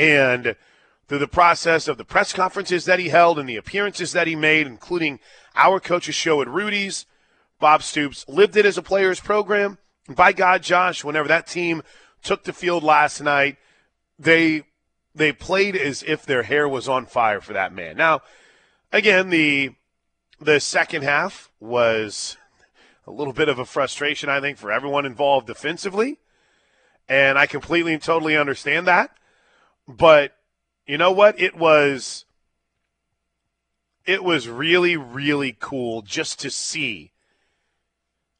And through the process of the press conferences that he held and the appearances that he made, including our coach's show at Rudy's, Bob Stoops lived it as a player's program. And by God, Josh, whenever that team took the field last night, they they played as if their hair was on fire for that man. Now, again, the the second half was a little bit of a frustration, I think, for everyone involved defensively. And I completely and totally understand that. But you know what? It was it was really, really cool just to see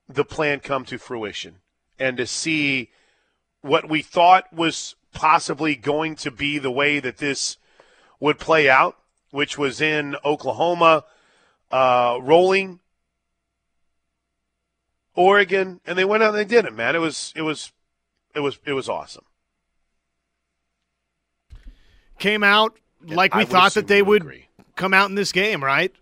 the plan come to fruition and to see what we thought was possibly going to be the way that this would play out, which was in Oklahoma, uh, rolling Oregon, and they went out and they did it, man. It was it was it was it was awesome. Came out like we thought that they would agree. come out in this game, right?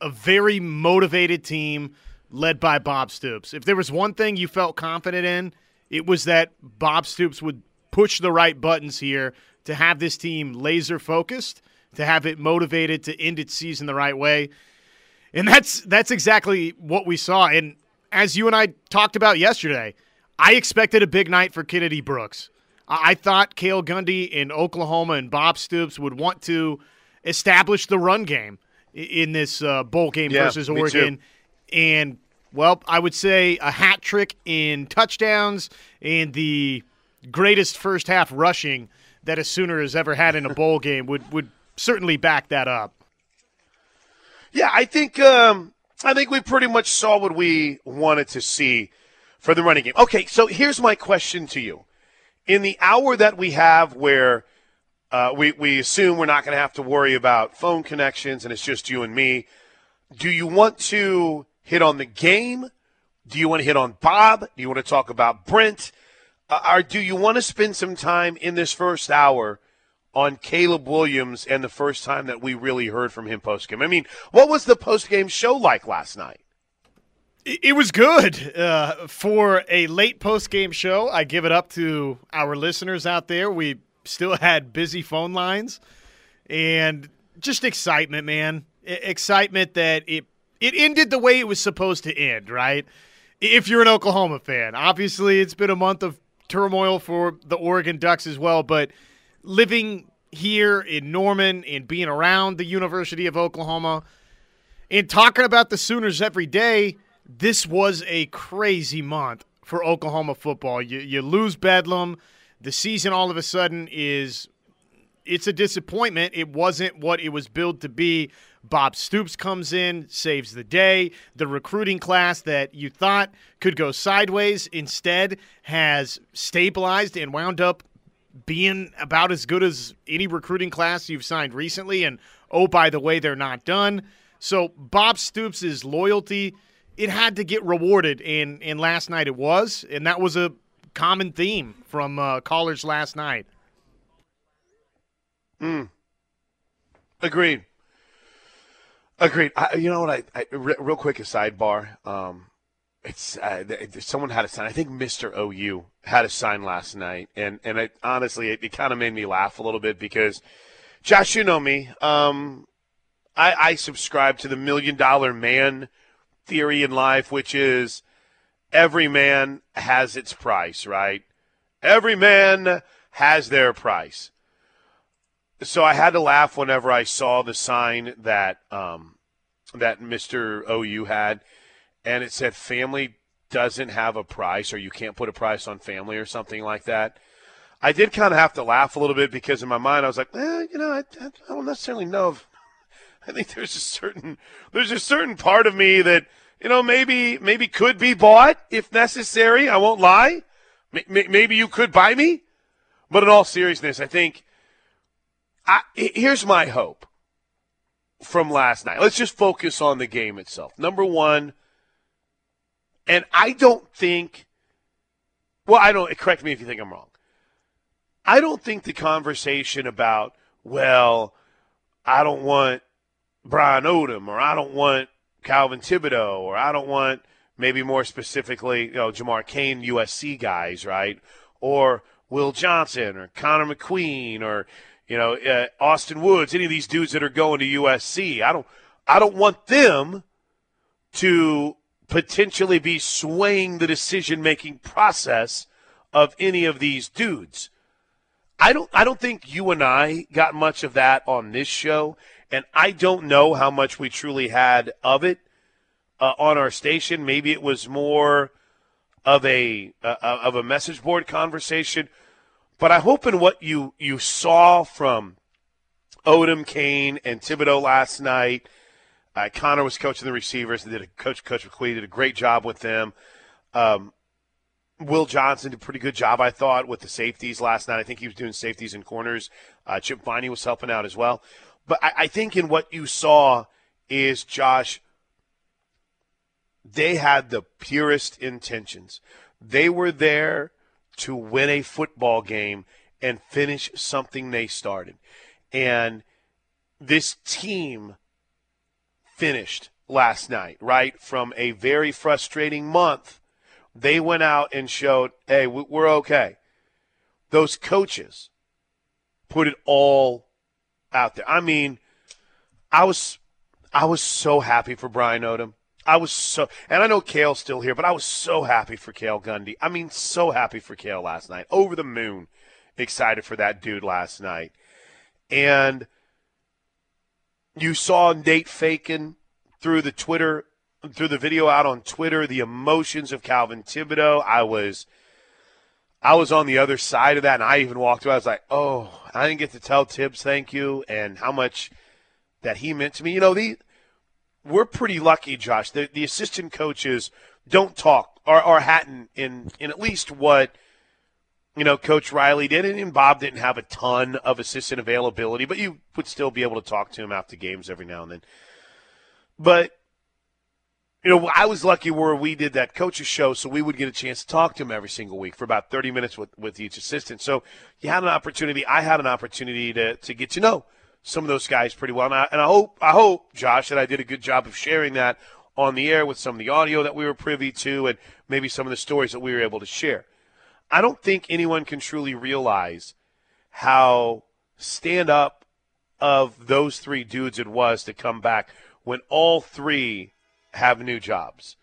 A very motivated team led by Bob Stoops. If there was one thing you felt confident in, it was that Bob Stoops would push the right buttons here to have this team laser focused, to have it motivated to end its season the right way. And that's that's exactly what we saw. And as you and I talked about yesterday, I expected a big night for Kennedy Brooks. I thought Cale Gundy in Oklahoma and Bob Stoops would want to establish the run game in this uh, bowl game yeah, versus Oregon. And, well, I would say a hat trick in touchdowns and the greatest first half rushing that a Sooner has ever had in a bowl game would, would certainly back that up. Yeah, I think um, I think we pretty much saw what we wanted to see for the running game. Okay, so here's my question to you. In the hour that we have where uh, we, we assume we're not going to have to worry about phone connections and it's just you and me, do you want to hit on the game? Do you want to hit on Bob? Do you want to talk about Brent? Uh, or do you want to spend some time in this first hour on Caleb Williams and the first time that we really heard from him post game. I mean, what was the post game show like last night? It was good uh, for a late post game show. I give it up to our listeners out there. We still had busy phone lines and just excitement, man. excitement that it it ended the way it was supposed to end, right? If you're an Oklahoma fan, obviously it's been a month of turmoil for the Oregon Ducks as well, but living here in Norman and being around the University of Oklahoma and talking about the Sooners every day, this was a crazy month for Oklahoma football. You, you lose Bedlam. The season all of a sudden is it's a disappointment. It wasn't what it was billed to be. Bob Stoops comes in, saves the day. The recruiting class that you thought could go sideways instead has stabilized and wound up being about as good as any recruiting class you've signed recently. And oh, by the way, they're not done. So Bob Stoops' loyalty, it had to get rewarded, and and last night it was, and that was a common theme from uh, callers last night. Hmm. Agreed. Agreed. I, you know what? I, I real quick a sidebar. Um, it's uh, someone had a sign. I think Mr. OU had a sign last night, and and it, honestly, it, it kind of made me laugh a little bit because, Josh, you know me. Um, I, I subscribe to the million dollar man theory in life, which is every man has its price, right? Every man has their price. So I had to laugh whenever I saw the sign that um, that Mr. OU had and it said family doesn't have a price or you can't put a price on family or something like that. I did kind of have to laugh a little bit because in my mind I was like, eh, you know, I, I don't necessarily know if I think there's a certain there's a certain part of me that you know maybe maybe could be bought if necessary. I won't lie. Maybe you could buy me, but in all seriousness, I think I, here's my hope from last night. Let's just focus on the game itself. Number one, and I don't think, well, I don't, correct me if you think I'm wrong. I don't think the conversation about, well, I don't want Brian Odom or I don't want Calvin Thibodeaux, or I don't want maybe more specifically, you know, Jamar Cain USC guys, right? Or Will Johnson or Connor McQueen or you know uh, Austin Woods, any of these dudes that are going to USC. I don't I don't want them to potentially be swaying the decision making process of any of these dudes. I don't I don't think you and I got much of that on this show, and I don't know how much we truly had of it uh, on our station. Maybe it was more of a uh, of a message board conversation, but I hope in what you you saw from Odom, Cain, and Thibodeaux last night. Uh, Connor was coaching the receivers and did a coach Coach McQueen did a great job with them. Um, Will Johnson did a pretty good job, I thought, with the safeties last night. I think he was doing safeties and corners. Uh, Chip Viney was helping out as well. But I, I think in what you saw is Josh, they had the purest intentions. They were there to win a football game and finish something they started. And this team finished last night, right? From a very frustrating month they went out and showed, hey, we're okay. Those coaches put it all out there. I mean, I was I was so happy for Brian Odom. I was so, and I know Cale's still here, but I was so happy for Cale Gundy. I mean, so happy for Cale last night. Over the moon, excited for that dude last night. And you saw Nate Fakin through the Twitter through the video out on Twitter, the emotions of Calvin Thibodeaux. I was I was on the other side of that, and I even walked away. I was like, "Oh, I didn't get to tell Tibbs thank you and how much that he meant to me." You know, the we're pretty lucky, Josh. The, the assistant coaches don't talk or are Hatton in in at least what you know Coach Riley did, and Bob didn't have a ton of assistant availability, but you would still be able to talk to him after games every now and then. But you know, I was lucky where we did that coaches show, so we would get a chance to talk to him every single week for about 30 minutes with, with each assistant. So you had an opportunity. I had an opportunity to, to get to know some of those guys pretty well. And I, and I hope, I hope, Josh, that I did a good job of sharing that on the air with some of the audio that we were privy to and maybe some of the stories that we were able to share. I don't think anyone can truly realize how stand up of those three dudes it was to come back when all three have new jobs.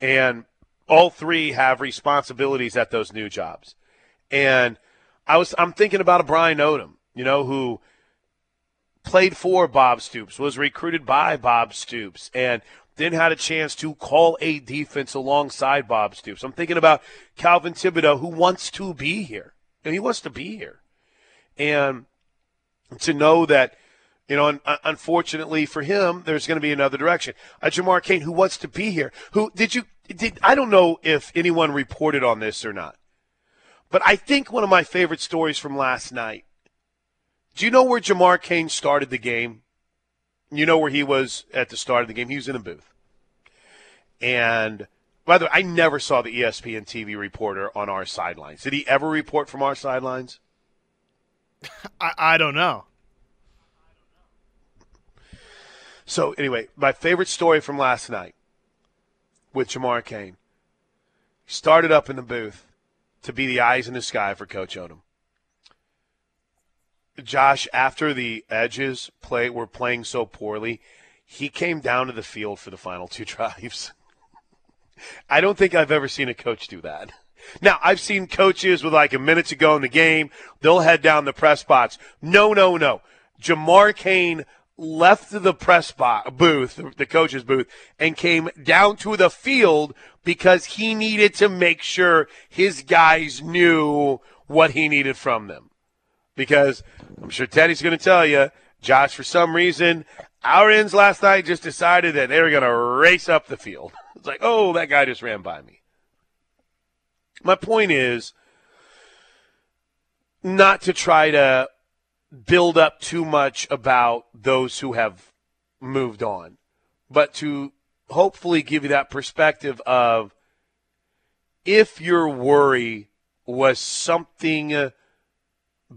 And all three have responsibilities at those new jobs. And I was I'm thinking about a Brian Odom, you know, who played for Bob Stoops, was recruited by Bob Stoops, and then had a chance to call a defense alongside Bob Stoops. I'm thinking about Calvin Thibodeaux, who wants to be here. And he wants to be here. And to know that you know, uh, unfortunately for him, there's going to be another direction. Uh, Jamar Cain, who wants to be here, who did you did? I don't know if anyone reported on this or not, but I think one of my favorite stories from last night. Do you know where Jamar Cain started the game? You know where he was at the start of the game. He was in a booth, and by the way, I never saw the ESPN TV reporter on our sidelines. Did he ever report from our sidelines? I, I don't know. So anyway, my favorite story from last night with Jamar Cain. Started up in the booth to be the eyes in the sky for Coach Odom. Josh, after the edges play were playing so poorly, he came down to the field for the final two drives. I don't think I've ever seen a coach do that. Now, I've seen coaches with like a minute to go in the game, they'll head down the press box. No, no, no. Jamar Cain left the press booth, the coach's booth, and came down to the field because he needed to make sure his guys knew what he needed from them. Because I'm sure Teddy's going to tell you, Josh, for some reason, our ends last night just decided that they were going to race up the field. It's like, oh, that guy just ran by me. My point is not to try to build up too much about those who have moved on, but to hopefully give you that perspective of if your worry was something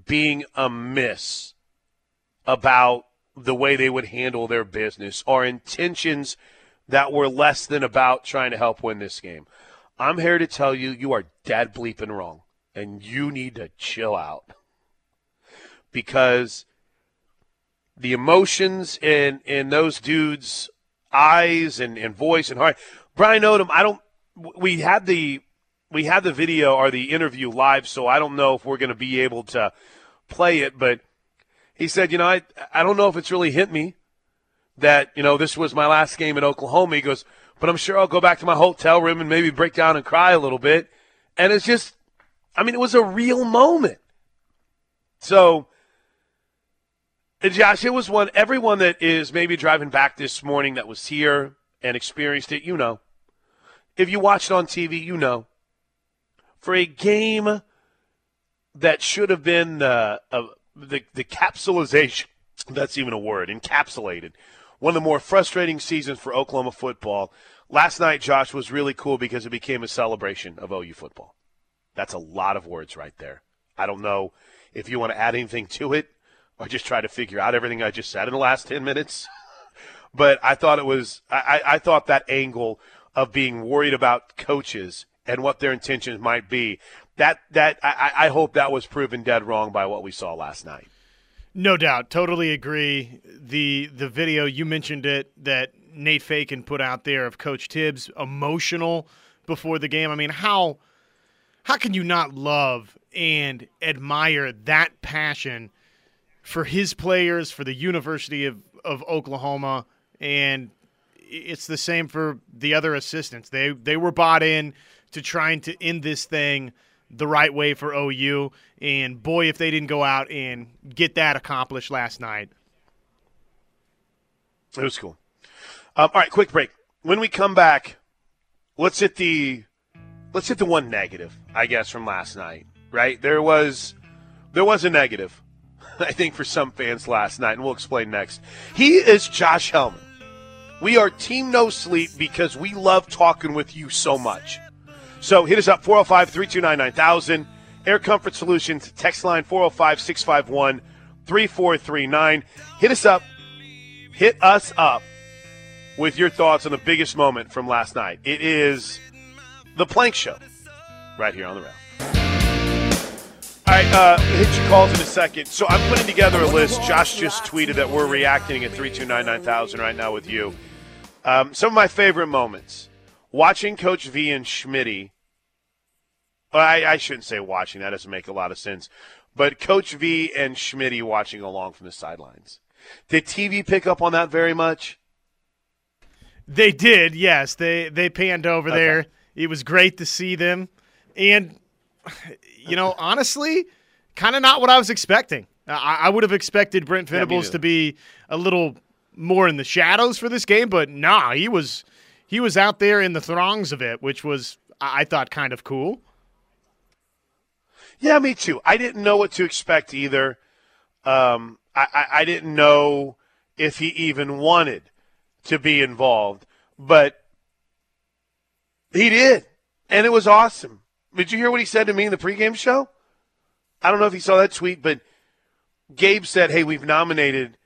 being amiss about the way they would handle their business or intentions that were less than about trying to help win this game. I'm here to tell you, you are dead bleeping wrong. and you need to chill out because the emotions in in those dudes' eyes and, and voice and heart. Brian Odom, I don't. We had the we had the video or the interview live, so I don't know if we're going to be able to play it. But he said, you know, I I don't know if it's really hit me that you know this was my last game in Oklahoma. He goes, but I'm sure I'll go back to my hotel room and maybe break down and cry a little bit. And it's just, I mean, it was a real moment. So Josh, it was one, everyone that is maybe driving back this morning that was here and experienced it, you know. If you watched on TV, you know. For a game that should have been uh, the, the capsulization, that's even a word, encapsulated, one of the more frustrating seasons for Oklahoma football. Last night, Josh, was really cool because it became a celebration of OU football. That's a lot of words right there. I don't know if you want to add anything to it or just try to figure out everything I just said in the last 10 minutes. But I thought it was, I, I thought that angle of being worried about coaches and what their intentions might be, that, that, I, I hope that was proven dead wrong by what we saw last night. No doubt, totally agree. The the video you mentioned it that Nate Fakin put out there of Coach Tibbs emotional before the game. I mean, how how can you not love and admire that passion for his players, for the University of, of Oklahoma, and it's the same for the other assistants. They they were bought in to trying to end this thing the right way for OU, and boy, if they didn't go out and get that accomplished last night. It was cool. Um, all right, quick break. When we come back, let's hit the let's hit the one negative, I guess, from last night. Right there was there was a negative I think, for some fans last night, and we'll explain next. He is Josh Helman. We are Team No Sleep because we love talking with you so much. So hit us up 405 329 9000. Air Comfort Solutions, text line 405 651 3439. Hit us up. Hit us up with your thoughts on the biggest moment from last night. It is the Plank Show right here on the rail. Right, uh, hit your calls in a second. So I'm putting together a list. Josh just tweeted that we're reacting at 3299000 right now with you. Um, some of my favorite moments. Watching Coach V and Schmitty. Well, I, I shouldn't say watching. That doesn't make a lot of sense. But Coach V and Schmitty watching along from the sidelines. Did TV pick up on that very much? They did, yes. They they panned over okay. there. It was great to see them. And you know, honestly, kind of not what I was expecting. I, I would have expected Brent Venables yeah, to be a little more in the shadows for this game, but nah, he was he was out there in the throngs of it, which was I thought kind of cool. Yeah, me too. I didn't know what to expect either. Um, I, I, I didn't know if he even wanted to be involved, but he did, and it was awesome. Did you hear what he said to me in the pregame show? I don't know if you saw that tweet, but Gabe said, "Hey, we've nominated,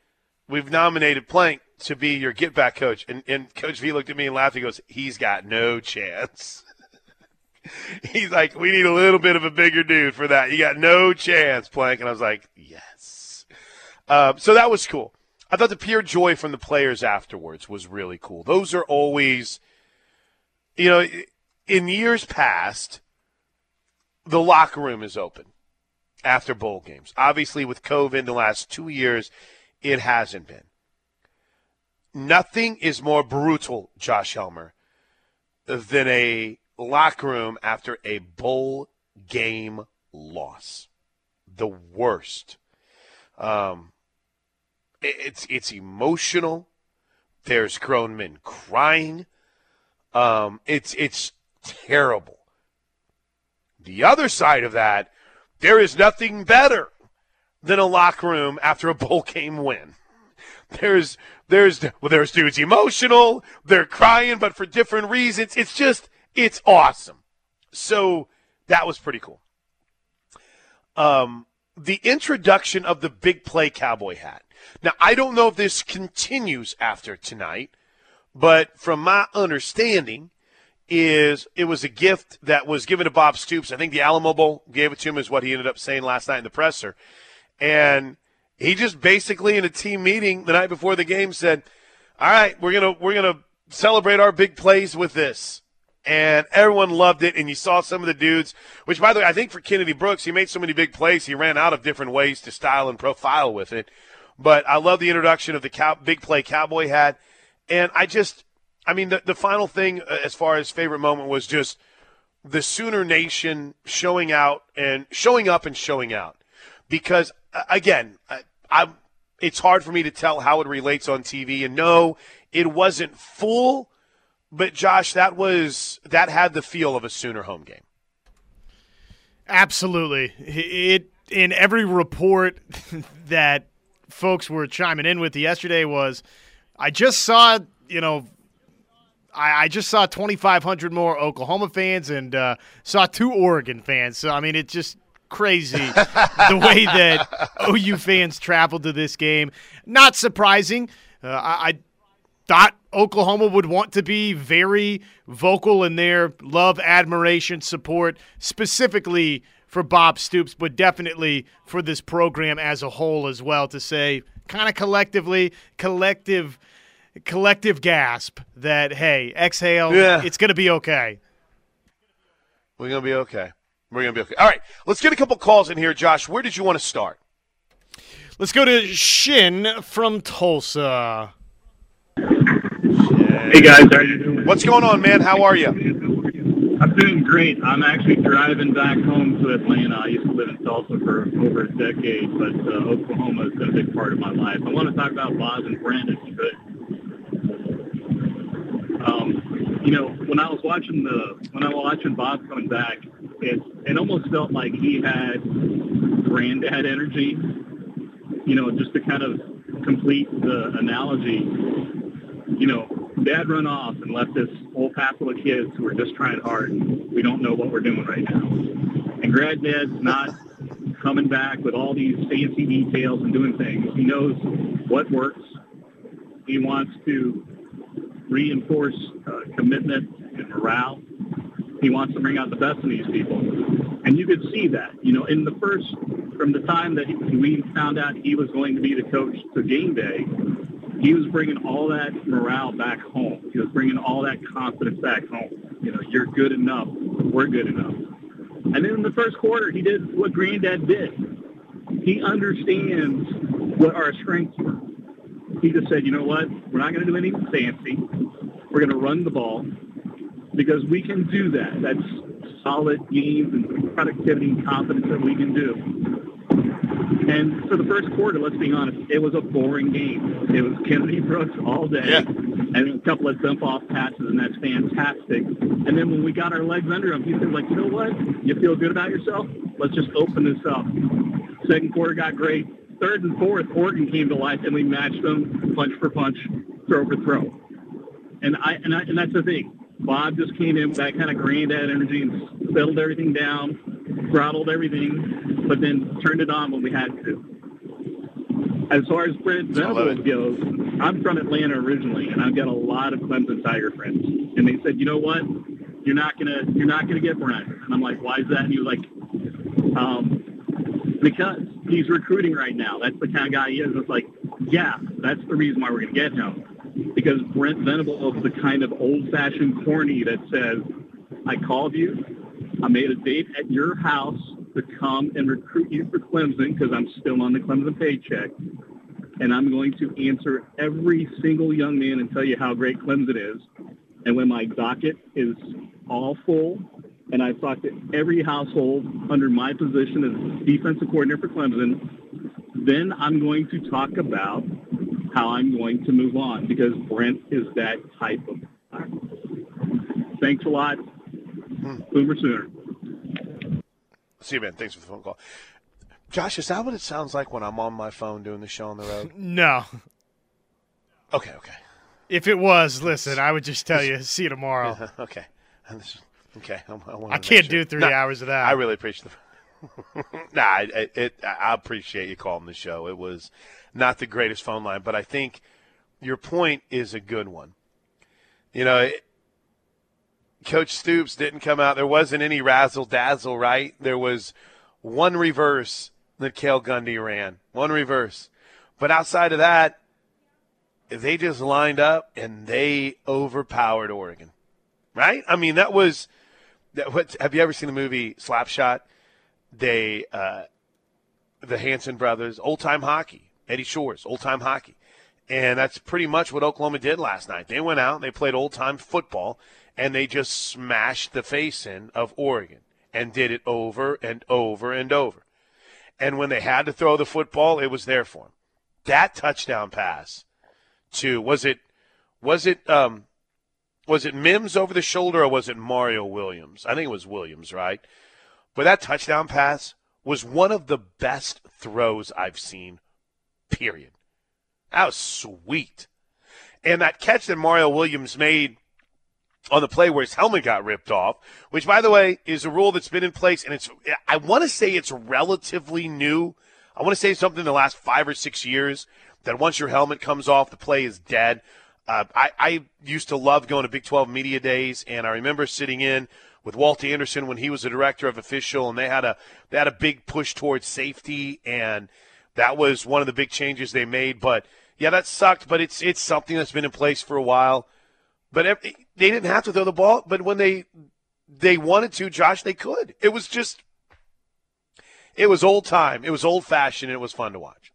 we've nominated Plank to be your get back coach," and, and Coach V looked at me and laughed. He goes, "He's got no chance." He's like, "We need a little bit of a bigger dude for that. You got no chance, Plank." And I was like, "Yes." Uh, so that was cool. I thought the pure joy from the players afterwards was really cool. Those are always, you know, in years past the locker room is open after bowl games. Obviously, with COVID in the last two years, it hasn't been. Nothing is more brutal, Josh Helmer, than a locker room after a bowl game loss. The worst. Um, it's it's emotional. There's grown men crying. Um, it's it's terrible. The other side of that, there is nothing better than a locker room after a bowl game win. There's there's well there's dudes emotional, they're crying but for different reasons. It's just it's awesome. So that was pretty cool. Um the introduction of the big play cowboy hat. Now I don't know if this continues after tonight, but from my understanding, is it was a gift that was given to Bob Stoops. I think the Alamo Bowl gave it to him, is what he ended up saying last night in the presser. And he just basically in a team meeting the night before the game said, "All right, we're gonna we're gonna celebrate our big plays with this." And everyone loved it, and you saw some of the dudes. Which, by the way, I think for Kennedy Brooks, he made so many big plays, he ran out of different ways to style and profile with it. But I love the introduction of the cow, big play Cowboy hat, and I just I mean, the, the final thing uh, as far as favorite moment was just the Sooner Nation showing out and showing up and showing out. Because uh, again, I, I, it's hard for me to tell how it relates on TV. And no, it wasn't full, but Josh, that was that had the feel of a Sooner home game. Absolutely, it in every report that folks were chiming in with yesterday was, I just saw you know I, I just saw 2,500 more Oklahoma fans and uh, saw two Oregon fans. So, I mean, it's just crazy the way that OU fans traveled to this game. Not surprising. Uh, I, I thought Oklahoma would want to be very vocal in their love, admiration, support, specifically for Bob Stoops, but definitely for this program as a whole as well. To say, kind of collectively, collective collective gasp that hey, exhale, yeah. it's going to be okay. We're going to be okay. We're going to be okay. All right, let's get a couple calls in here, Josh. Where did you want to start? Let's go to Shin from Tulsa. Hey guys, how are you doing? What's going on, man? How are you? I'm doing great. I'm actually driving back home to Atlanta. I used to live in Tulsa for over a decade, but uh, Oklahoma has been a big part of my life. I want to talk about Boz and Brandon if you could. Um, you know, when I was watching the when I was watching Bob coming back, it it almost felt like he had granddad energy. You know, just to kind of complete the analogy. You know, dad run off and left this whole pack of kids who are just trying hard. We don't know what we're doing right now. And granddad's not coming back with all these fancy details and doing things. He knows what works. He wants to reinforce uh, commitment and morale. He wants to bring out the best in these people. And you could see that, you know, in the first, from the time that we found out he was going to be the coach to game day, he was bringing all that morale back home. He was bringing all that confidence back home. You know, you're good enough. We're good enough. And then in the first quarter, he did what Granddad did. He understands what our strengths were he just said, you know what? We're not going to do anything fancy. We're going to run the ball because we can do that. That's solid games and productivity and confidence that we can do. And for the first quarter, let's be honest, it was a boring game. It was Kennedy Brooks all day yeah. and a couple of dump off passes, and that's fantastic. And then when we got our legs under him, he said, like, you know what? You feel good about yourself? Let's just open this up. Second quarter got great third and fourth, Oregon came to life, and we matched them punch for punch, throw for throw. And I and I, and that's the thing. Bob just came in with that kind of granddad energy and settled everything down, throttled everything, but then turned it on when we had to. As far as Brent Venables goes, I'm from Atlanta originally, and I've got a lot of Clemson Tiger friends. And they said, you know what? You're not gonna you're not gonna get Brent. And I'm like, why is that? And he was like, um, because he's recruiting right now. That's the kind of guy he is. It's like, yeah, that's the reason why we're going to get him. Because Brent Venable is the kind of old-fashioned corny that says, I called you, I made a date at your house to come and recruit you for Clemson because I'm still on the Clemson paycheck. And I'm going to answer every single young man and tell you how great Clemson is. And when my docket is all full and I've talked to every household under my position as defensive coordinator for Clemson, then I'm going to talk about how I'm going to move on because Brent is that type of guy. Thanks a lot. Hmm. Boomer Sooner. See you, man. Thanks for the phone call. Josh, is that what it sounds like when I'm on my phone doing the show on the road? No. Okay, okay. If it was, listen, I would just tell you, see you tomorrow. okay. Okay, I, I, I can't sure. do three hours of that. I really appreciate the. nah, I, it, I appreciate you calling the show. It was not the greatest phone line, but I think your point is a good one. You know, it, Coach Stoops didn't come out. There wasn't any razzle dazzle, right? There was one reverse that Cale Gundy ran, one reverse. But outside of that, they just lined up and they overpowered Oregon, right? I mean, that was. That, what, have you ever seen the movie Slapshot? They, uh, the Hanson brothers, old time hockey, Eddie Shores, old time hockey. And that's pretty much what Oklahoma did last night. They went out, and they played old time football, and they just smashed the face in of Oregon and did it over and over and over. And when they had to throw the football, it was there for them. That touchdown pass to was it was it um was it Mims over the shoulder or was it Mario Williams? I think it was Williams, right? But that touchdown pass was one of the best throws I've seen. Period. That was sweet. And that catch that Mario Williams made on the play where his helmet got ripped off, which by the way is a rule that's been in place and it's I want to say it's relatively new. I want to say something in the last 5 or 6 years that once your helmet comes off the play is dead. Uh, I, I used to love going to Big 12 media days, and I remember sitting in with Walt Anderson when he was the director of official, and they had a they had a big push towards safety, and that was one of the big changes they made. But yeah, that sucked, but it's it's something that's been in place for a while. But every, they didn't have to throw the ball, but when they they wanted to, Josh, they could. It was just it was old time, it was old fashioned, and it was fun to watch.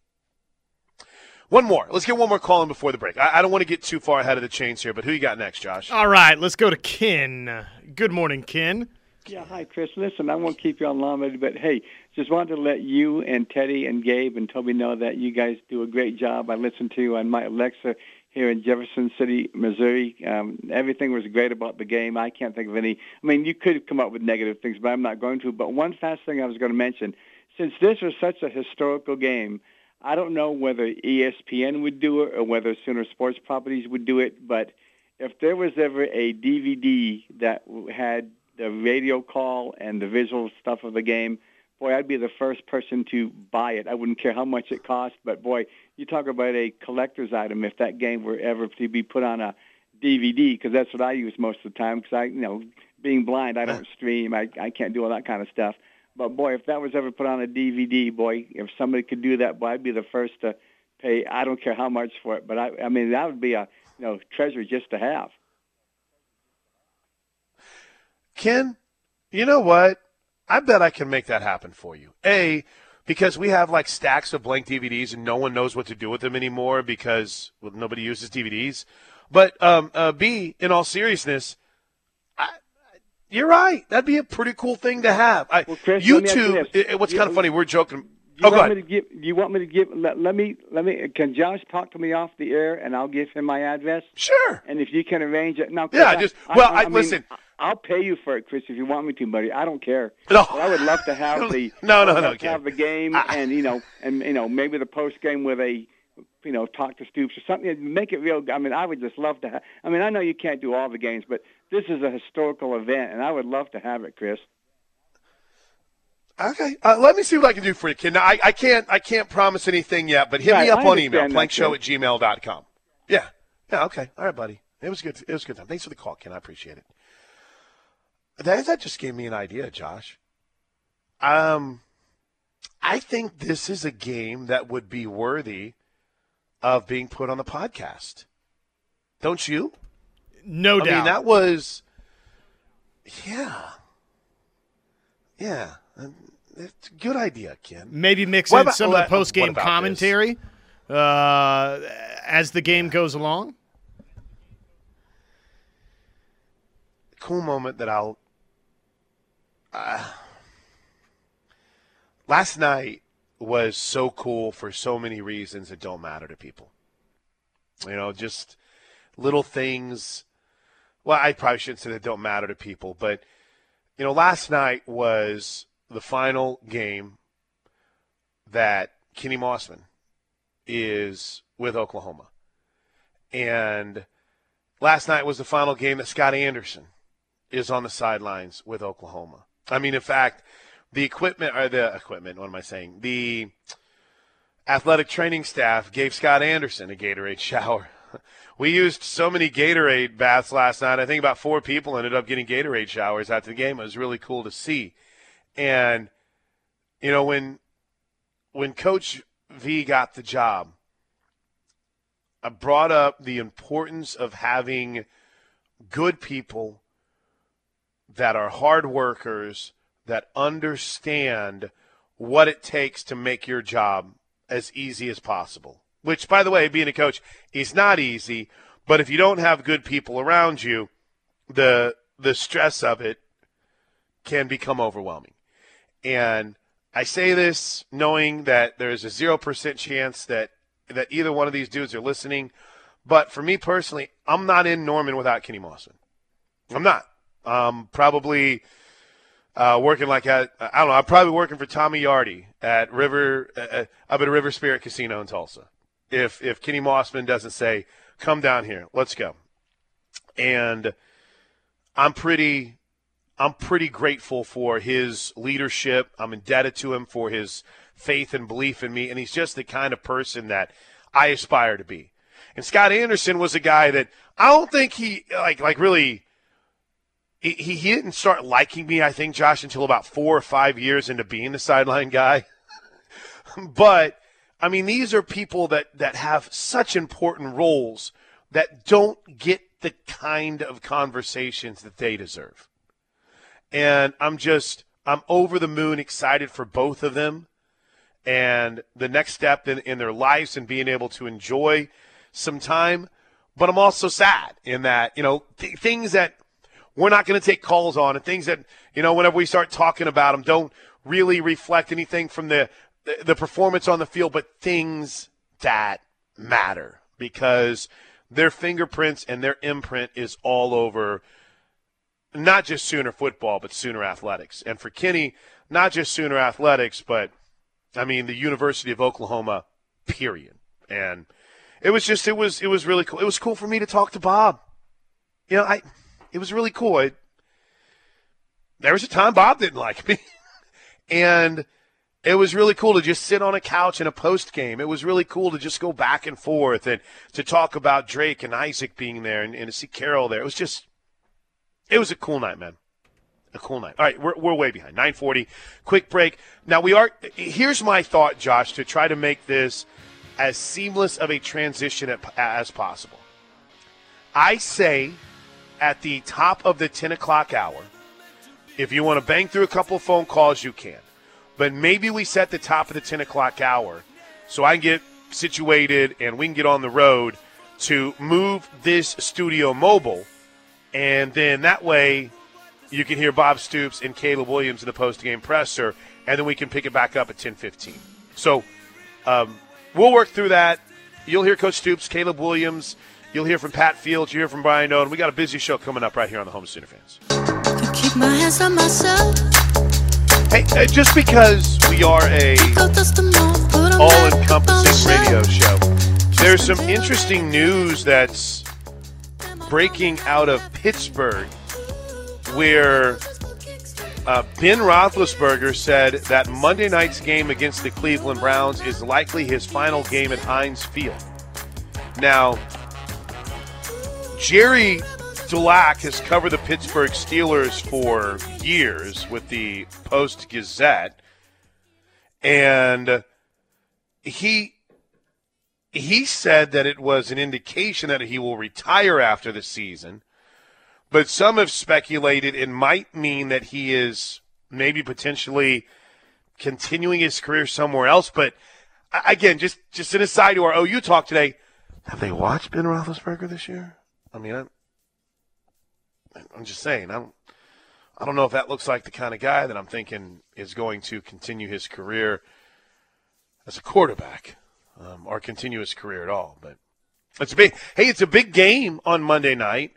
One more. Let's get one more call in before the break. I, I, don't want to get too far ahead of the chains here, but who you got next, Josh? All right, let's go to Ken. Good morning, Ken. Yeah, hi, Chris. Listen, I won't keep you on long, but hey, just wanted to let you and Teddy and Gabe and Toby know that you guys do a great job. I listened to you on my Alexa here in Jefferson City, Missouri. Um, everything was great about the game. I can't think of any. I mean, you could come up with negative things, but I'm not going to. But one fast thing I was going to mention, since this was such a historical game, I don't know whether ESPN would do it or whether Sooner Sports Properties would do it, but if there was ever a DVD that had the radio call and the visual stuff of the game, boy, I'd be the first person to buy it. I wouldn't care how much it cost, but boy, you talk about a collector's item if that game were ever to be put on a DVD, because that's what I use most of the time. Because I, you know, being blind, I don't stream. I I can't do all that kind of stuff. But boy, if that was ever put on a DVD, boy, if somebody could do that, boy, I'd be the first to pay. I don't care how much for it, but I, I mean, that would be a you know treasure just to have. Ken, you know what? I bet I can make that happen for you. A, because we have like stacks of blank DVDs and no one knows what to do with them anymore because well, nobody uses DVDs. But um, uh, B, in all seriousness, you're right. That'd be a pretty cool thing to have. I, well, Chris, you two. It, what's you, kind of funny? We're joking. You oh, want me to give? You want me to give? Let, let, me. Let me. Can Josh talk to me off the air, and I'll give him my address. Sure. And if you can arrange it now. Yeah. I, just. Well, I, I, I listen. Mean, I'll pay you for it, Chris, if you want me to, buddy. I don't care. No. But I would love to have the. no, no, no. Have the game, ah. and you know, and you know, maybe the post game with a you know, talk to Stoops or something. Make it real. I mean, I would just love to have. I mean, I know you can't do all the games, but this is a historical event, and I would love to have it, Chris. Okay, uh, let me see what I can do for you, kid. Now, I, I can't I can't promise anything yet, but hit right, me up on email, plankshow at gmail.com. Yeah, yeah, okay, all right, buddy. It was good. It was good time. Thanks for the call, Ken. I appreciate it. That that just gave me an idea, Josh. Um, I think this is a game that would be worthy of being put on the podcast. Don't you? No doubt. I mean, that was, yeah, yeah. It's a good idea, Ken. Maybe mix in some of the post game commentary uh, as the game goes along. Cool moment that I'll. Uh, last night, was so cool for so many reasons that don't matter to people. You know, just little things. Well, I probably shouldn't say that don't matter to people, but you know, last night was the final game that Kenny Mossman is with Oklahoma. And last night was the final game that Scott Anderson is on the sidelines with Oklahoma. I mean, in fact, the equipment or the equipment, what am I saying? The athletic training staff gave Scott Anderson a Gatorade shower we used so many Gatorade baths last night. I think about four people ended up getting Gatorade showers after the game. It was really cool to see. And you know when when Coach V got the job, I brought up the importance of having good people that are hard workers that understand what it takes to make your job as easy as possible. Which, by the way, being a coach is not easy. But if you don't have good people around you, the the stress of it can become overwhelming. And I say this knowing that there is a zero percent chance that that either one of these dudes are listening. But for me personally, I'm not in Norman without Kenny Mossman. I'm not. Um, probably uh, working like at I don't know. I'm probably working for Tommy Yardy at River uh, uh, up at River Spirit Casino in Tulsa. If if Kenny Mossman doesn't say, "Come down here, let's go," and I'm pretty I'm pretty grateful for his leadership. I'm indebted to him for his faith and belief in me, and he's just the kind of person that I aspire to be. And Scott Anderson was a guy that I don't think he like like really he, he didn't start liking me, I think, Josh, until about four or five years into being the sideline guy. but I mean, these are people that, that have such important roles that don't get the kind of conversations that they deserve. And I'm just, I'm over the moon excited for both of them and the next step in, in their lives and being able to enjoy some time. But I'm also sad in that, you know, th- things that we're not going to take calls on and things that, you know, whenever we start talking about them, don't really reflect anything from the, the, the performance on the field, but things that matter because their fingerprints and their imprint is all over not just Sooner football, but Sooner athletics. And for Kenny, not just Sooner athletics, but I mean the University of Oklahoma, period. And it was just it was it was really cool. It was cool for me to talk to Bob. You know, I it was really cool. It, there was a time Bob didn't like me, and it was really cool to just sit on a couch in a post game. It was really cool to just go back and forth and to talk about Drake and Isaac being there and, and to see Carol there. It was just, it was a cool night, man. A cool night. All right, we're, we're way behind. 940. Quick break. Now, we are, here's my thought, Josh, to try to make this as seamless of a transition as possible. I say at the top of the 10 o'clock hour. If you want to bang through a couple phone calls, you can. But maybe we set the top of the 10 o'clock hour so I can get situated and we can get on the road to move this studio mobile. And then that way you can hear Bob Stoops and Caleb Williams in the post-game presser, and then we can pick it back up at 10:15. So um, we'll work through that. You'll hear Coach Stoops, Caleb Williams, You'll hear from Pat Fields. You hear from Brian Owen. We got a busy show coming up right here on the Home Sooner Fans. Hey, uh, just because we are a all-encompassing radio show, there's some interesting news that's breaking out of Pittsburgh, where uh, Ben Roethlisberger said that Monday night's game against the Cleveland Browns is likely his final game at Heinz Field. Now, Gerry Dulac has covered the Pittsburgh Steelers for years with the Post Gazette, and he he said that it was an indication that he will retire after the season. But some have speculated it might mean that he is maybe potentially continuing his career somewhere else. But again, just just an aside to our OU talk today. Have they watched Ben Roethlisberger this year? I mean, I'm, I'm just saying, I don't, I don't know if that looks like the kind of guy that I'm thinking is going to continue his career as a quarterback um, or continue his career at all. But it's a big, hey, it's a big game on Monday night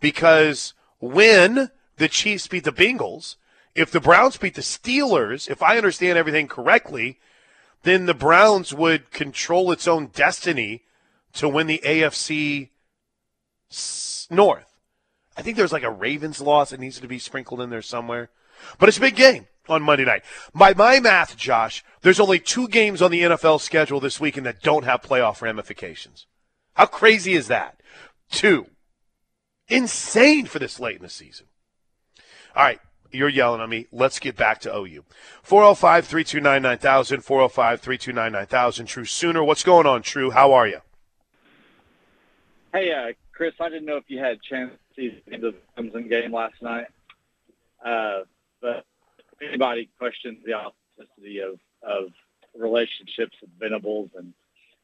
because when the Chiefs beat the Bengals, if the Browns beat the Steelers, if I understand everything correctly, then the Browns would control its own destiny to win the AFC North. I think there's like a Ravens loss that needs to be sprinkled in there somewhere. But it's a big game on Monday night. By my math, Josh, there's only two games on the NFL schedule this weekend that don't have playoff ramifications. How crazy is that? Two. Insane for this late in the season. All right, you're yelling at me. Let's get back to OU. 405 329 9000, 405 329 9000. True Sooner. What's going on, True? How are you? Hey, uh, Chris, I didn't know if you had a chance to see the end of the Clemson game last night. Uh, but if anybody questions the authenticity of, of relationships with Venables and,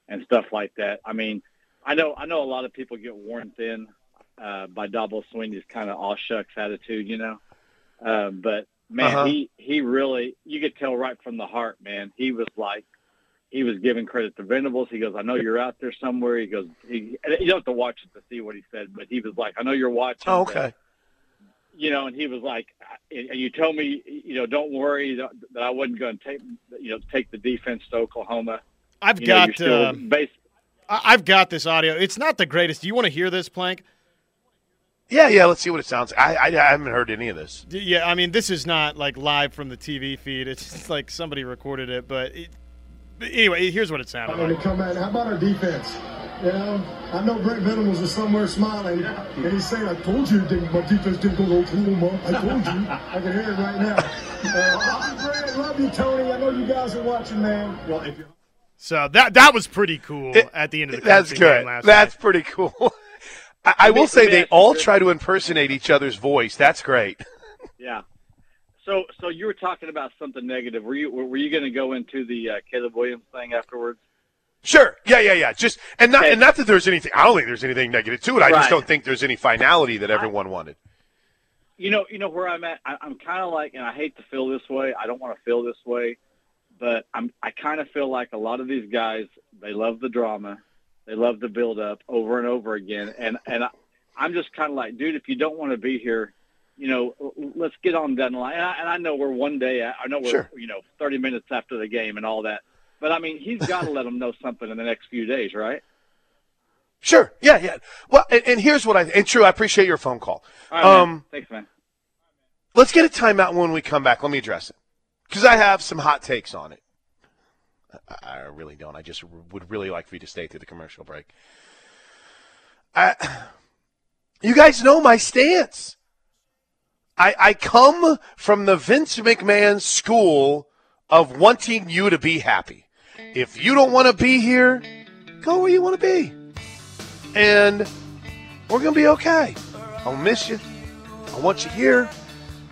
and stuff like that, I mean, I know I know a lot of people get worn thin uh, by Dabo Swinney's kind of all shucks attitude, you know. Um, but man, Uh-huh. he he really you could tell right from the heart, man. He was like he was giving credit to Venables. He goes, "I know you're out there somewhere." He goes, he, "You don't have to watch it to see what he said, but he was like, I know you're watching." Oh, but, okay. you know, and he was like, and you told me, you know, don't worry that that I wasn't going to take, you know, take the defense to Oklahoma. I've You got still uh, base, I- I've got this audio. It's not the greatest. Do you want to hear this, Plank? Yeah, yeah. Let's see what it sounds like. I, I, I haven't heard any of this. Yeah, I mean, this is not like live from the TV feed. It's just like somebody recorded it. But, it, but anyway, here's what it sounded And to like. come out, how about our defense? You know, I know Brent Venables is somewhere smiling, and he's saying, "I told you, didn't, my defense didn't go to Oklahoma. I told you." I can hear it right now. Uh, Brent, love you, Tony. I know you guys are watching, man. Well, if you So that that was pretty cool It- at the end of the game. That's good. last That's night. pretty cool. I, I will say they all try to impersonate each other's voice. That's great. yeah. So, so you were talking about something negative. Were you were you going to go into the uh, Caleb Williams thing afterwards? Sure. Yeah, yeah, yeah. Just and not Okay. and not that there's anything. I don't think there's anything negative to it. I just don't think there's any finality that everyone wanted. You know, you know where I'm at. I, I'm kind of like, and I hate to feel this way. I don't want to feel this way, but I'm. I kind of feel like a lot of these guys, they love the drama, they love the build up over and over again, and and I, I'm just kind of like, dude, if you don't want to be here, you know, let's get on the line. And I, and I know we're one day. I know we're Sure. you know 30 minutes after the game and all that, but I mean, he's got to let them know something in the next few days, right? Sure. Yeah, yeah. Well, and, and here's what I and true. I appreciate your phone call. All right, man. Um, thanks, man. Let's get a timeout when we come back. Let me address it because I have some hot takes on it. I, I really don't. I just would really like for you to stay through the commercial break. I, you guys know my stance. I, I come from the Vince McMahon school of wanting you to be happy. If you don't want to be here, go where you want to be. And we're going to be okay. I'll miss you. I want you here.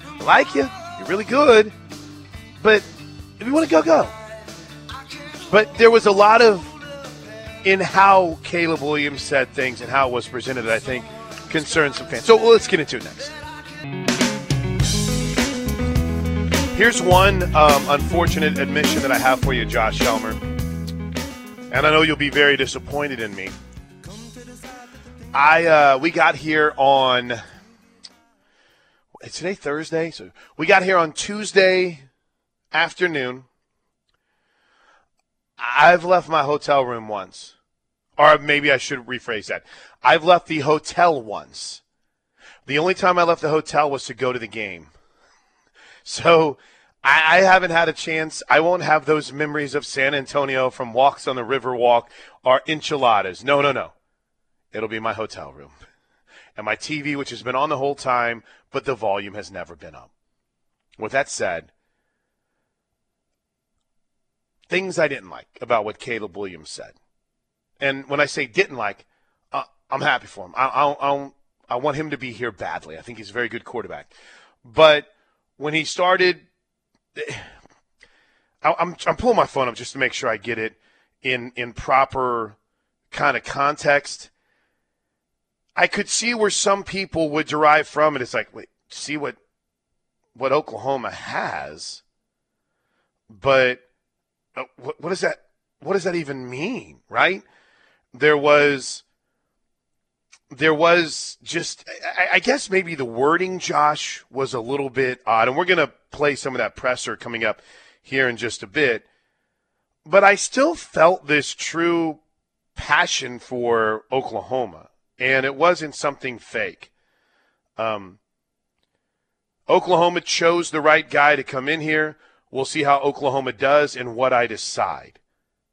I like you. You're really good. But if you want to go, go. But there was a lot of in how Caleb Williams said things and how it was presented that I think concerned some fans. So let's get into it next. Here's one um, unfortunate admission that I have for you, Josh Shelmer. And I know you'll be very disappointed in me. I uh, we got here on today Thursday, so we got here on Tuesday afternoon. I've left my hotel room once. Or maybe I should rephrase that. I've left the hotel once. The only time I left the hotel was to go to the game. So I, I haven't had a chance. I won't have those memories of San Antonio from walks on the river walk or enchiladas. No, no, no. It'll be my hotel room. And my TV, which has been on the whole time, but the volume has never been up. With that said, things I didn't like about what Caleb Williams said. And when I say didn't like, uh, I'm happy for him. I, I, I, I want him to be here badly. I think he's a very good quarterback. But when he started, I'm, I'm pulling my phone up just to make sure I get it in, in proper kind of context. I could see where some people would derive from it. It's like, wait, see what what Oklahoma has, but uh, what, what does that what does that even mean, right? There was there was just I, I guess maybe the wording, Josh, was a little bit odd, and we're gonna play some of that presser coming up here in just a bit. But I still felt this true passion for Oklahoma, and it wasn't something fake. Um, Oklahoma chose the right guy to come in here. We'll see how Oklahoma does and what I decide.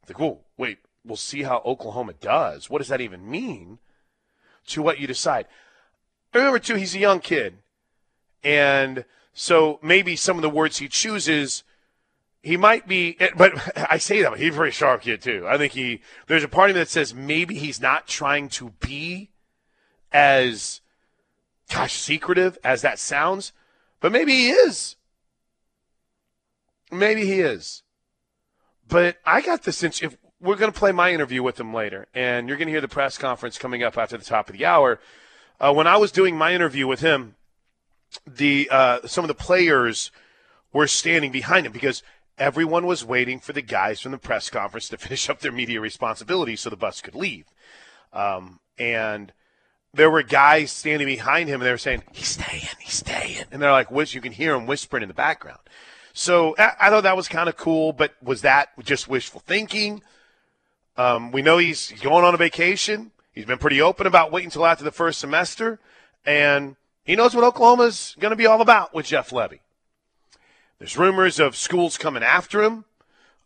Like, whoa, wait, we'll see how Oklahoma does. What does that even mean to what you decide? Remember, too, he's a young kid. And so maybe some of the words he chooses, he might be, but I say that, he's a very sharp kid, too. I think he, there's a part of me that says maybe he's not trying to be as, gosh, secretive as that sounds, but maybe he is. Maybe he is. But I got the sense if we're going to play my interview with him later, and you're going to hear the press conference coming up after the top of the hour. Uh, when I was doing my interview with him, the uh, some of the players were standing behind him because everyone was waiting for the guys from the press conference to finish up their media responsibilities so the bus could leave. Um, and there were guys standing behind him, and they were saying, "He's staying, he's staying," and they're like, "Which you can hear him whispering in the background." So I, I thought that was kind of cool, but was that just wishful thinking? Um, we know he's going on a vacation. He's been pretty open about waiting until after the first semester, and he knows what Oklahoma's going to be all about with Jeff Lebby. There's rumors of schools coming after him.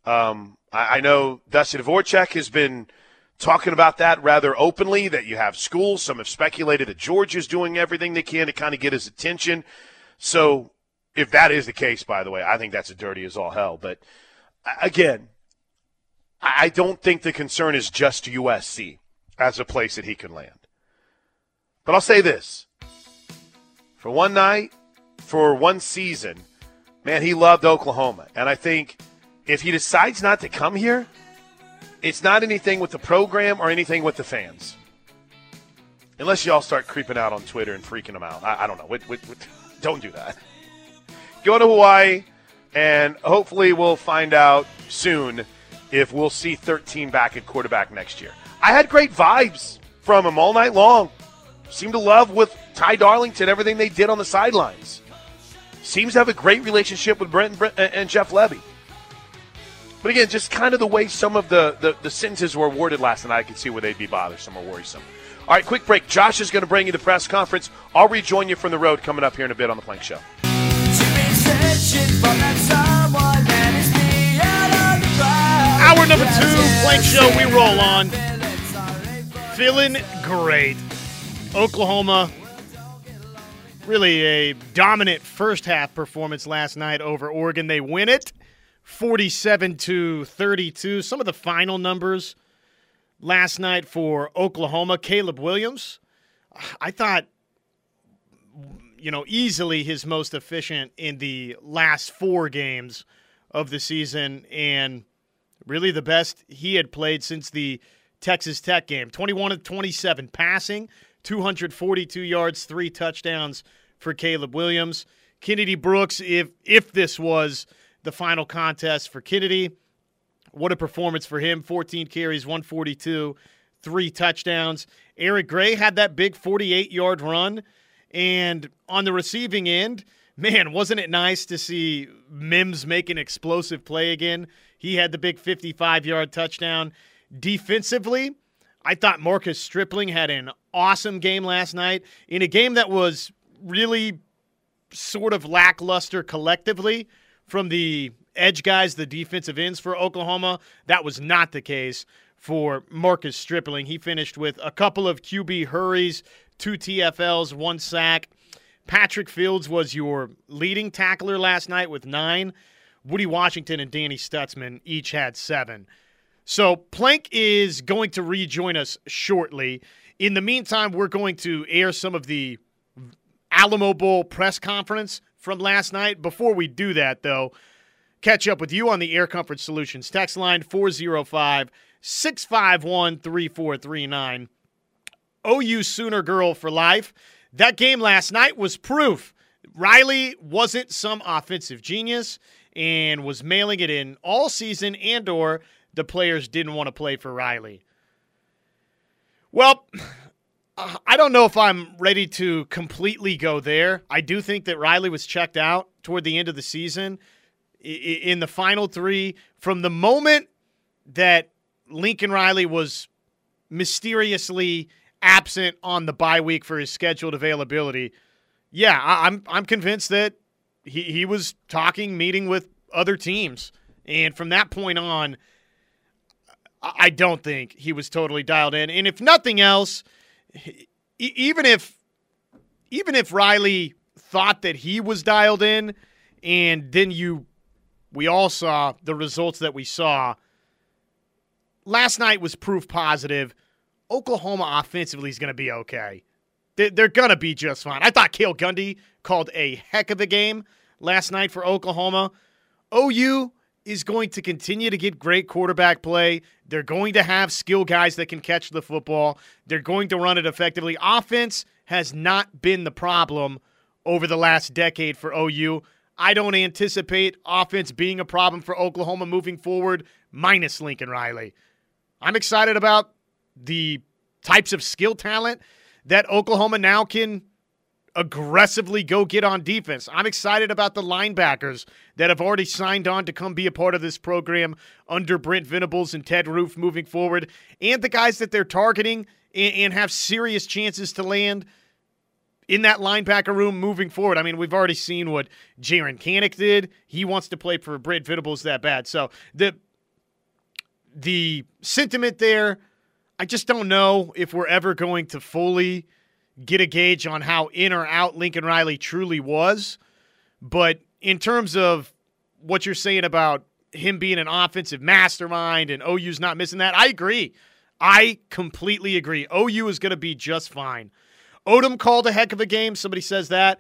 Um, I, I, know Dusty Dvoracek has been talking about that rather openly. That you have schools. Some have speculated that Georgia's doing everything they can to kind of get his attention. So if that is the case, by the way, I think that's a dirty as all hell. But again, I don't think the concern is just USC as a place that he can land. But I'll say this for one night, for one season, man, he loved Oklahoma. And I think if he decides not to come here, it's not anything with the program or anything with the fans. Unless y'all start creeping out on Twitter and freaking them out. I, I don't know. don't do that go to Hawaii, and hopefully we'll find out soon if we'll see 13 back at quarterback next year. I had great vibes from him all night long. Seemed to love with Ty Darlington everything they did on the sidelines. Seems to have a great relationship with Brent and, Brent and Jeff Lebby. But again, just kind of the way some of the, the, the sentences were worded last night, I could see where they'd be bothersome or worrisome. All right, quick break. Josh is going to bring you the press conference. I'll rejoin you from the road coming up here in a bit on the Plank Show. Hour number two, Plank Show, we roll on. Feeling great. Oklahoma, really a dominant first half performance last night over Oregon. They win it 47 to 32. Some of the final numbers last night for Oklahoma, Caleb Williams. I thought you know, easily his most efficient in the last four games of the season and really the best he had played since the Texas Tech game. 21 of 27 passing, 242 yards, three touchdowns for Caleb Williams. Kennedy Brooks, if if this was the final contest for Kennedy, what a performance for him. 14 carries, 142, three touchdowns. Eric Gray had that big 48 yard run and on the receiving end, man, wasn't it nice to see Mims make an explosive play again? He had the big 55 yard touchdown. Defensively, I thought Marcus Stripling had an awesome game last night in a game that was really sort of lackluster collectively from the edge guys, the defensive ends for Oklahoma. That was not the case for Marcus Stripling. He finished with a couple of QB hurries, two TFLs, one sack. Patrick Fields was your leading tackler last night with nine. Woodi Washington and Danny Stutzman each had seven. So Plank is going to rejoin us shortly. In the meantime, we're going to air some of the Alamo Bowl press conference from last night. Before we do that, though, catch up with you on the Air Comfort Solutions text line 405 651 3439. OU Sooner Girl for life. That game last night was proof. Riley wasn't some offensive genius and was mailing it in all season and or the players didn't want to play for Riley. Well, I don't know if I'm ready to completely go there. I do think that Riley was checked out toward the end of the season in the final 3 from the moment that Lincoln Riley was mysteriously absent on the bye week for his scheduled availability, yeah, I'm I'm convinced that he he was talking, meeting with other teams, and from that point on, I don't think he was totally dialed in. And if nothing else, even if even if Riley thought that he was dialed in, and then you, we all saw the results that we saw. Last night was proof positive. Oklahoma offensively is going to be okay. They're going to be just fine. I thought Cale Gundy called a heck of a game last night for Oklahoma. OU is going to continue to get great quarterback play. They're going to have skill guys that can catch the football. They're going to run it effectively. Offense has not been the problem over the last decade for OU. I don't anticipate offense being a problem for Oklahoma moving forward, minus Lincoln Riley. I'm excited about the types of skill talent that Oklahoma now can aggressively go get on defense. I'm excited about the linebackers that have already signed on to come be a part of this program under Brent Venables and Ted Roof moving forward, and the guys that they're targeting and, have serious chances to land in that linebacker room moving forward. I mean, we've already seen what Jaren Kanak did. He wants to play for Brent Venables that bad. So the the sentiment there, I just don't know if we're ever going to fully – get a gauge on how in or out Lincoln Riley truly was. But in terms of what you're saying about him being an offensive mastermind and OU's not missing that, I agree. I completely agree. OU is going to be just fine. Odom called a heck of a game. Somebody says that.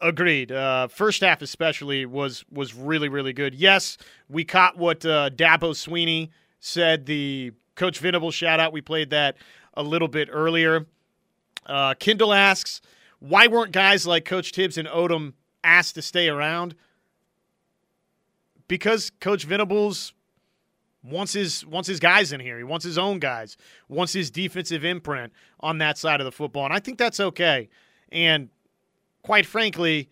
Agreed. Uh, first half especially was was really really good. Yes, we caught what uh, Dabo Swinney said. The Coach Venable shout out. We played that a little bit earlier. Uh, Kindle asks, why weren't guys like Coach Tibbs and Odom asked to stay around? Because Coach Venables wants his wants his guys in here. He wants his own guys. Wants his defensive imprint on that side of the football, and I think that's okay. And quite frankly,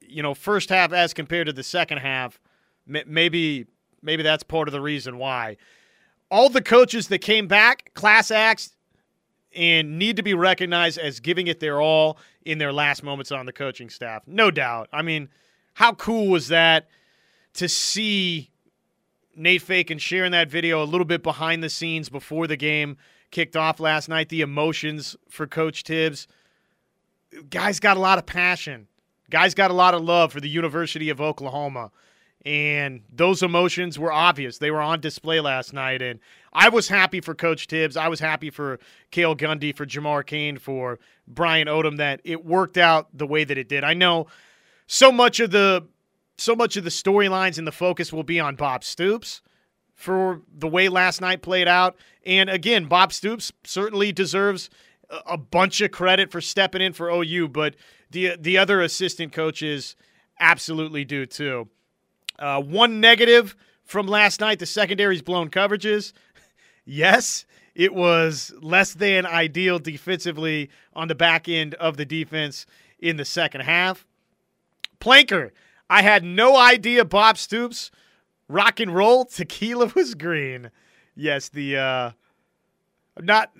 you know, first half as compared to the second half, maybe maybe that's part of the reason why. All the coaches that came back, class acts, and need to be recognized as giving it their all in their last moments on the coaching staff. No doubt. I mean, how cool was that to see Nate Fakin sharing that video a little bit behind the scenes before the game kicked off last night? The emotions for Coach Tibbs. Guys got a lot of passion. Guys got a lot of love for the University of Oklahoma. And those emotions were obvious. They were on display last night. And I was happy for Coach Tibbs. I was happy for Cale Gundy, for Jamar Cain, for Brian Odom that it worked out the way that it did. I know so much of the so much of the storylines and the focus will be on Bob Stoops for the way last night played out. And again, Bob Stoops certainly deserves a bunch of credit for stepping in for OU, but the the other assistant coaches absolutely do too. Uh, one negative from last night the secondary's blown coverages. yes, it was less than ideal defensively on the back end of the defense in the second half. Planker, I had no idea Bob Stoops rock and roll tequila was green. Yes, the uh, not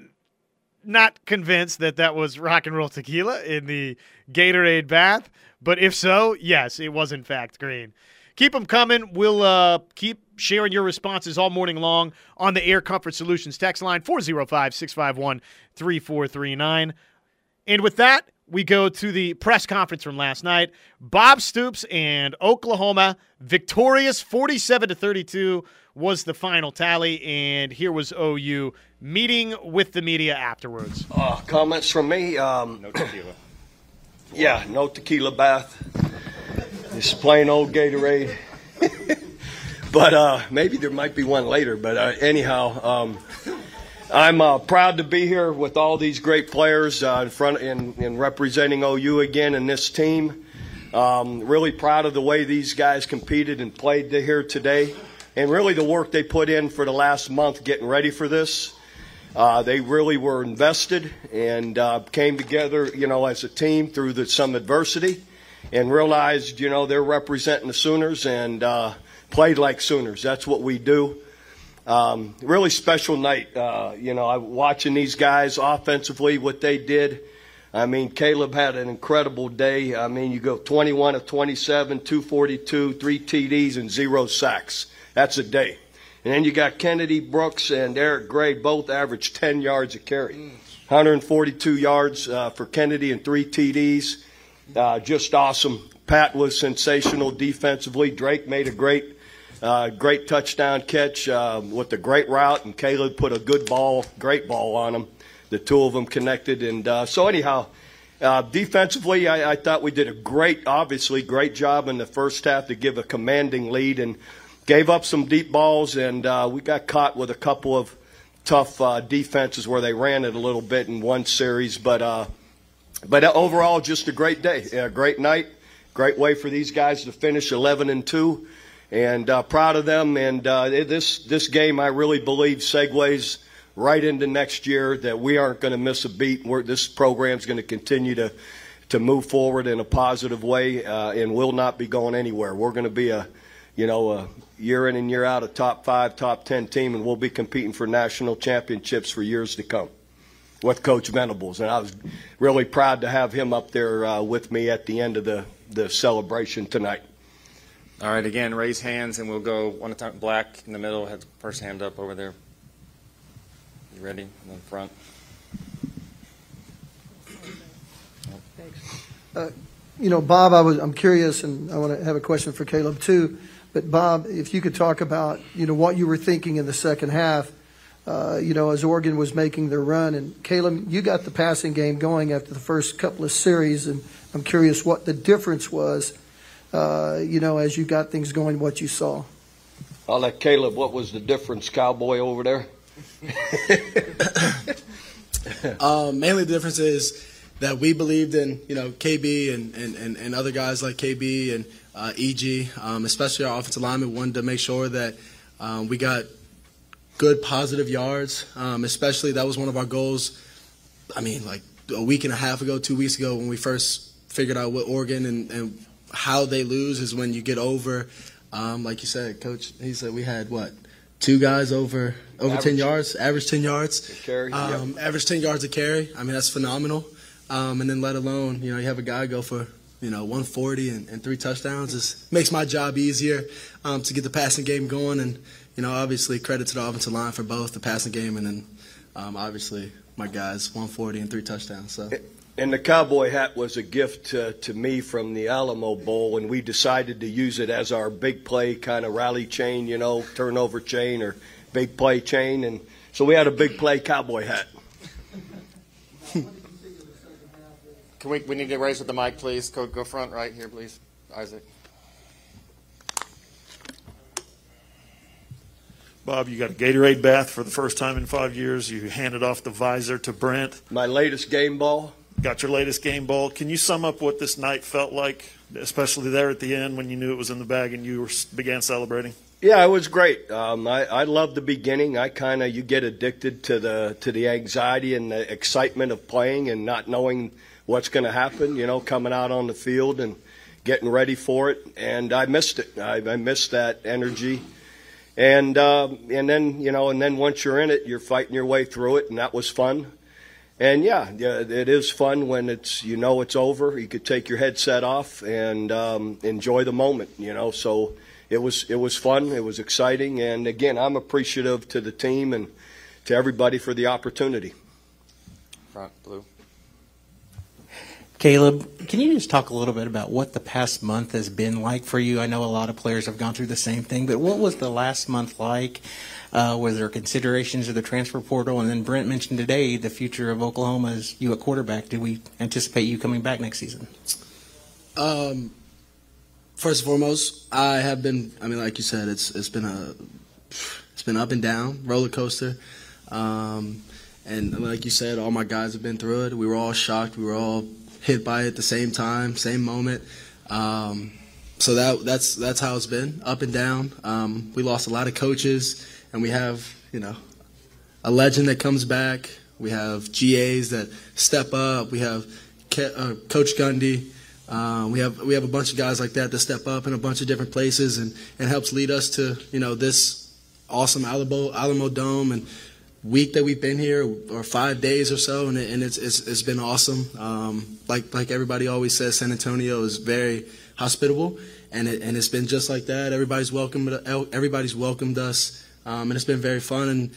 not convinced that that was rock and roll tequila in the Gatorade bath, but if so, yes, it was in fact green keep them coming. We'll uh, keep sharing your responses all morning long on the Air Comfort Solutions text line 405 651 3439. And with that, we go to the press conference from last night. Bob Stoops and Oklahoma victorious 47 to 32 was the final tally and here was OU meeting with the media afterwards. Uh, comments from me um, no tequila. yeah, no tequila bath. It's plain old Gatorade. but uh, maybe there might be one later. But uh, anyhow, um, I'm uh, proud to be here with all these great players uh, in front in, in, representing OU again in this team. Um, really proud of the way these guys competed and played here today, and really the work they put in for the last month getting ready for this. Uh, they really were invested and uh, came together, you know, as a team through the, some adversity and realized, you know, they're representing the Sooners and uh, played like Sooners. That's what we do. Um, really special night. Uh, you know, watching these guys offensively, what they did. I mean, Caleb had an incredible day. I mean, you go 21 of 27, 242, three TDs, and zero sacks. That's a day. And then you got Kennedy Brooks and Eric Gray, both averaged 10 yards a carry. 142 yards uh, for Kennedy and three TDs. Uh, just awesome. Pat was sensational defensively. Drake made a great, uh, great touchdown catch uh, with a great route, and Caleb put a good ball, great ball on him. The two of them connected, and uh, so anyhow, uh, defensively, I, I thought we did a great, obviously great job in the first half to give a commanding lead, and gave up some deep balls, and uh, we got caught with a couple of tough defenses where they ran it a little bit in one series, but. Uh, but overall, just a great day, a great night, great way for these guys to finish 11 and two, and uh, proud of them. And uh, this this game, I really believe, segues right into next year. That we aren't going to miss a beat. We're, this program is going to continue to to move forward in a positive way, uh, and will not be going anywhere. We're going to be a you know year in and year out a top five, top ten team, and we'll be competing for national championships for years to come with Coach Venables, and I was really proud to have him up there uh, with me at the end of the, the celebration tonight. All right, again, raise hands, and we'll go one at a time. Black in the middle, has first hand up over there. You ready? In the front. Thanks. Uh, you know, Bob, I was I'm curious, and I want to have a question for Caleb too. But Bob, if you could talk about you know what you were thinking in the second half, uh, you know, as Oregon was making their run, and Caleb, you got the passing game going after the first couple of series, and I'm curious what the difference was, uh, you know, as you got things going, what you saw. I'll let Caleb. What was the difference, Cowboy over there? um, mainly the difference is that we believed in you know KB and, and, and, and other guys like KB and uh, EG, um, especially our offensive lineman, wanted to make sure that um, we got good positive yards. Um, especially that was one of our goals. I mean, like a week and a half ago, two weeks ago, when we first figured out what Oregon and, and how they lose is when you get over. Um, like you said, Coach, he said we had what two guys over over average, ten yards, average ten yards, carry, um, yep. average ten yards a carry. I mean that's phenomenal. Um, and then let alone you know you have a guy go for you know 140 and, and three touchdowns. It makes my job easier um, to get the passing game going and you know, obviously credit to the offensive line for both the passing game and then um, obviously my guys 140 and three touchdowns. So. And the cowboy hat was a gift to, to me from the Alamo Bowl, and we decided to use it as our big play kind of rally chain, you know, turnover chain or big play chain, and so we had a big play cowboy hat. Can we? We need to raise with the mic, please. Go go front right here, please, Isaac. Bob, you got a Gatorade bath for the first time in five years. You handed off the visor to Brent. My latest game ball. Got your latest game ball. Can you sum up what this night felt like, especially there at the end when you knew it was in the bag and you were, began celebrating? Yeah, it was great. Um, I, I love the beginning. I kind of you get addicted to the to the anxiety and the excitement of playing and not knowing what's going to happen. You know, coming out on the field and getting ready for it. And I missed it. I, I missed that energy and uh, and then you know, and then once you're in it, you're fighting your way through it, and that was fun. And yeah, it is fun when it's you know it's over. You could take your headset off and um, enjoy the moment. You know, so it was it was fun. It was exciting, and again, I'm appreciative to the team and to everybody for the opportunity. Front blue. Caleb, can you just talk a little bit about what the past month has been like for you? I know a lot of players have gone through the same thing, but what was the last month like? Uh, was there considerations of the transfer portal? And then Brent mentioned today the future of Oklahoma as you at quarterback. Do we anticipate you coming back next season? Um, first and foremost, I have been. I mean, like you said, it's it's been a it's been up and down roller coaster. Um, and like you said, all my guys have been through it. We were all shocked. We were all hit by it at the same time, same moment. Um, so that that's that's how it's been, up and down. Um, we lost a lot of coaches, and we have you know a legend that comes back. We have GAs that step up. We have Ke- uh, Coach Gundy. Uh, we have we have a bunch of guys like that that step up in a bunch of different places and, and helps lead us to you know this awesome Alamo Alamo Dome and week that we've been here, or five days or so, and, and it's, it's, it's been awesome. Um, like like everybody always says, San Antonio is very hospitable, and it, and it's been just like that. Everybody's welcomed everybody's welcomed us um, and it's been very fun. And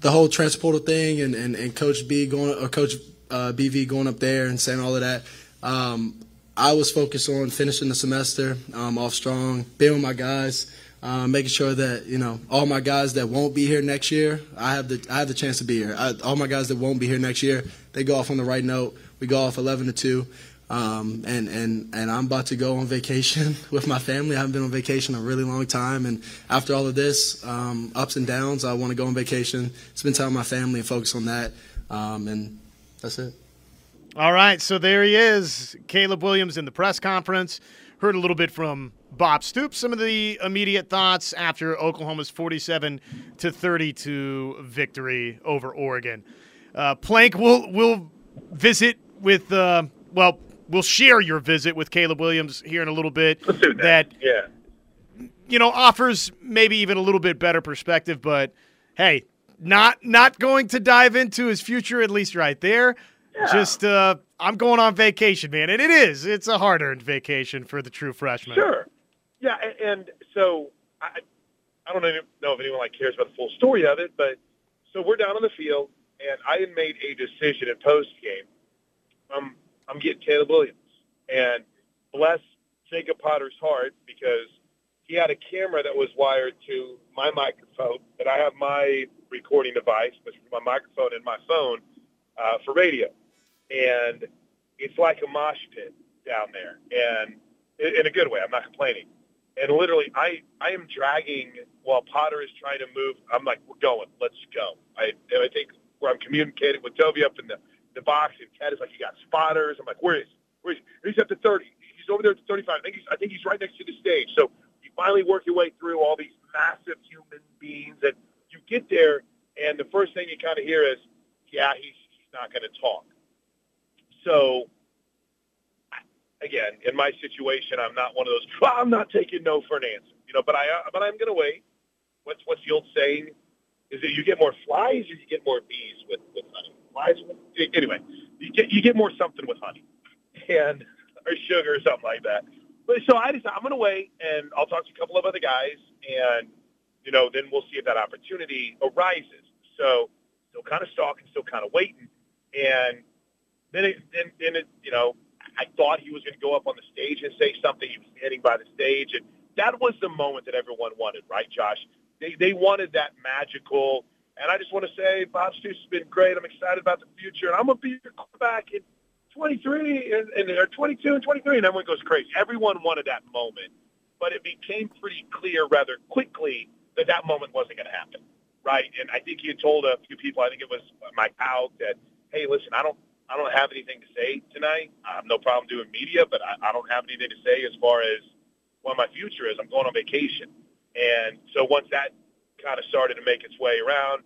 the whole transfer portal thing, and, and, and Coach B going or Coach uh, BV going up there and saying all of that. Um, I was focused on finishing the semester um, off strong, being with my guys, uh, making sure that you know all my guys that won't be here next year, I have the I have the chance to be here. I, all my guys that won't be here next year, they go off on the right note. We go off 11 to two. Um, and, and, and I'm about to go on vacation with my family. I haven't been on vacation in a really long time. And after all of this, um, ups and downs, I want to go on vacation, spend time with my family, and focus on that. Um, and that's it. All right, so there he is, Caleb Williams in the press conference. Heard a little bit from Bob Stoops, some of the immediate thoughts after Oklahoma's 47 to 32 victory over Oregon. Uh, Plank, we'll we'll visit with uh, well, we'll share your visit with Caleb Williams here in a little bit. that. that Yeah. you know offers maybe even a little bit better perspective, but hey, not not going to dive into his future at least right there. Yeah. Just uh, I'm going on vacation, man, and it is it's a hard earned vacation for the true freshman. Sure. Yeah, and so I, I don't know know if anyone like cares about the full story of it, but so we're down on the field, and I had made a decision in post game. I'm I'm getting Caleb Williams, and bless Jacob Potter's heart because he had a camera that was wired to my microphone, and I have my recording device, which is my microphone and my phone uh, for radio, and it's like a mosh pit down there, and in a good way. I'm not complaining. And literally, I I am dragging while Potter is trying to move. I'm like, we're going. Let's go. I and I think where I'm communicating with Toby up in the the box, and Ted is like, you got spotters. I'm like, where is where is he? He's up to 30. He's over there at the 35. I think he's I think he's right next to the stage. So you finally work your way through all these massive human beings, and you get there, and the first thing you kind of hear is, yeah, he's he's not going to talk. So again, in my situation, I'm not one of those. Well, I'm not taking no for an answer, you know. But I, uh, but I'm going to wait. What's what's the old saying? Is that you get more flies or you get more bees with with honey? Flies. Anyway, you get you get more something with honey, and or sugar or something like that. But so I decided I'm going to wait, and I'll talk to a couple of other guys, and you know, then we'll see if that opportunity arises. So still kind of stalking, still kind of waiting, and then it, then then it, you know, I thought he was going to go up on the stage and say something. He was standing by the stage, and that was the moment that everyone wanted, right, Josh? They they wanted that magical. And I just want to say, Bob Stoops has been great. I'm excited about the future, and I'm going to be your quarterback in 23 and, and or 22 and 23, and everyone goes crazy. Everyone wanted that moment, but it became pretty clear rather quickly that that moment wasn't going to happen, right? And I think he had told a few people, I think it was Mike Powell, that, hey, listen, I don't I don't have anything to say tonight. I have no problem doing media, but I, I don't have anything to say as far as what my future is. I'm going on vacation. And so once that kind of started to make its way around,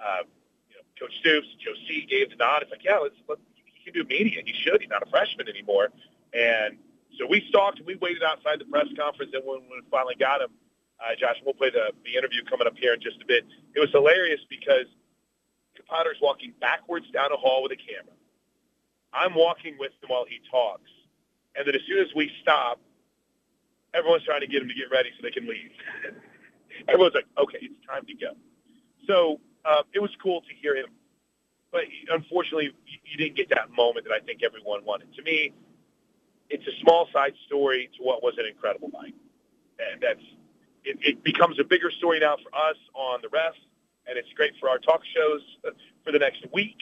uh, you know, Coach Stoops, Joe C gave the nod. It's like, yeah, let's, let he can do media. He should. He's not a freshman anymore. And so we stalked and we waited outside the press conference. And when, when we finally got him, uh, Josh, we'll play the, the interview coming up here in just a bit. It was hilarious because Potter's walking backwards down a hall with a camera. I'm walking with him while he talks. And then as soon as we stop, everyone's trying to get him to get ready so they can leave. Everyone's like, okay, it's time to go. So uh, it was cool to hear him. But unfortunately, you, didn't get that moment that I think everyone wanted. To me, it's a small side story to what was an incredible night. And that's it, it becomes a bigger story now for us on the refs, and it's great for our talk shows for the next week.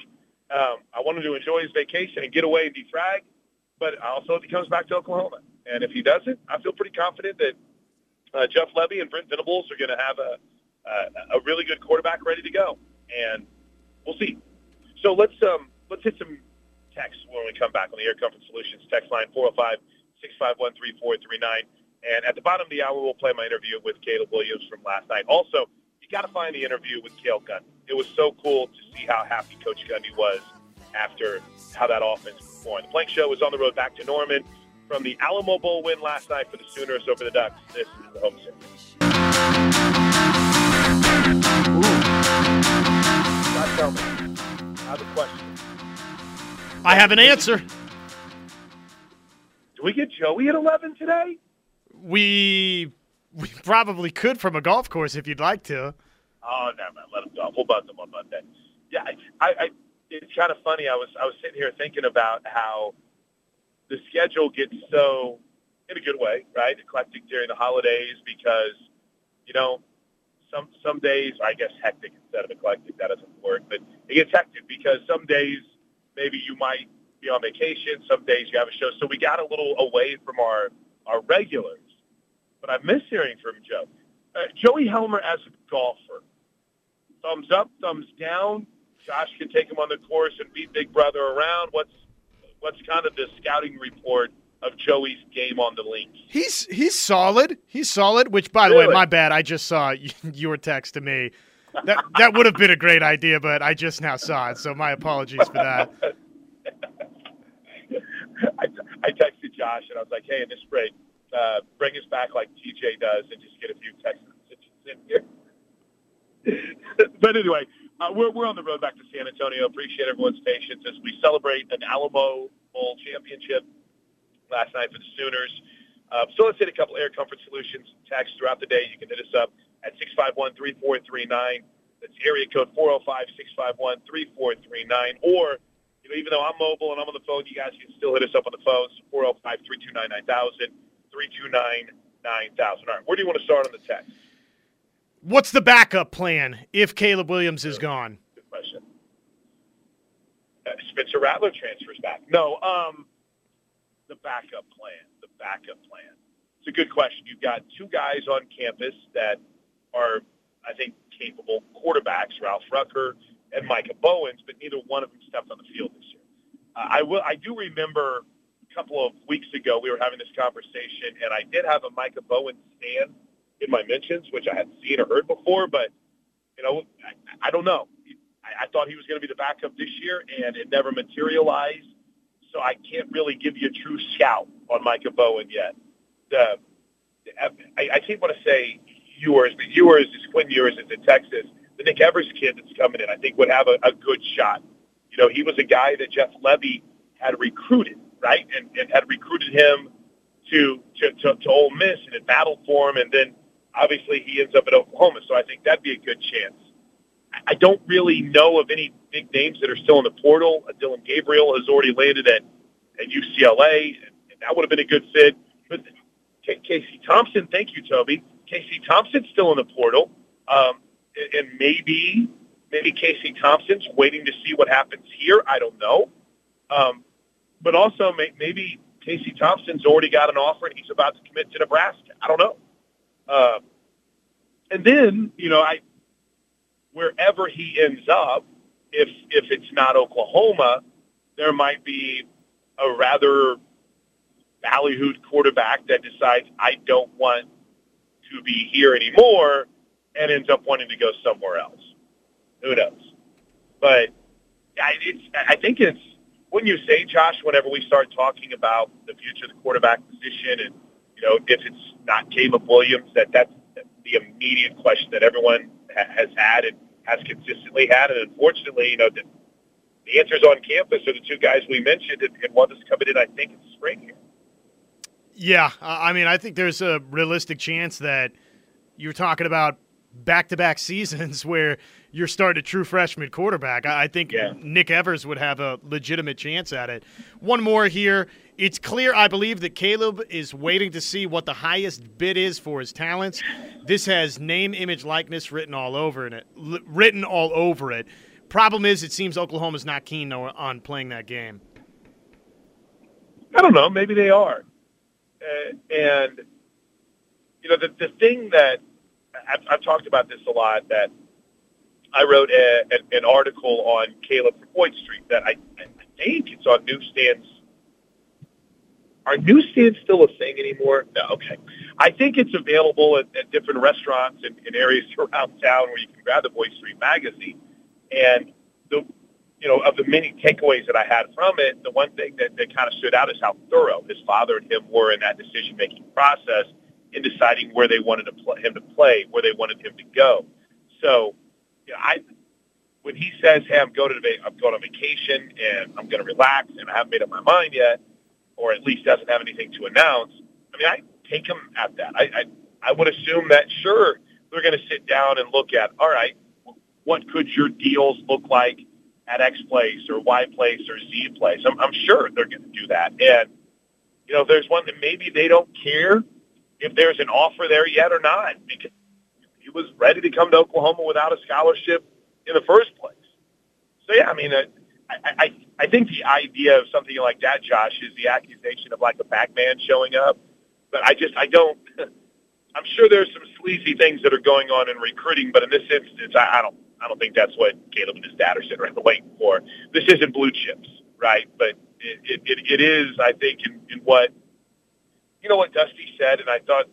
Um, I want him to enjoy his vacation and get away and defrag, but also if he comes back to Oklahoma. And if he doesn't, I feel pretty confident that uh, Jeff Lebby and Brent Venables are going to have a, a a really good quarterback ready to go, and we'll see. So let's um let's hit some text when we come back on the Air Comfort Solutions text line 405-651-3439. And at the bottom of the hour, we'll play my interview with Caleb Williams from last night. Also, got to find the interview with Cale Gundy. It was so cool to see how happy Coach Gundy was after how that offense performed. The Plank Show is on the road back to Norman from the Alamo Bowl win last night for the Sooners over the Ducks. This is the home series. Scott, me. I have a question. I have an answer. Do we get Joey at 11 today? We we probably could from a golf course if you'd like to. Oh, never mind. Let him go. We'll buzz him on Monday. Yeah, I, I, it's kind of funny. I was I was sitting here thinking about how the schedule gets so, in a good way, right, eclectic during the holidays because, you know, some some days I guess hectic instead of eclectic. That doesn't work, but it gets hectic because some days maybe you might be on vacation. Some days you have a show. So we got a little away from our our regulars. But I miss hearing from Joe. Uh, Joey Helmer as a golfer. Thumbs up, thumbs down. Josh can take him on the course and beat Big Brother around. What's what's kind of the scouting report of Joey's game on the links? He's he's solid. He's solid. Which, by the way, my bad. I just saw your text to me. That that would have been a great idea, but I just now saw it. So my apologies for that. I, I texted Josh and I was like, hey, in this break, uh, bring us back like TJ does and just get a few messages in here. but anyway, uh, we're, we're on the road back to San Antonio. Appreciate everyone's patience as we celebrate an Alamo Bowl championship last night for the Sooners. Uh, so let's hit a couple Air Comfort Solutions texts throughout the day. You can hit us up at 651-3439. That's area code 405-651-3439. Or, you know, even though I'm mobile and I'm on the phone, you guys can still hit us up on the phones, 405-329-9000, 329-9000. All right, where do you want to start on the text? What's the backup plan if Caleb Williams is gone? Good question. Uh, Spencer Rattler transfers back. No, um, the backup plan. The backup plan. It's a good question. You've got two guys on campus that are, I think, capable quarterbacks, Ralph Rucker and Micah Bowens, but neither one of them stepped on the field this year. Uh, I will. I do remember couple of weeks ago we were having this conversation, and I did have a Micah Bowens stand in my mentions, which I hadn't seen or heard before, but you know, I, I don't know. I, I thought he was going to be the backup this year, and it never materialized. So I can't really give you a true scout on Micah Bowen yet. The, I, I keep want to say yours, but yours is Quinn Ewers is in Texas. The Nick Evers kid that's coming in, I think, would have a, a good shot. You know, he was a guy that Jeff Lebby had recruited, right, and, and had recruited him to, to to to Ole Miss and had battled for him, and then obviously he ends up at Oklahoma. So I think that'd be a good chance. I don't really know of any big names that are still in the portal. Uh, Dillon Gabriel has already landed at, at UCLA, and that would have been a good fit. But K- Casey Thompson, thank you, Toby. Casey Thompson's still in the portal, um, and- and maybe maybe Casey Thompson's waiting to see what happens here. I don't know, um, but also may- maybe Casey Thompson's already got an offer and he's about to commit to Nebraska. I don't know. Um, and then you know I wherever he ends up, if if it's not Oklahoma, there might be a rather ballyhooed quarterback that decides I don't want to be here anymore and ends up wanting to go somewhere else. Who knows? But I, it's, I think it's when you say, Josh, whenever we start talking about the future of the quarterback position and, you know, if it's not Caleb Williams, that that's the immediate question that everyone ha- has had and has consistently had. And unfortunately, you know, the, the answers on campus are the two guys we mentioned and, and one that's coming in, I think, in spring here. Yeah, I I mean, I think there's a realistic chance that you're talking about back-to-back seasons where you're starting a true freshman quarterback. I I think Nick Evers would have a legitimate chance at it. One more here. It's clear, I believe, that Caleb is waiting to see what the highest bid is for his talents. This has name, image, likeness written all over it. Written all over it. Problem is, it seems Oklahoma's not keen on on playing that game. I don't know. Maybe they are. Uh, and you know, the the thing that I've, I've talked about this a lot. That I wrote a, an, an article on Caleb from Boyd Street that I, I think it's on newsstands. Are newsstands still a thing anymore? No. Okay. I think it's available at, at different restaurants and in areas around town where you can grab the Boyd Street magazine. And the you know, of the many takeaways that I had from it, the one thing that, that kind of stood out is how thorough his father and him were in that decision-making process in deciding where they wanted to play, him to play, where they wanted him to go. So, you know, I when he says, "Hey, I'm going to va- I'm going on vacation and I'm going to relax and I haven't made up my mind yet," or at least doesn't have anything to announce, I mean, I take him at that. I I, I would assume that sure, they're going to sit down and look at, all right, what could your deals look like at X place or Y place or Z place? I'm, I'm sure they're going to do that. And, you know, there's one that maybe they don't care if there's an offer there yet or not because he was ready to come to Oklahoma without a scholarship in the first place. So, yeah, I mean, uh, I, I, I think the idea of something like that, Josh, is the accusation of like a bagman showing up. But I just, I don't, I'm sure there's some sleazy things that are going on in recruiting, but in this instance, I, I don't, I don't think that's what Caleb and his dad are sitting around waiting for. This isn't blue chips, right? But it, it, it, it is, I think, in, in what, you know, what Dusty said, and I thought,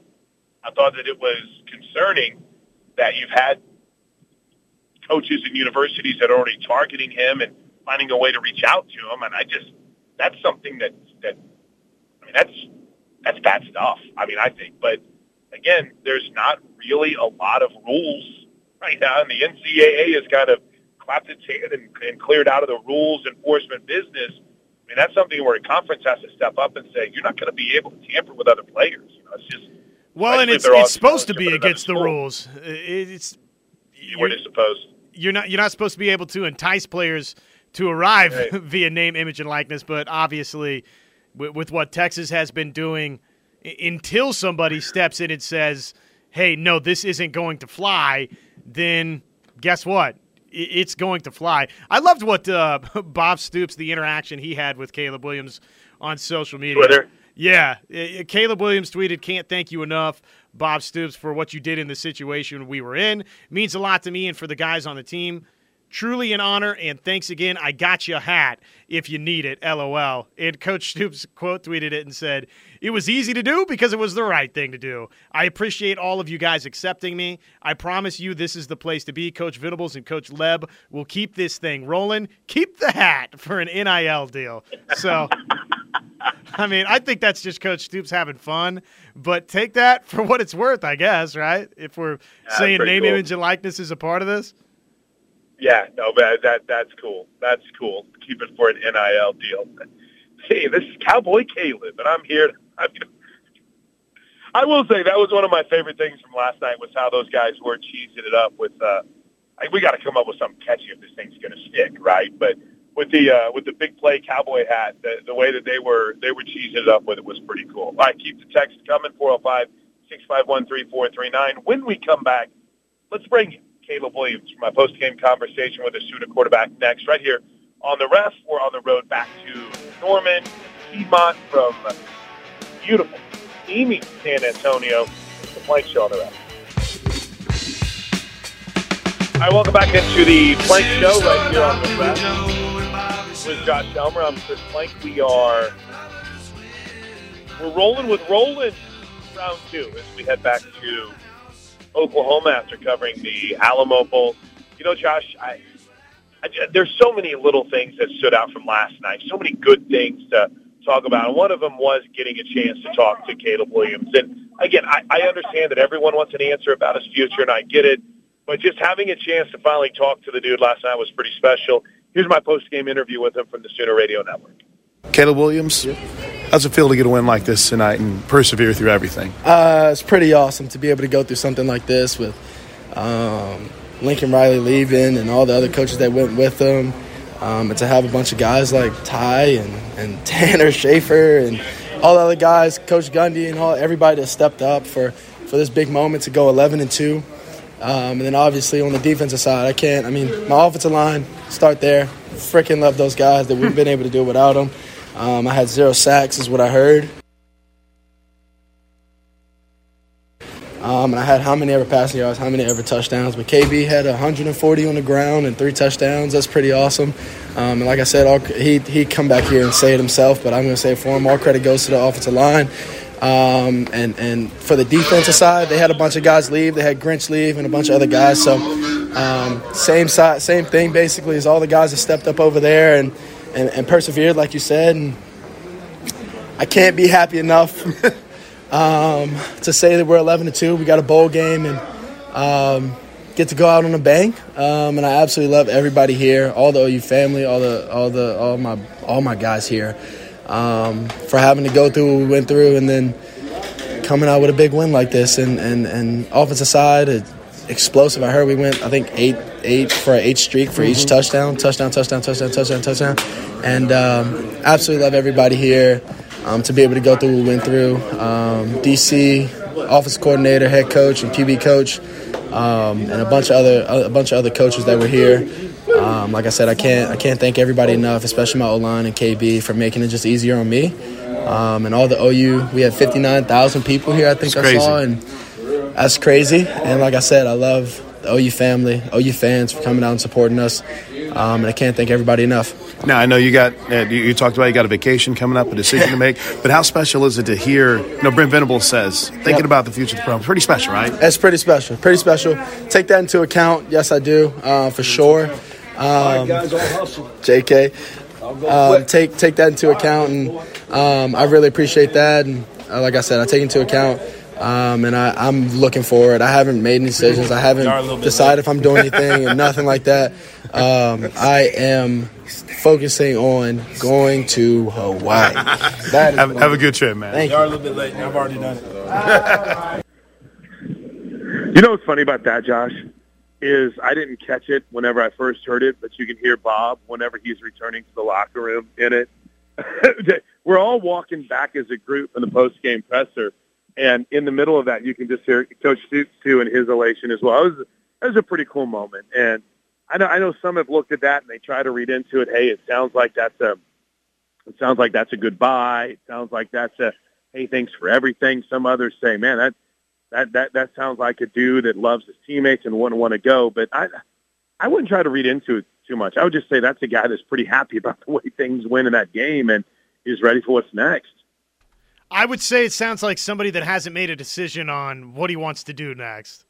I thought that it was concerning that you've had coaches and universities that are already targeting him and finding a way to reach out to him, and I just, that's something that, that, I mean, that's, that's bad stuff. I mean, I think, but again, there's not really a lot of rules right now, and the NCAA has kind of clapped its hand and, and cleared out of the rules enforcement business. I mean, that's something where a conference has to step up and say, you're not going to be able to tamper with other players. You know, it's just well, and it's, it's supposed to be against the rules. It's what is supposed. You're not you're not supposed to be able to entice players to arrive right. via name, image, and likeness. But obviously, with, with what Texas has been doing, until somebody steps in and says, "Hey, no, this isn't going to fly," then guess what? It's going to fly. I loved what uh, Bob Stoops, the interaction he had with Caleb Williams on social media. Twitter. Yeah, Caleb Williams tweeted, "Can't thank you enough, Bob Stoops, for what you did in the situation we were in. Means a lot to me and for the guys on the team. Truly an honor, and thanks again. I got you a hat if you need it. LOL. And Coach Stoops quote tweeted it and said, It was easy to do because it was the right thing to do. I appreciate all of you guys accepting me. I promise you this is the place to be. Coach Venables and Coach Leb will keep this thing rolling. Keep the hat for an NIL deal. So. I mean, I think that's just Coach Stoops having fun, but take that for what it's worth, I guess, right? If we're yeah, saying name, cool. image, and likeness is a part of this. Yeah, no, but that that's cool. That's cool. Keep it for an NIL deal. Hey, this is Cowboy Caleb, and I'm here. To, I, will say that was one of my favorite things from last night was how those guys were cheesing it up with. Uh, like, we got to come up with something catchy if this thing's going to stick, right? But with the uh, with the big play cowboy hat, the, the way that they were they were cheesing it up with it was pretty cool. All right, keep the text coming 405 651 3439. When we come back, let's bring you Caleb Williams for my post-game conversation with the student quarterback next, right here on the ref. We're on the road back to Norman, Piedmont from beautiful, steamy San Antonio. The Plank Show on the. All right, welcome back into the Plank Show right here on the ref with Josh Helmer. I'm Chris Plank. We are we're rolling with Roland round two as we head back to Oklahoma after covering the Alamo Bowl. You know, Josh, I, I, there's so many little things that stood out from last night. So many good things to talk about. And one of them was getting a chance to talk to Caleb Williams. And again, I, I understand that everyone wants an answer about his future, and I get it. But just having a chance to finally talk to the dude last night was pretty special. Here's my post-game interview with him from the Sooner Radio Network. Caleb Williams, how's it feel to get a win like this tonight and persevere through everything? Uh, it's pretty awesome to be able to go through something like this with um, Lincoln Riley leaving and all the other coaches that went with him. Um, and to have a bunch of guys like Ty and, and Tanner Schaefer and all the other guys, Coach Gundy and all everybody that stepped up for, for this big moment to go 11 and 2. Um, and then obviously on the defensive side, I can't. I mean, my offensive line, start there. Freaking love those guys that we've been able to do without them. Um, I had zero sacks, is what I heard. Um, and I had how many ever passing yards, how many ever touchdowns. But KB had 140 on the ground and three touchdowns. That's pretty awesome. Um, and like I said, all, he he come back here and say it himself, but I'm going to say for him, all credit goes to the offensive line. Um, and and for the defensive side, they had a bunch of guys leave. They had Grinch leave and a bunch of other guys. So um, same side, same thing basically as all the guys that stepped up over there and and, and persevered, like you said. And I can't be happy enough um, to say that we're 11 to two. We got a bowl game and um, get to go out on a bang. Um, and I absolutely love everybody here, all the OU family, all the all the all my all my guys here um, for having to go through what we went through, and then coming out with a big win like this. And and and offensive side, explosive. I heard we went, I think eight eight for an eight streak for each touchdown, touchdown, touchdown, touchdown, touchdown, touchdown, and um, absolutely love everybody here. Um, to be able to go through what we went through, um, DC office coordinator, head coach, and QB coach, um, and a bunch of other a bunch of other coaches that were here. Um, like I said, I can't I can't thank everybody enough, especially my O line and KB for making it just easier on me. Um, and all the OU, we had 59,000 people here. I think It's I crazy. saw, and that's crazy. And like I said, I love the OU family, OU fans for coming out and supporting us. Um, and I can't thank everybody enough. Now I know you got uh, you, you talked about you got a vacation coming up, a decision to make. But how special is it to hear? You know, Brent Venables says thinking Yep. about the future of the program. Pretty special, right? That's pretty special. Pretty special. Take that into account. Yes, I do, uh, for sure. Um, JK. Um, take take that into account, and um, I really appreciate that. And uh, like I said, I take into account, um, and I, I'm looking forward. I haven't made any decisions. I haven't decided if I'm doing anything and nothing like that. Um, I am focusing on going to Hawaii. That is have, have a good trip, man. Thank You are a little bit late. I've already done it. You know what's funny about that, Josh, is I didn't catch it whenever I first heard it, but you can hear Bob whenever he's returning to the locker room in it. We're all walking back as a group in the post-game presser, and in the middle of that, you can just hear Coach too and his elation as well. It was, it was a pretty cool moment, and I know I know some have looked at that and they try to read into it. Hey, it sounds like that's a it sounds like that's a goodbye. It sounds like that's a hey, thanks for everything. Some others say, man, that that that that sounds like a dude that loves his teammates and wouldn't want to go. But I I wouldn't try to read into it too much. I would just say that's a guy that's pretty happy about the way things went in that game and is ready for what's next. I would say it sounds like somebody that hasn't made a decision on what he wants to do next.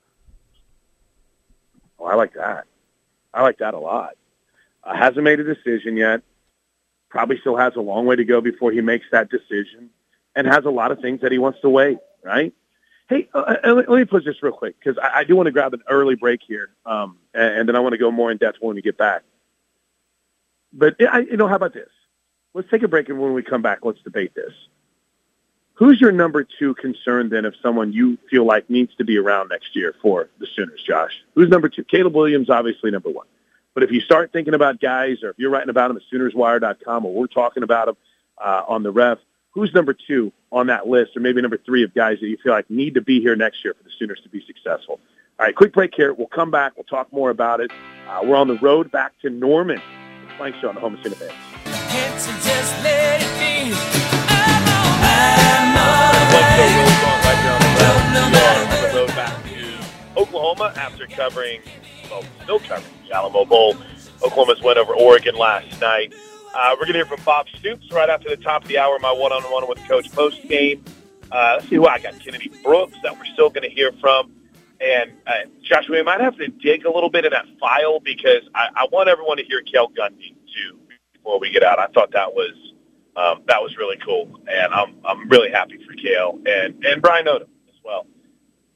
Oh, I like that. I like that a lot. Uh, hasn't made a decision yet. Probably still has a long way to go before he makes that decision, and has a lot of things that he wants to weigh. Right? Hey, uh, uh, let let me put this real quick because I, I do want to grab an early break here, um, and, and then I want to go more in depth when we get back. But I, you know, how about this? Let's take a break, and when we come back, let's debate this. Who's your number two concern then of someone you feel like needs to be around next year for the Sooners, Josh? Who's number two? Caleb Williams, obviously number one. But if you start thinking about guys, or if you're writing about them at SoonersWire.com, or we're talking about them uh, on the ref, who's number two on that list, or maybe number three of guys that you feel like need to be here next year for the Sooners to be successful? All right, quick break here. We'll come back. We'll talk more about it. Uh, we're on the road back to Norman. Plank Show on the Home of Sooner Oklahoma after covering, well, still covering the Alamo Bowl. Oklahoma's win over Oregon last night. Uh, we're going to hear from Bob Stoops right after the top of the hour, my one-on-one with Coach post game. Uh, let's see who I got. Kennedy Brooks that we're still going to hear from. And uh, Josh, we might have to dig a little bit in that file because I, I want everyone to hear Cale Gundy too before we get out. I thought that was um, that was really cool, and I'm I'm really happy for Cale and and Brian Odom as well.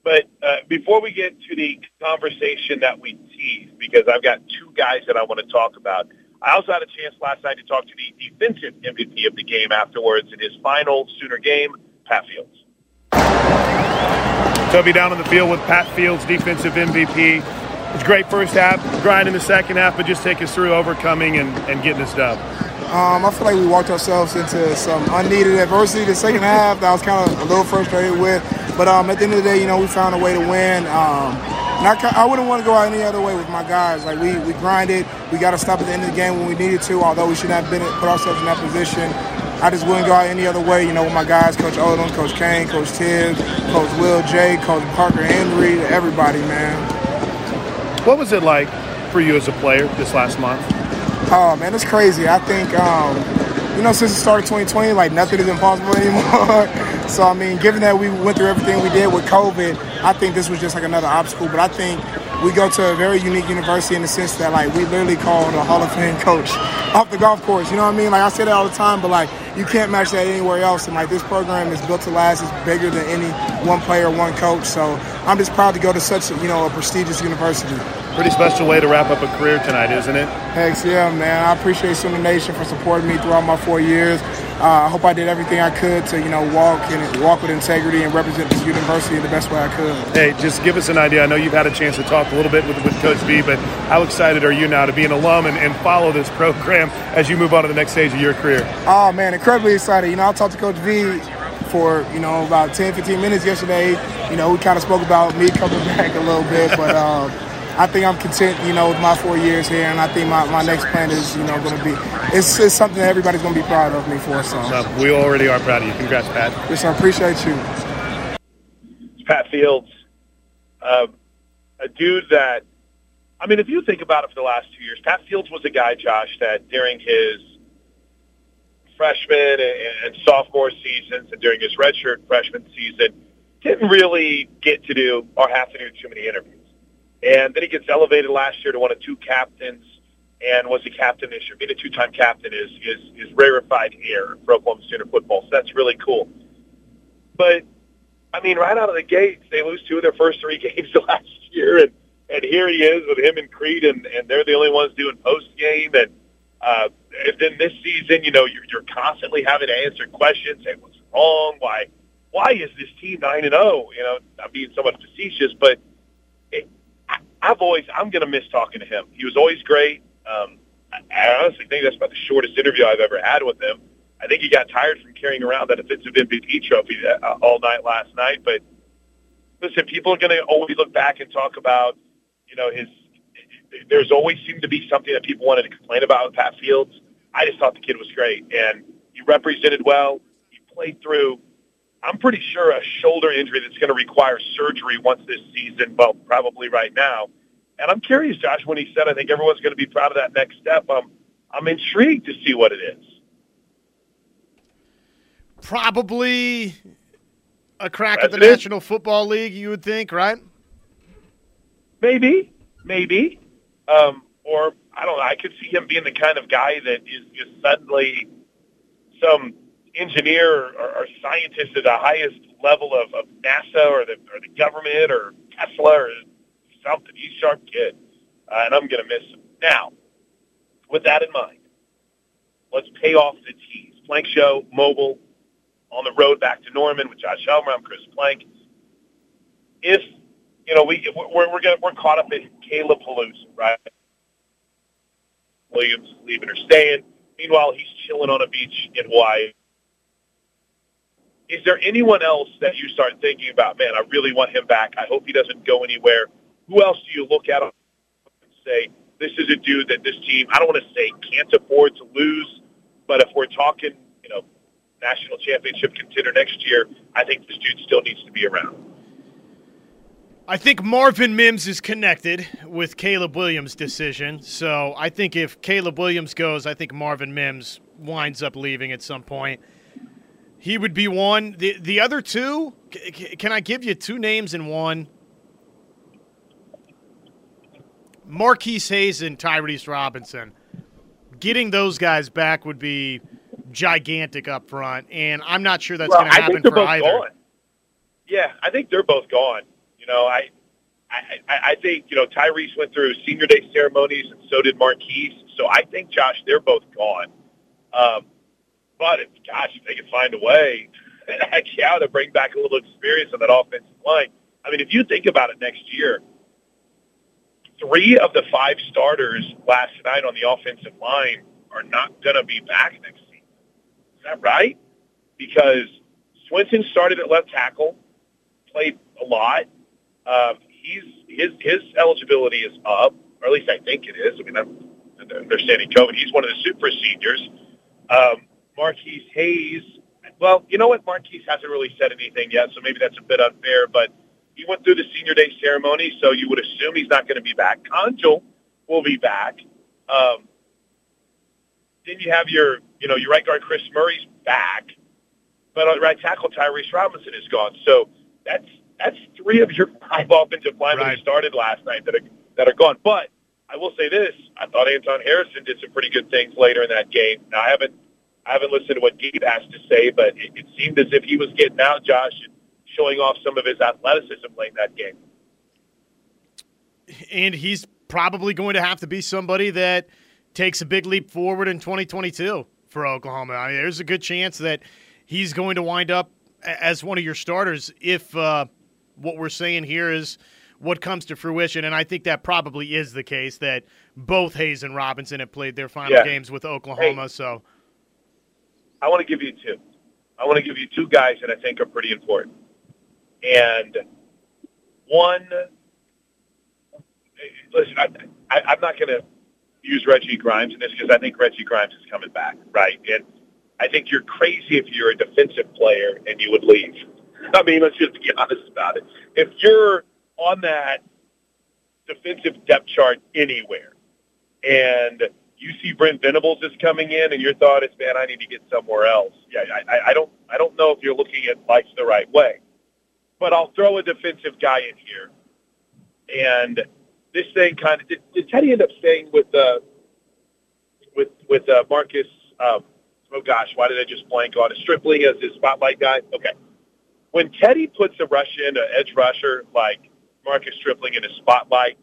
But uh, before we get to the conversation that we teased, because I've got two guys that I want to talk about. I also had a chance last night to talk to the defensive MVP of the game afterwards in his final Sooner game, Pat Fields. Toby down on the field with Pat Fields, defensive MVP. It's great first half, grind in the second half, but just take us through overcoming and, and getting this dub. Um, I feel like we walked ourselves into some unneeded adversity the second half that I was kind of a little frustrated with. But um, at the end of the day, you know, we found a way to win. Um, and I, I wouldn't want to go out any other way with my guys. Like we, we grinded. We got to stop at the end of the game when we needed to. Although we shouldn't have been put ourselves in that position. I just wouldn't go out any other way. You know, with my guys, Coach Odom, Coach Cain, Coach Tibbs, Coach Will J, Coach Parker Henry, everybody, man. What was it like for you as a player this last month? Oh man, it's crazy. I think um, you know since the start of 2020, like nothing is impossible anymore. so I mean, given that we went through everything we did with COVID, I think this was just like another obstacle. But I think we go to a very unique university in the sense that like we literally called a Hall of Fame coach off the golf course. You know what I mean? Like I say that all the time, but like you can't match that anywhere else. And like this program is built to last. It's bigger than any one player, one coach. So I'm just proud to go to such a, you know a prestigious university. Pretty special way to wrap up a career tonight, isn't it? Heck yeah, man. I appreciate Sooner Nation for supporting me throughout my four years. Uh, I hope I did everything I could to, you know, walk and walk with integrity and represent this university in the best way I could. Hey, just give us an idea. I know you've had a chance to talk a little bit with, with Coach V, but how excited are you now to be an alum and, and follow this program as you move on to the next stage of your career? Oh, man, incredibly excited. You know, I talked to Coach V for, you know, about 10, 15 minutes yesterday. You know, we kind of spoke about me coming back a little bit, but um, I think I'm content, you know, with my four years here, and I think my, my next plan is, you know, going to be it's, it's something that everybody's going to be proud of me for. So no, we already are proud of you. Congrats, Pat. Yes, I appreciate you. It's Pat Fields, uh, a dude that, I mean, if you think about it for the last two years, Pat Fields was a guy, Josh, that during his freshman and, and sophomore seasons and during his redshirt freshman season didn't really get to do or have to do too many interviews. And then he gets elevated last year to one of two captains and was a captain this year. Being a two-time captain is is is rarefied air for Oklahoma Sooner football, so that's really cool. But I mean, right out of the gates, they lose two of their first three games last year, and and here he is with him and Creed, and and they're the only ones doing post game, and uh, and then this season, you know, you're you're constantly having to answer questions. Hey, what's wrong? Why why is this team nine and zero? You know, I'm being somewhat facetious, but. I've always, I'm going to miss talking to him. He was always great. Um, I honestly think that's about the shortest interview I've ever had with him. I think he got tired from carrying around that defensive MVP trophy uh, all night last night. But listen, people are going to always look back and talk about, you know, his. There's always seemed to be something that people wanted to complain about with Pat Fields. I just thought the kid was great, and he represented well. He played through. I'm pretty sure a shoulder injury that's going to require surgery once this season. Well, probably right now. And I'm curious, Josh, when he said, I think everyone's going to be proud of that next step. Um, I'm intrigued to see what it is. Probably a crack at the National Football League, you would think, right? Maybe, maybe. Um, or, I don't know, I could see him being the kind of guy that is just suddenly some engineer or, or scientist at the highest level of, of NASA or the, or the government or Tesla or something. He's a sharp kid, uh, and I'm going to miss him. Now, with that in mind, let's pay off the tease. Plank Show, mobile, on the road back to Norman with Josh Helmer. I'm Chris Plank. If you know we we're we're, gonna, we're caught up in Caleb Palooza, right? Williams leaving or staying. Meanwhile, he's chilling on a beach in Hawaii. Is there anyone else that you start thinking about? Man, I really want him back. I hope he doesn't go anywhere. Who else do you look at and say this is a dude that this team? I don't want to say can't afford to lose, but if we're talking, you know, national championship contender next year, I think this dude still needs to be around. I think Marvin Mims is connected with Caleb Williams' decision. So I think if Caleb Williams goes, I think Marvin Mims winds up leaving at some point. He would be one. The the other two, can I give you two names in one? Marquis Hayes and Tyrese Robinson. Getting those guys back would be gigantic up front, and I'm not sure that's well, going to happen for either. Gone. Yeah, I think they're both gone. You know, I, I, I think you know Tyrese went through senior day ceremonies, and so did Marquis. So I think Josh, they're both gone. Um, but if, gosh, if they can find a way, heck yeah, to bring back a little experience on that offensive line. I mean, if you think about it, next year, three of the five starters last night on the offensive line are not going to be back next season. Is that right? Because Swenson started at left tackle, played a lot. Um, he's his his eligibility is up, or at least I think it is. I mean, I'm, they're standing COVID. He's one of the super seniors. Um, Marquis Hayes. Well, you know what? Marquis hasn't really said anything yet, so maybe that's a bit unfair. But he went through the senior day ceremony, so you would assume he's not going to be back. Conjal will be back. Um, then you have your, you know, your right guard Chris Murray's back, but on right tackle Tyrese Robinson is gone. So that's that's three of your five offensive linemen right. who started last night that are that are gone. But I will say this: I thought Anton Harrison did some pretty good things later in that game. Now I haven't I haven't listened to what Gabe has to say, but it, it seemed as if he was getting out, Josh, and showing off some of his athleticism late in that game. And he's probably going to have to be somebody that takes a big leap forward in 2022 for Oklahoma. I mean, there's a good chance that he's going to wind up as one of your starters if uh, what we're saying here is what comes to fruition. And I think that probably is the case that both Hayes and Robinson have played their final Yeah. games with Oklahoma. Hey. So I want to give you two. I want to give you two guys that I think are pretty important. And one, listen, I, I, I'm not going to use Reggie Grimes in this because I think Reggie Grimes is coming back, right? And I think you're crazy if you're a defensive player and you would leave. I mean, let's just be honest about it. If you're on that defensive depth chart anywhere and you see Brent Venables is coming in, and your thought is, man, I need to get somewhere else. Yeah, I, I- don't, I don't know if you're looking at life the right way. But I'll throw a defensive guy in here, and this thing kind of did, did Teddy end up staying with uh, with with uh, Marcus? Um, oh gosh, why did I just blank on it? Stripling as his spotlight guy. Okay, when Teddy puts a rush in, an edge rusher like Marcus Stripling in his spotlight,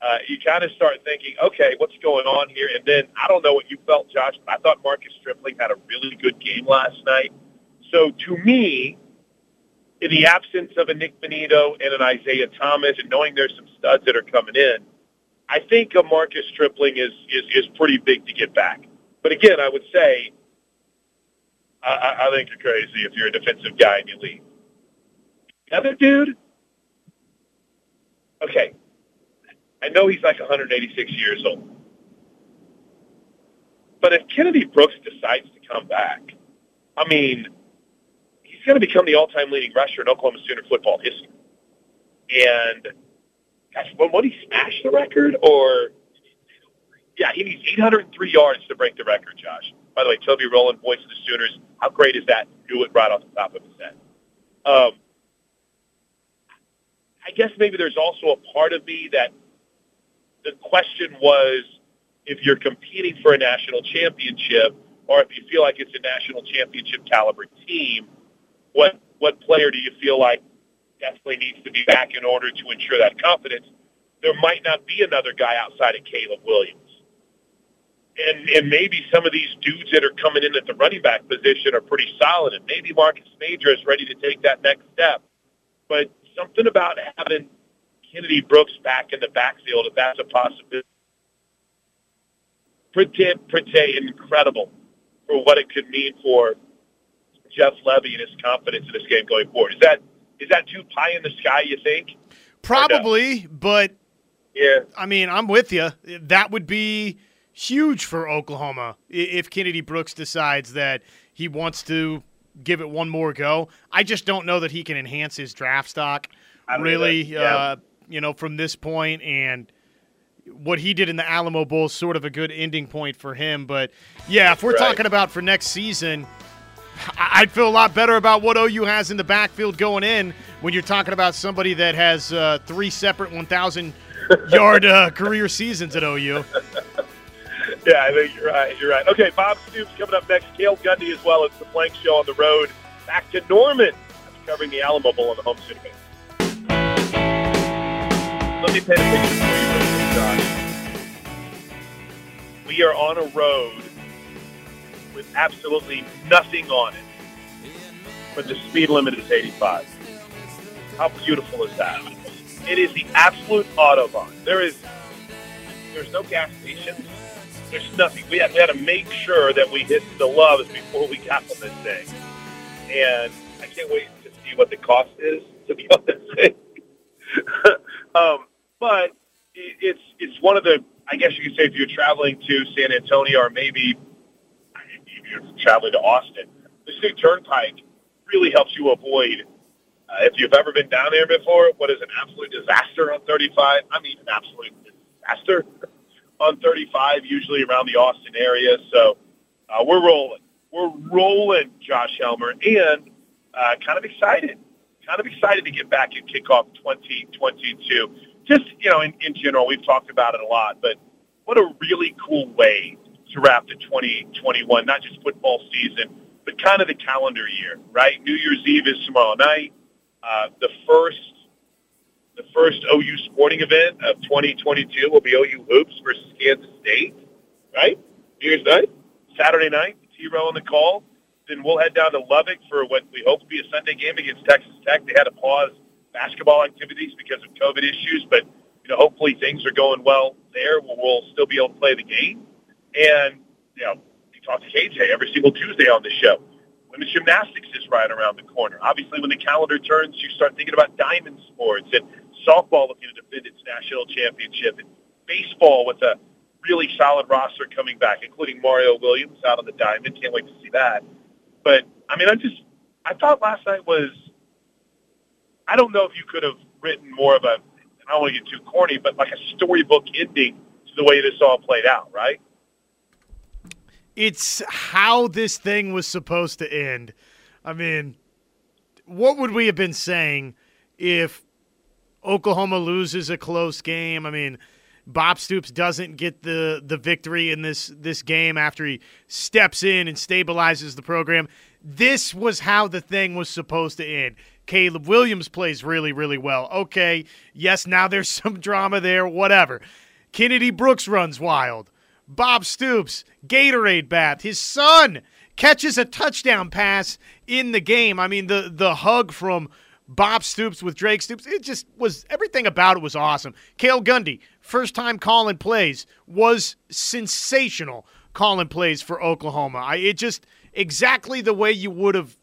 uh, you kind of start thinking, okay, what's going on here? And then I don't know what you felt, Josh, but I thought Marcus Stripling had a really good game last night. So to me, in the absence of a Nik Bonitto and an Isaiah Thomas, and knowing there's some studs that are coming in, I think a Marcus Stripling is is, is pretty big to get back. But again, I would say, I, I think you're crazy if you're a defensive guy and you leave. The other dude, okay, I know he's like 186 years old. But if Kennedy Brooks decides to come back, I mean, he's going to become the all-time leading rusher in Oklahoma Sooner football history. And gosh, when would he smash the record? Or yeah, he needs 803 yards to break the record. Josh. By the way, Toby Rowland, voice of the Sooners. How great is that? Do it right off the top of his head. Um, I guess maybe there's also a part of me that the question was if you're competing for a national championship or if you feel like it's a national championship caliber team, what what player do you feel like definitely needs to be back in order to ensure that confidence? There might not be another guy outside of Caleb Williams. And and maybe some of these dudes that are coming in at the running back position are pretty solid and maybe Marcus Major is ready to take that next step. But something about having Kennedy Brooks back in the backfield, if that's a possibility. Pretty, pretty incredible for what it could mean for Jeff Lebby and his confidence in this game going forward. Is that is that too pie in the sky? You think? probably, but Yeah. I mean, I'm with you. That would be huge for Oklahoma if Kennedy Brooks decides that he wants to give it one more go. I just don't know that he can enhance his draft stock I really. Yeah. Uh, you know, from this point and what he did in the Alamo Bowl is sort of a good ending point for him. But yeah, if we're Right. talking about for next season, I'd feel a lot better about what OU has in the backfield going in when you're talking about somebody that has uh, three separate 1,000 yard uh, career seasons at OU. Yeah, I think you're right. You're right. Okay, Bob Stoops coming up next. Cale Gundy as well It's the Plank Show on the road. Back to Norman covering the Alamo Bowl on the home. Let me paint a picture for you, Josh. We are on a road with absolutely nothing on it, but the speed limit is 85. How beautiful is that? It is the absolute autobahn. There is there's no gas stations. There's nothing. We had, we had to make sure that we hit the Love's before we got on this thing. And I can't wait to see what the cost is, to be honest. um, but it's it's one of the, I guess you could say if you're traveling to San Antonio or maybe if you're traveling to Austin, this new turnpike really helps you avoid uh, if you've ever been down there before, what is an absolute disaster on 35? I mean, an absolute disaster on 35, usually around the Austin area. So uh, we're rolling. We're rolling, Josh Helmer, and uh, kind of excited. Kind of excited to get back and kick off 2022. Just, you know, in, in general, we've talked about it a lot, but what a really cool way to wrap the 2021, not just football season, but kind of the calendar year, right? New Year's Eve is tomorrow night. Uh, the first the first OU sporting event of 2022 will be OU hoops versus Kansas State, right? New Year's night, Saturday night, T Row on the call. Then we'll head down to Lubbock for what we hope to be a Sunday game against Texas Tech. They had to pause basketball activities because of COVID issues, but you know, hopefully things are going well there. We'll, we'll still be able to play the game. And you know, we talk to KJ every single Tuesday on the show. Women's gymnastics is right around the corner. Obviously, when the calendar turns, you start thinking about diamond sports and softball looking to defend its national championship and baseball with a really solid roster coming back, including Mario Williams out on the diamond. Can't wait to see that. But I mean, I just I thought last night was I don't know if you could have written more of a I don't want to get too corny, but like a storybook ending to the way this all played out, right? It's how this thing was supposed to end. I mean, what would we have been saying if Oklahoma loses a close game? I mean, Bob Stoops doesn't get the the victory in this this game after he steps in and stabilizes the program. This was how the thing was supposed to end. Caleb Williams plays really, really well. Okay, yes, now there's some drama there, whatever. Kennedy Brooks runs wild. Bob Stoops, Gatorade bath. His son catches a touchdown pass in the game. I mean, the the hug from Bob Stoops with Drake Stoops, it just was everything about it was awesome. Cale Gundy, first time calling plays, was sensational calling plays for Oklahoma. I, it just exactly the way you would have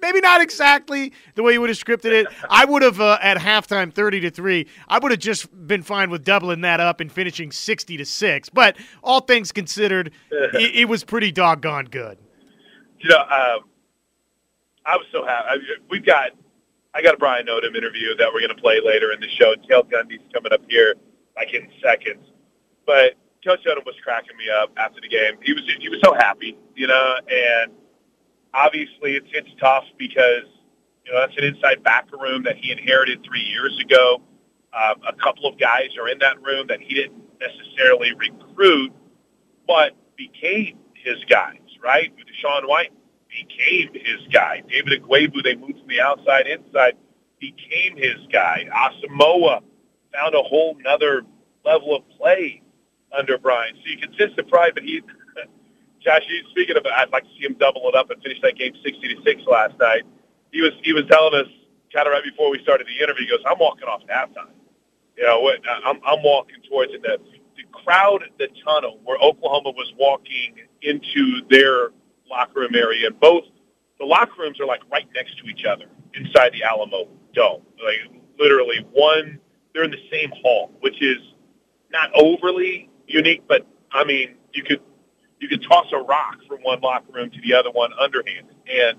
maybe not exactly the way you would have scripted it. I would have uh, at halftime, thirty to three. I would have just been fine with doubling that up and finishing sixty to six. But all things considered, it, it, was pretty doggone good. You know, um, I was so happy. I, we've got. I got a Brian Odom interview that we're going to play later in the show. Cale Gundy's coming up here like in seconds, but Coach Odom was cracking me up after the game. He was he was so happy, you know, and obviously it's it's tough because you know that's an inside backer room that he inherited three years ago. Um, a couple of guys are in that room that he didn't necessarily recruit, but became his guys. Right, DaShaun White became his guy. David Ugwoegbu, they moved from the outside inside, became his guy. Asamoah found a whole nother level of play under Brian. So you can sense the pride, but he Josh, speaking of, I'd like to see him double it up and finish that game sixty to six last night. He was he was telling us kind of right before we started the interview. He goes, "I'm walking off halftime. You know, I'm I'm walking towards it. The, the crowd, the tunnel where Oklahoma was walking into their locker room area, and both the locker rooms are like right next to each other inside the Alamo Dome. Like literally one, they're in the same hall, which is not overly unique, but I mean, you could you could toss a rock from one locker room to the other one underhanded. And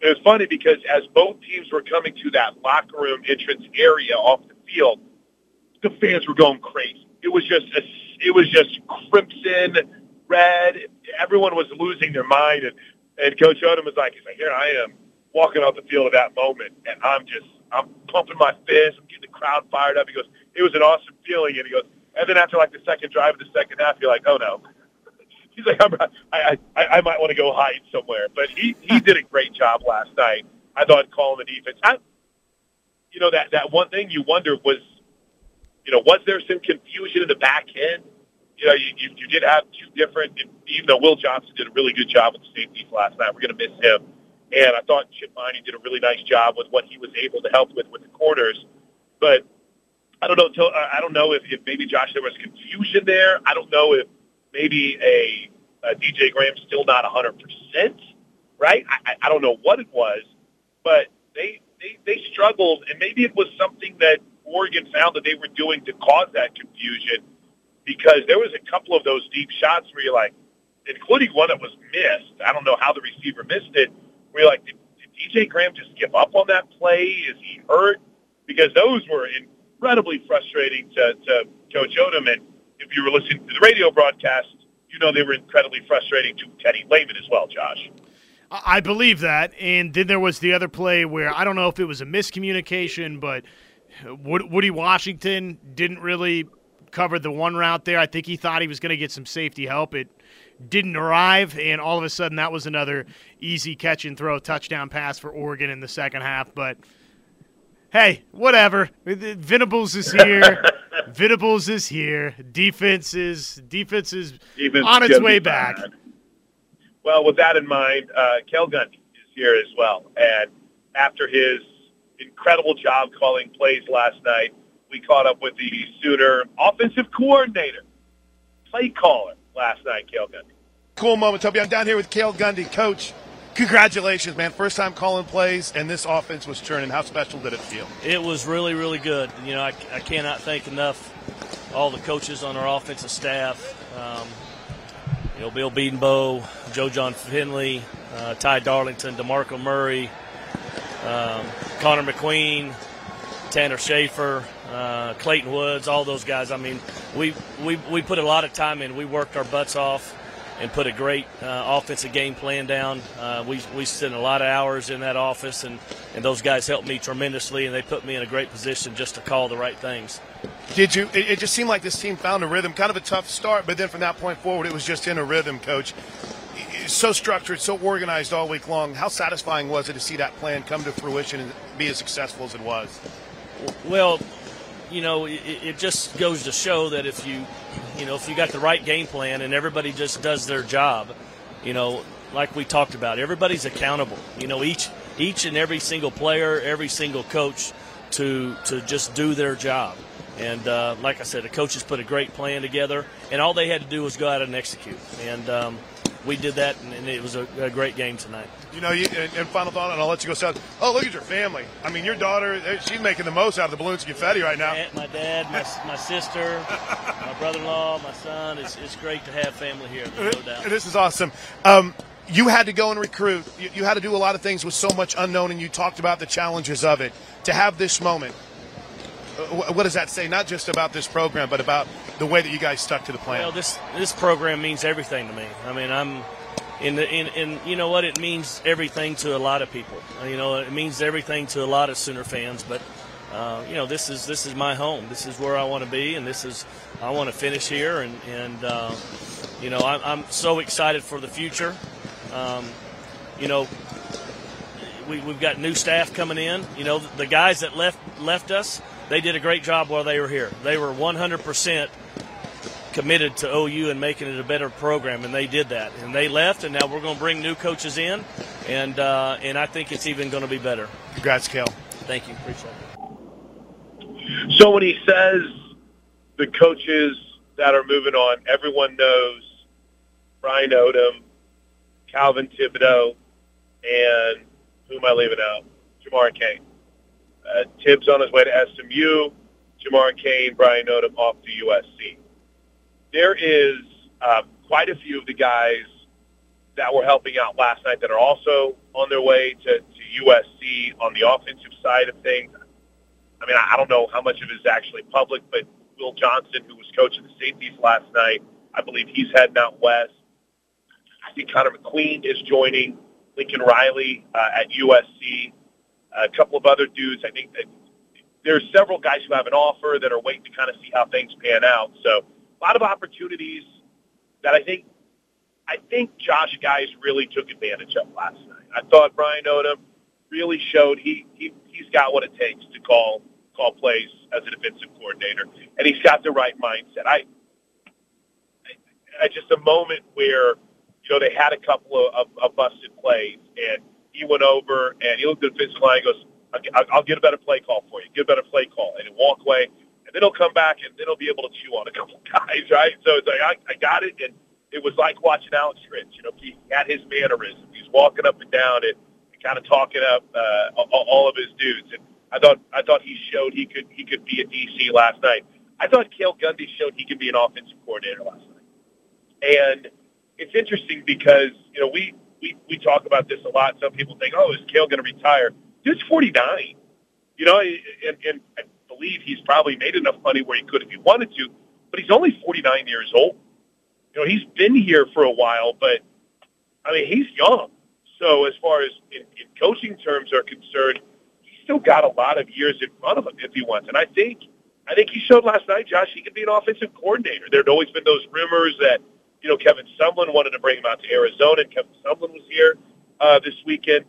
it was funny because as both teams were coming to that locker room entrance area off the field, the fans were going crazy. It was just a, it was just crimson, red. Everyone was losing their mind, and and Coach Odom was like, he's like, here I am walking off the field at that moment, and I'm just I'm pumping my fist, I'm getting the crowd fired up. He goes, it was an awesome feeling, and he goes, and then after like the second drive of the second half, you're like, oh no, he's like, I'm, I, I, I might want to go hide somewhere. But he, he did a great job last night. I thought calling the defense. I, you know, that, that one thing you wonder was, you know, was there some confusion in the back end? You know, you, you, you did have two different, even though Will Johnson did a really good job with the safeties last night. We're going to miss him. And I thought Chip Viney did a really nice job with what he was able to help with with the corners. But I don't know. I don't know if, if maybe Josh there was confusion there. I don't know if maybe a, a DJ Graham still not 100%, right? I, I don't know what it was, but they, they, they struggled, and maybe it was something that Oregon found that they were doing to cause that confusion because there was a couple of those deep shots where you're like, including one that was missed. I don't know how the receiver missed it. Where you're like, did, did DJ Graham just give up on that play? Is he hurt? Because those were incredibly frustrating to, to Coach Odom. And if you were listening to the radio broadcast, you know they were incredibly frustrating to Teddy Lehman as well, Josh. I believe that. And then there was the other play where I don't know if it was a miscommunication, but Woodi Washington didn't really cover the one route there. I think he thought he was going to get some safety help. It didn't arrive, and all of a sudden that was another easy catch and throw touchdown pass for Oregon in the second half. But hey, whatever. Venables is here. Venables is here. Defense is defense is defense on its way back. Well, with that in mind, uh, Cale Gundy is here as well. And after his incredible job calling plays last night, we caught up with the Sooner offensive coordinator, play caller last night, Cale Gundy. Cool moment, Toby. I'm down here with Cale Gundy. Coach, congratulations, man. First time calling plays, and this offense was churning. How special did it feel? It was really, really good. You know, I, I cannot thank enough all the coaches on our offensive staff. Um, you know, Bill Bedenbaugh, Joe Jon Finley, uh, Ty Darlington, DeMarco Murray, um, Connor McQueen, Tanner Schaefer, uh, Clayton Woods, all those guys. I mean, we, we, we put a lot of time in. We worked our butts off and put a great uh, offensive game plan down. Uh, we, we spent a lot of hours in that office, and, and those guys helped me tremendously, and they put me in a great position just to call the right things. Did you? It, it just seemed like this team found a rhythm. Kind of a tough start, but then from that point forward, it was just in a rhythm, Coach. So structured, so organized all week long. How satisfying was it to see that plan come to fruition and be as successful as it was? Well, you know, it, it just goes to show that if you, you know, if you got the right game plan and everybody just does their job, you know, like we talked about, everybody's accountable. You know, each each and every single player, every single coach, to to just do their job. And uh, like I said, the coaches put a great plan together, and all they had to do was go out and execute. And um, we did that, and, and it was a, a, great game tonight. You know, you, and, and, final thought, and I'll let you go south. Oh, look at your family. I mean, your daughter, eh, she's making the most out of the balloons and confetti right now. My dad, my, my sister, my brother-in-law, my son. It's, it's great to have family here, no doubt. This is awesome. Um, you had to go and recruit. You, you had to do a lot of things with so much unknown, and you talked about the challenges of it. To have this moment, what does that say? Not just about this program, but about the way that you guys stuck to the plan. Well, this this program means everything to me. I mean, I'm in the in, in you know what it means everything to a lot of people. You know, it means everything to a lot of Sooner fans. But uh, you know, this is this is my home. This is where I want to be, and this is I want to finish here. And and uh, you know, I'm, I'm so excited for the future. Um, you know, we, we've got new staff coming in. You know, the guys that left left us they did a great job while they were here. They were 100% committed to OU and making it a better program, and they did that. And they left, and now we're going to bring new coaches in, and uh, and I think it's even going to be better. Congrats, Cale. Thank you. Appreciate it. So when he says the coaches that are moving on, everyone knows Brian Odom, Calvin Thibodeaux, and who am I leaving out? Jamar Cain. Uh, Tibbs on his way to SMU. Jamar Cain, Brian Odom off to USC. There is uh, quite a few of the guys that were helping out last night that are also on their way to, to USC on the offensive side of things. I mean, I don't know how much of it is actually public, but Will Johnson, who was coaching the safeties last night, I believe he's heading out west. I think Connor McQueen is joining Lincoln Riley uh, at USC a couple of other dudes. I think that there's several guys who have an offer that are waiting to kind of see how things pan out. So a lot of opportunities that I think I think Josh Guys really took advantage of last night. I thought Brian Odom really showed he, he he's got what it takes to call call plays as a defensive coordinator, and he's got the right mindset. I, I, I just a moment where you know they had a couple of, of, of busted plays and he went over and he looked at defensive line and goes, I'll, get a better play call for you. Get a better play call. And he'll walk away. And then he'll come back and then he'll be able to chew on a couple guys, right? So it's like, I, I got it. And it was like watching Alex Grinch. You know, he had his mannerisms. He's walking up and down and, and kind of talking up uh, all of his dudes. And I thought I thought he showed he could he could be a DC last night. I thought Cale Gundy showed he could be an offensive coordinator last night. And it's interesting because, you know, we we, we talk about this a lot. Some people think, oh, is Cale going to retire? Dude's 49. You know, and, and I believe he's probably made enough money where he could if he wanted to, but he's only 49 years old. You know, he's been here for a while, but I mean, he's young. So as far as in, in coaching terms are concerned, he's still got a lot of years in front of him if he wants. And I think, I think he showed last night, Josh, he could be an offensive coordinator. There had always been those rumors that – you know, Kevin Sumlin wanted to bring him out to Arizona, and Kevin Sumlin was here uh, this weekend.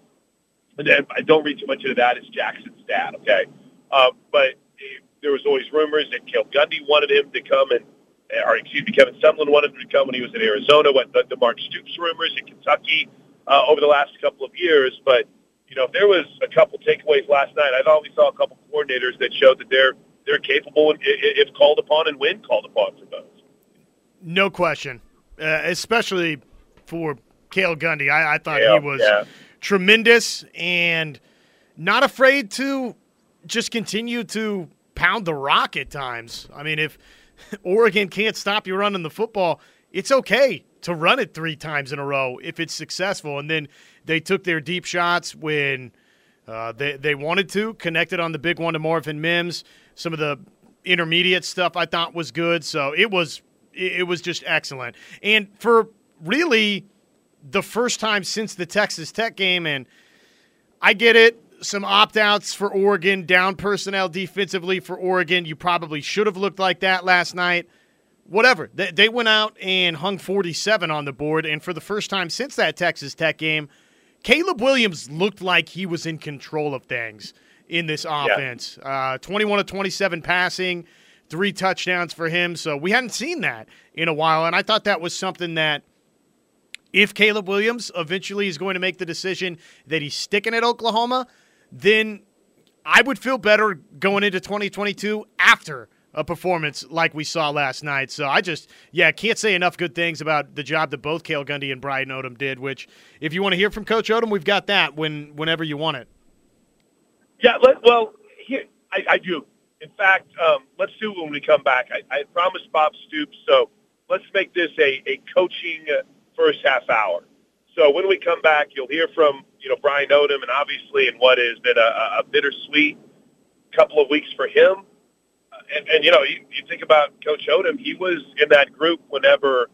And then I don't read too much into that. It's Jackson's dad, okay? Uh, but there was always rumors that Cale Gundy wanted him to come and or excuse me, Kevin Sumlin wanted him to come when he was in Arizona. What the, the Mark Stoops rumors in Kentucky uh, over the last couple of years, but you know, if there was a couple takeaways last night, I thought we saw a couple coordinators that showed that they're they're capable if called upon and when called upon for both. No question, uh, especially for Cale Gundy. I, I thought Yeah, he was yeah. tremendous and not afraid to just continue to pound the rock at times. I mean, if Oregon can't stop you running the football, it's okay to run it three times in a row if it's successful. And then they took their deep shots when uh, they they wanted to, connected on the big one to Marvin Mims. Some of the intermediate stuff I thought was good. So it was it was just excellent. And for really the first time since the Texas Tech game, and I get it. Some opt outs for Oregon, down personnel defensively for Oregon. You probably should have looked like that last night. Whatever. They, they went out and hung 47 on the board. And for the first time since that Texas Tech game, Caleb Williams looked like he was in control of things in this offense. Uh, 21 to 27 passing, three touchdowns for him. So we hadn't seen that in a while. And I thought that was something that if Caleb Williams eventually is going to make the decision that he's sticking at Oklahoma, then I would feel better going into 2022 after a performance like we saw last night. So I just, yeah, can't say enough good things about the job that both Cale Gundy and Brian Odom did. Which, if you want to hear from Coach Odom, we've got that when whenever you want it. Yeah, well, here I, I do. In fact, um, let's do when we come back. I, I promised Bob Stoops, so let's make this a, a coaching uh, first half hour. So when we come back, you'll hear from you know Brian Odom, and obviously in what has been a, a bittersweet couple of weeks for him. Uh, And, and you know, you, you think about Coach Odom; he was in that group whenever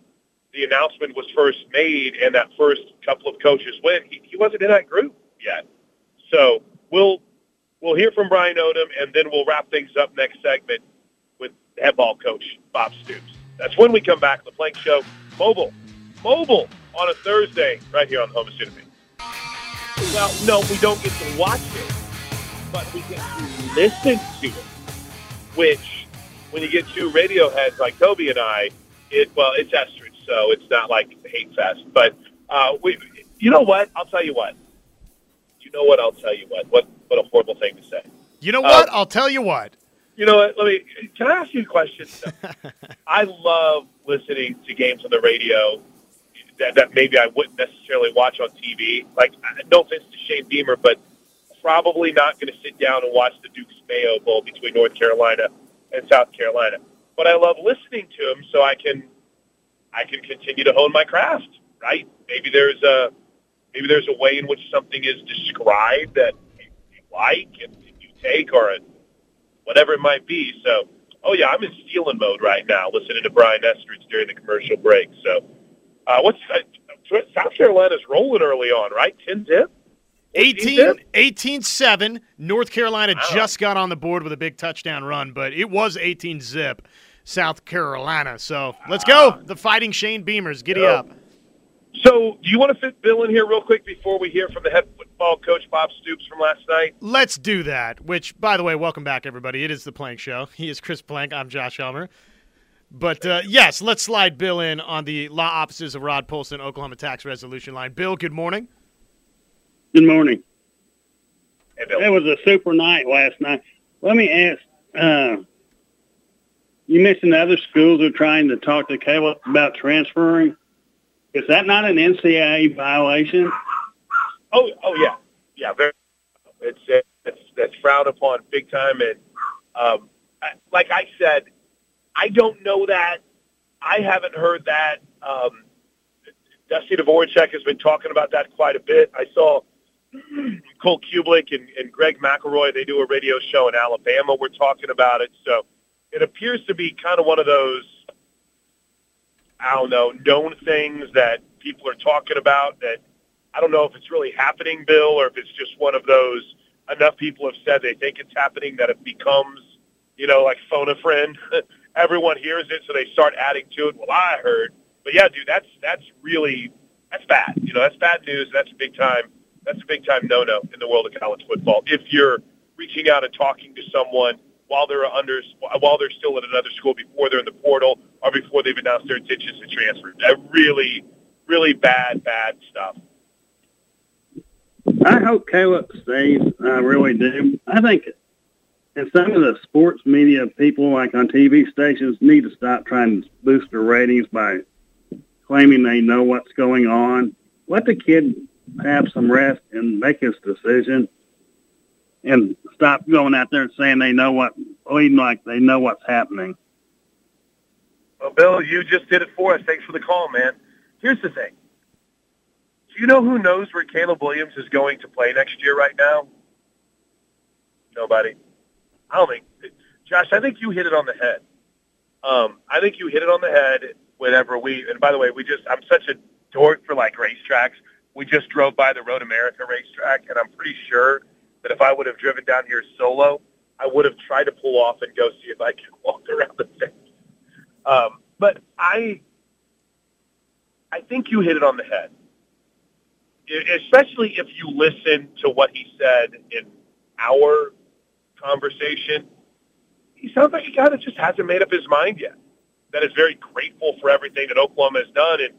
the announcement was first made, and that first couple of coaches went. He, he wasn't in that group yet. So we'll we'll hear from Brian Odom, and then we'll wrap things up next segment with head ball coach Bob Stoops. That's when we come back. The Plank Show, mobile, mobile on a Thursday, right here on the Home of. Well, no, we don't get to watch it, but we get to listen to it. Which, when you get two radio heads like Toby and I, it well, it's Estridge, so it's not like hate fest. But uh, we, you know what? I'll tell you what. You know what? I'll tell you what. What what a horrible thing to say. You know what? Um, I'll tell you what. You know what? Let me. Can I ask you a question? I love listening to games on the radio that, that maybe I wouldn't necessarily watch on TV. Like, no offense to Shane Beamer, but probably not going to sit down and watch the Duke's Mayo Bowl between North Carolina and South Carolina. But I love listening to him, so I can I can continue to hone my craft. Right? Maybe there's a maybe there's a way in which something is described that you like and you take, or a, whatever it might be. So, oh yeah, I'm in stealing mode right now, listening to Brian Estridge during the commercial break. So, uh, what's uh, South Carolina's rolling early on, right? Ten zip. 18, 18-7. North Carolina just got on the board with a big touchdown run, but it was 18 zip, South Carolina. So let's go. The Fighting Shane Beamers. Giddy Yeah. up. So, do you want to fit Bill in here real quick before we hear from the head football coach Bob Stoops from last night? Let's do that. Which, by the way, welcome back, everybody. It is the Plank Show. He is Chris Plank. I'm Josh Helmer. But uh, yes, let's slide Bill in on the law offices of Rod Polson, Oklahoma Tax Resolution Line. Bill, good morning. Good morning. It was a super night last night. Let me ask, uh, you mentioned the other schools are trying to talk to Caleb about transferring. Is that not an NCAA violation? Oh, oh yeah, yeah. Very. It's it's that's frowned upon big time, and um, I, like I said, I don't know that. I haven't heard that. Um, Dusty Dvorak has been talking about that quite a bit. I saw Cole Cubelic and, and Greg McElroy. They do a radio show in Alabama. We're talking about it, so it appears to be kind of one of those I don't know, known things that people are talking about that I don't know if it's really happening, Bill, or if it's just one of those enough people have said they think it's happening that it becomes, you know, like phone a friend. Everyone hears it, so they start adding to it. Well, I heard. But yeah, dude, that's that's really that's bad. You know, that's bad news. That's a big time that's a big time no no in the world of college football. If you're reaching out and talking to someone while they're under while they're still at another school before they're in the portal or before they've announced their intentions to transfer. That really, really bad, bad stuff. I hope Caleb stays. I really do. I think, and some of the sports media people, like on TV stations, need to stop trying to boost their ratings by claiming they know what's going on. Let the kid have some rest and make his decision, and stop going out there and saying they know what, leading like they know what's happening. Well, Bill, you just did it for us. Thanks for the call, man. Here's the thing. Do you know who knows where Caleb Williams is going to play next year right now? Nobody. I don't think. Josh, I think you hit it on the head. Um, I think you hit it on the head whenever we, and by the way, we just, I'm such a dork for like racetracks. We just drove by the Road America racetrack, and I'm pretty sure that if I would have driven down here solo, I would have tried to pull off and go see if I could walk around the fence. Um, but I, I think you hit it on the head, especially if you listen to what he said in our conversation. He sounds like a guy that just hasn't made up his mind yet. That is very grateful for everything that Oklahoma has done, and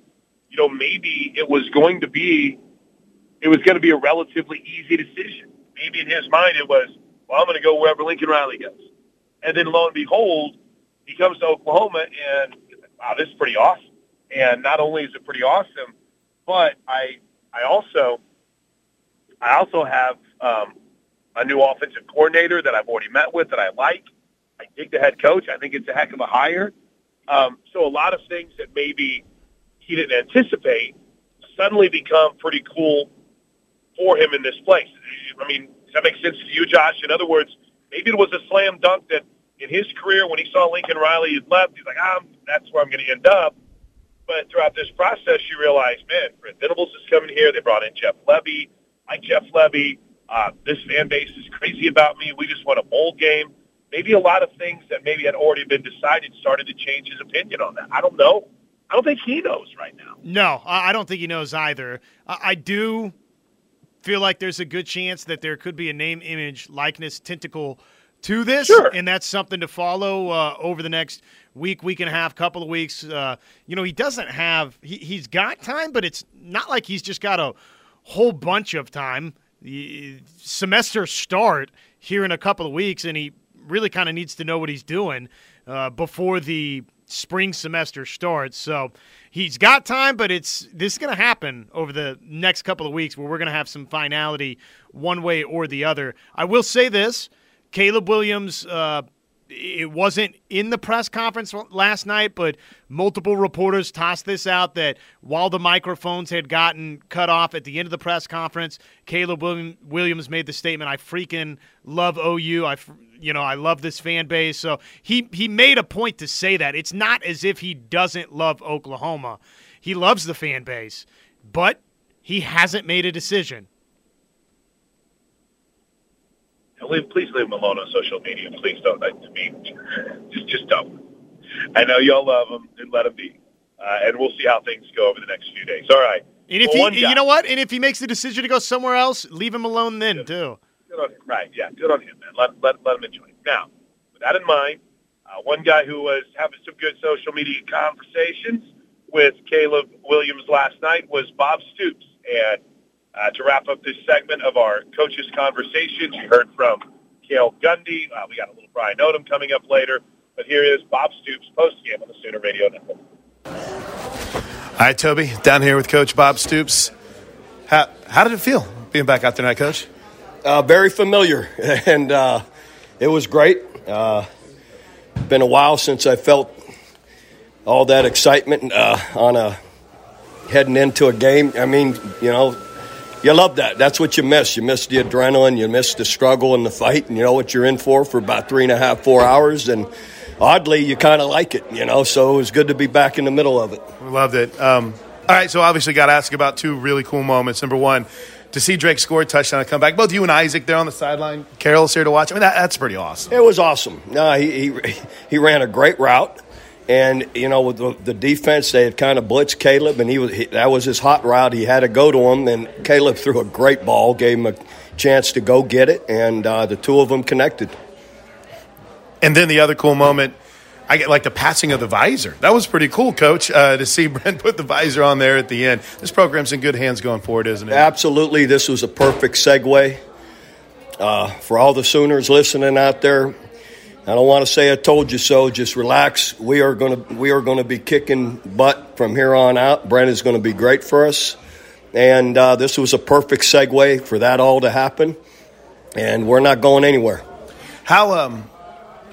you know maybe it was going to be, it was going to be a relatively easy decision. Maybe in his mind it was, well, I'm going to go wherever Lincoln Riley goes, and then lo and behold, he comes to Oklahoma and wow, this is pretty awesome. And not only is it pretty awesome, but I I also I also have um, a new offensive coordinator that I've already met with that I like. I dig the head coach. I think it's a heck of a hire. Um, so a lot of things that maybe he didn't anticipate suddenly become pretty cool for him in this place. I mean, does that make sense to you, Josh? In other words, maybe it was a slam dunk that in his career when he saw Lincoln Riley had left, he's like, ah, that's where I'm going to end up. But throughout this process, you realize, man, Venables is coming here. They brought in Jeff Lebby. Like Jeff Lebby, uh, this fan base is crazy about me. We just won a bowl game. Maybe a lot of things that maybe had already been decided started to change his opinion on that. I don't know. I don't think he knows right now. No, I don't think he knows either. I do feel like there's a good chance that there could be a name, image, likeness, tentacle to this, sure. and that's something to follow uh, over the next week, week and a half, couple of weeks. Uh, you know, he doesn't have he, he's got time, but it's not like he's just got a whole bunch of time. The semester start here in a couple of weeks, and he really kind of needs to know what he's doing uh, before the spring semester starts. So he's got time, but it's this is going to happen over the next couple of weeks where we're going to have some finality one way or the other. I will say this. Caleb Williams, uh, it wasn't in the press conference last night, but multiple reporters tossed this out that while the microphones had gotten cut off at the end of the press conference, Caleb Williams made the statement, "I freaking love OU. I, you know, I love this fan base." So he he made a point to say that it's not as if he doesn't love Oklahoma. He loves the fan base, but he hasn't made a decision. Leave, please leave him alone on social media. Please don't. I mean, just just don't. I know y'all love him, and let him be. Uh, and we'll see how things go over the next few days. All right. And if well, he, you know what, and if he makes the decision to go somewhere else, leave him alone then good. too. Good on him. Right? Yeah. Good on him, man. Let let let him enjoy it. Now, with that in mind, uh, one guy who was having some good social media conversations with Caleb Williams last night was Bob Stoops, and uh, to wrap up this segment of our coaches' conversations, you heard from Cale Gundy. Uh, we got a little Brian Odom coming up later. But here is Bob Stoops post-game on the Sooner Radio Network. All right, Toby, down here with Coach Bob Stoops. How, how did it feel being back out there tonight, Coach? Uh, very familiar, and uh, it was great. Uh, been a while since I felt all that excitement uh, on a heading into a game. I mean, you know, you love that. That's what you miss. You miss the adrenaline. You miss the struggle and the fight, and you know what you're in for for about three and a half, four hours. And oddly, you kind of like it, you know. So it was good to be back in the middle of it. We loved it. Um, all right, so obviously, got to ask about two really cool moments. Number one, to see Drake score a touchdown and come back. Both you and Isaac there on the sideline. Carol's here to watch. I mean, that, that's pretty awesome. It was awesome. No, he, he he ran a great route. And you know, with the, the, defense, they had kind of blitzed Caleb, and he was he, that was his hot route. He had to go to him, and Caleb threw a great ball, gave him a chance to go get it, and uh, the two of them connected. And then the other cool moment I get like the passing of the visor. That was pretty cool, Coach, uh, to see Brent put the visor on there at the end. This program's in good hands going forward, isn't it? Absolutely. This was a perfect segue. Uh, for all the Sooners listening out there, I don't want to say I told you so. Just relax. We are going to we are going to be kicking butt from here on out. Brent is going to be great for us, and uh, this was a perfect segue for that all to happen. And we're not going anywhere. How um,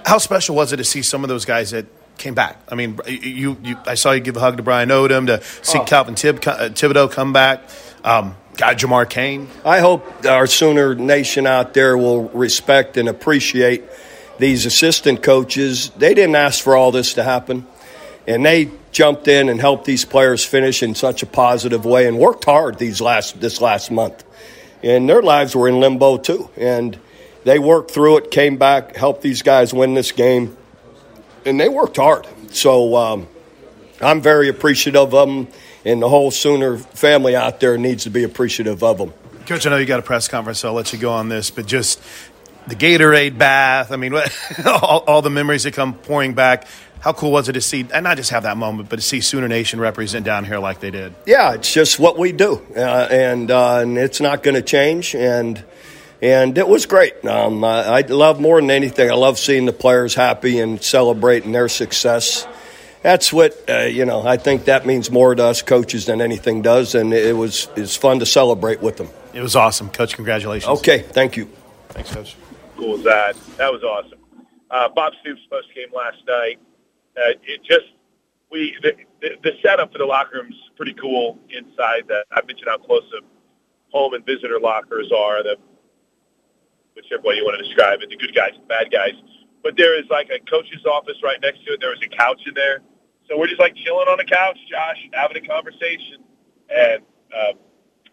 how special was it to see some of those guys that came back? I mean, you, you I saw you give a hug to Brian Odom to see Oh. Calvin Tib, uh, Thibodeaux come back. Um, got Jamar Cain. I hope our Sooner Nation out there will respect and appreciate these assistant coaches. They didn't ask for all this to happen, and they jumped in and helped these players finish in such a positive way and worked hard these last this last month. And their lives were in limbo too, and they worked through it, came back, helped these guys win this game, and they worked hard. So um, I'm very appreciative of them, and the whole Sooner family out there needs to be appreciative of them. Coach, I know you got a press conference, so I'll let you go on this, but just the Gatorade bath. I mean, all, all the memories that come pouring back. How cool was it to see, and not just have that moment, but to see Sooner Nation represent down here like they did? Yeah, it's just what we do, uh, and uh, and it's not going to change. And and it was great. Um, I, I love more than anything. I love seeing the players happy and celebrating their success. That's what uh, you know. I think that means more to us coaches than anything does, and it was it's fun to celebrate with them. It was awesome, Coach. Congratulations. Okay, thank you. Thanks, Coach. Cool as that. That was awesome. Uh, Bob Stoops post game last night. Uh, it just we the, the, the setup for the locker room's pretty cool inside. That I mentioned how close the home and visitor lockers are. The whichever way you want to describe it, the good guys the bad guys. But there is like a coach's office right next to it. There was a couch in there, so we're just like chilling on the couch, Josh, having a conversation. And uh,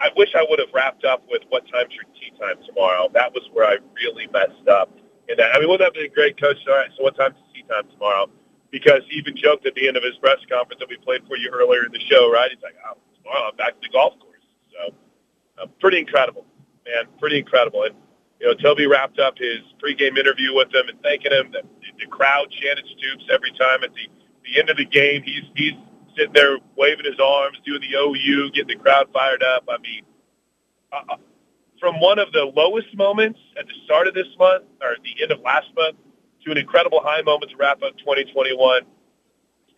I wish I would have wrapped up with what time's your tea time tomorrow. That was where I really messed up. And I mean, wouldn't that be a great coach? All right, so what time's tea time tomorrow? Because he even joked at the end of his press conference that we played for you earlier in the show, right? He's like, oh, tomorrow I'm back to the golf course. So uh, pretty incredible, man, pretty incredible. And you know, Toby wrapped up his pregame interview with him and thanking him. The, the crowd chanted Stoops every time at the the end of the game. He's he's sitting there waving his arms, doing the OU, getting the crowd fired up. I mean, uh, from one of the lowest moments at the start of this month or the end of last month to an incredible high moment to wrap up 2021.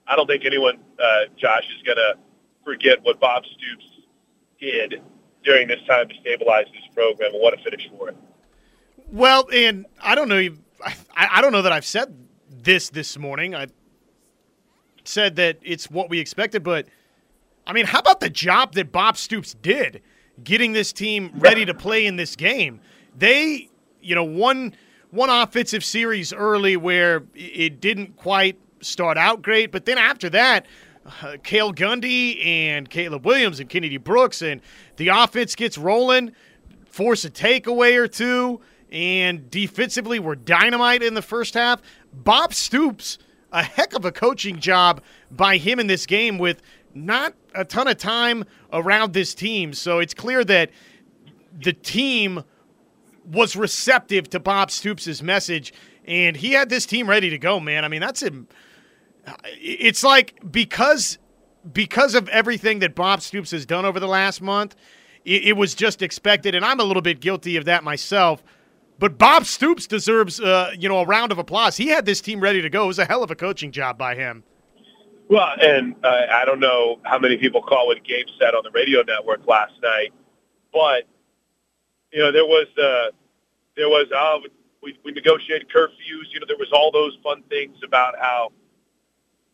I don't think anyone, uh, Josh, is going to forget what Bob Stoops did during this time to stabilize this program and what a finish for it. Well, and I don't know. I, I don't know that I've said this this morning. I said that it's what we expected, but I mean, how about the job that Bob Stoops did getting this team ready to play in this game? They, you know, one one offensive series early where it didn't quite start out great, but then after that, uh, Cale Gundy and Caleb Williams and Kennedy Brooks and the offense gets rolling, force a takeaway or two, and defensively we're dynamite in the first half. Bob Stoops, a heck of a coaching job by him in this game with not a ton of time around this team. So it's clear that the team was receptive to Bob Stoops' message, and he had this team ready to go, man. I mean, that's him. It's like because because of everything that Bob Stoops has done over the last month, it, it was just expected, and I'm a little bit guilty of that myself. But Bob Stoops deserves, uh, you know, a round of applause. He had this team ready to go. It was a hell of a coaching job by him. Well, and uh, I don't know how many people caught what Gabe said on the radio network last night, but you know there was uh, there was uh, we, we negotiated curfews. You know there was all those fun things about how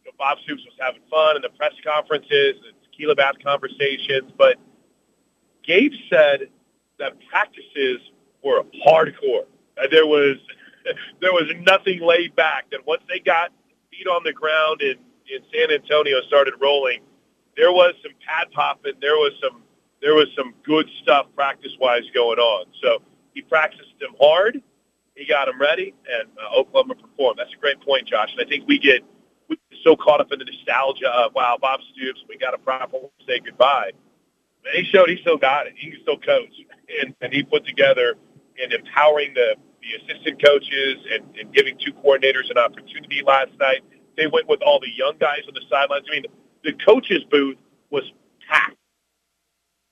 you know, Bob Stoops was having fun in the press conferences and tequila bath conversations, but Gabe said that practices were hardcore. There was there was nothing laid back. That once they got feet on the ground and in San Antonio started rolling, there was some pad popping. There was some there was some good stuff practice wise going on. So he practiced them hard. He got them ready, and uh, Oklahoma performed. That's a great point, Josh. And I think we get we get so caught up in the nostalgia of wow, Bob Stoops. We got to properly say goodbye. He showed he still got it. He can still coach, and, and he put together and empowering the the assistant coaches and, and giving two coordinators an opportunity last night They went with all the young guys on the sidelines. I mean, the coaches' booth was packed.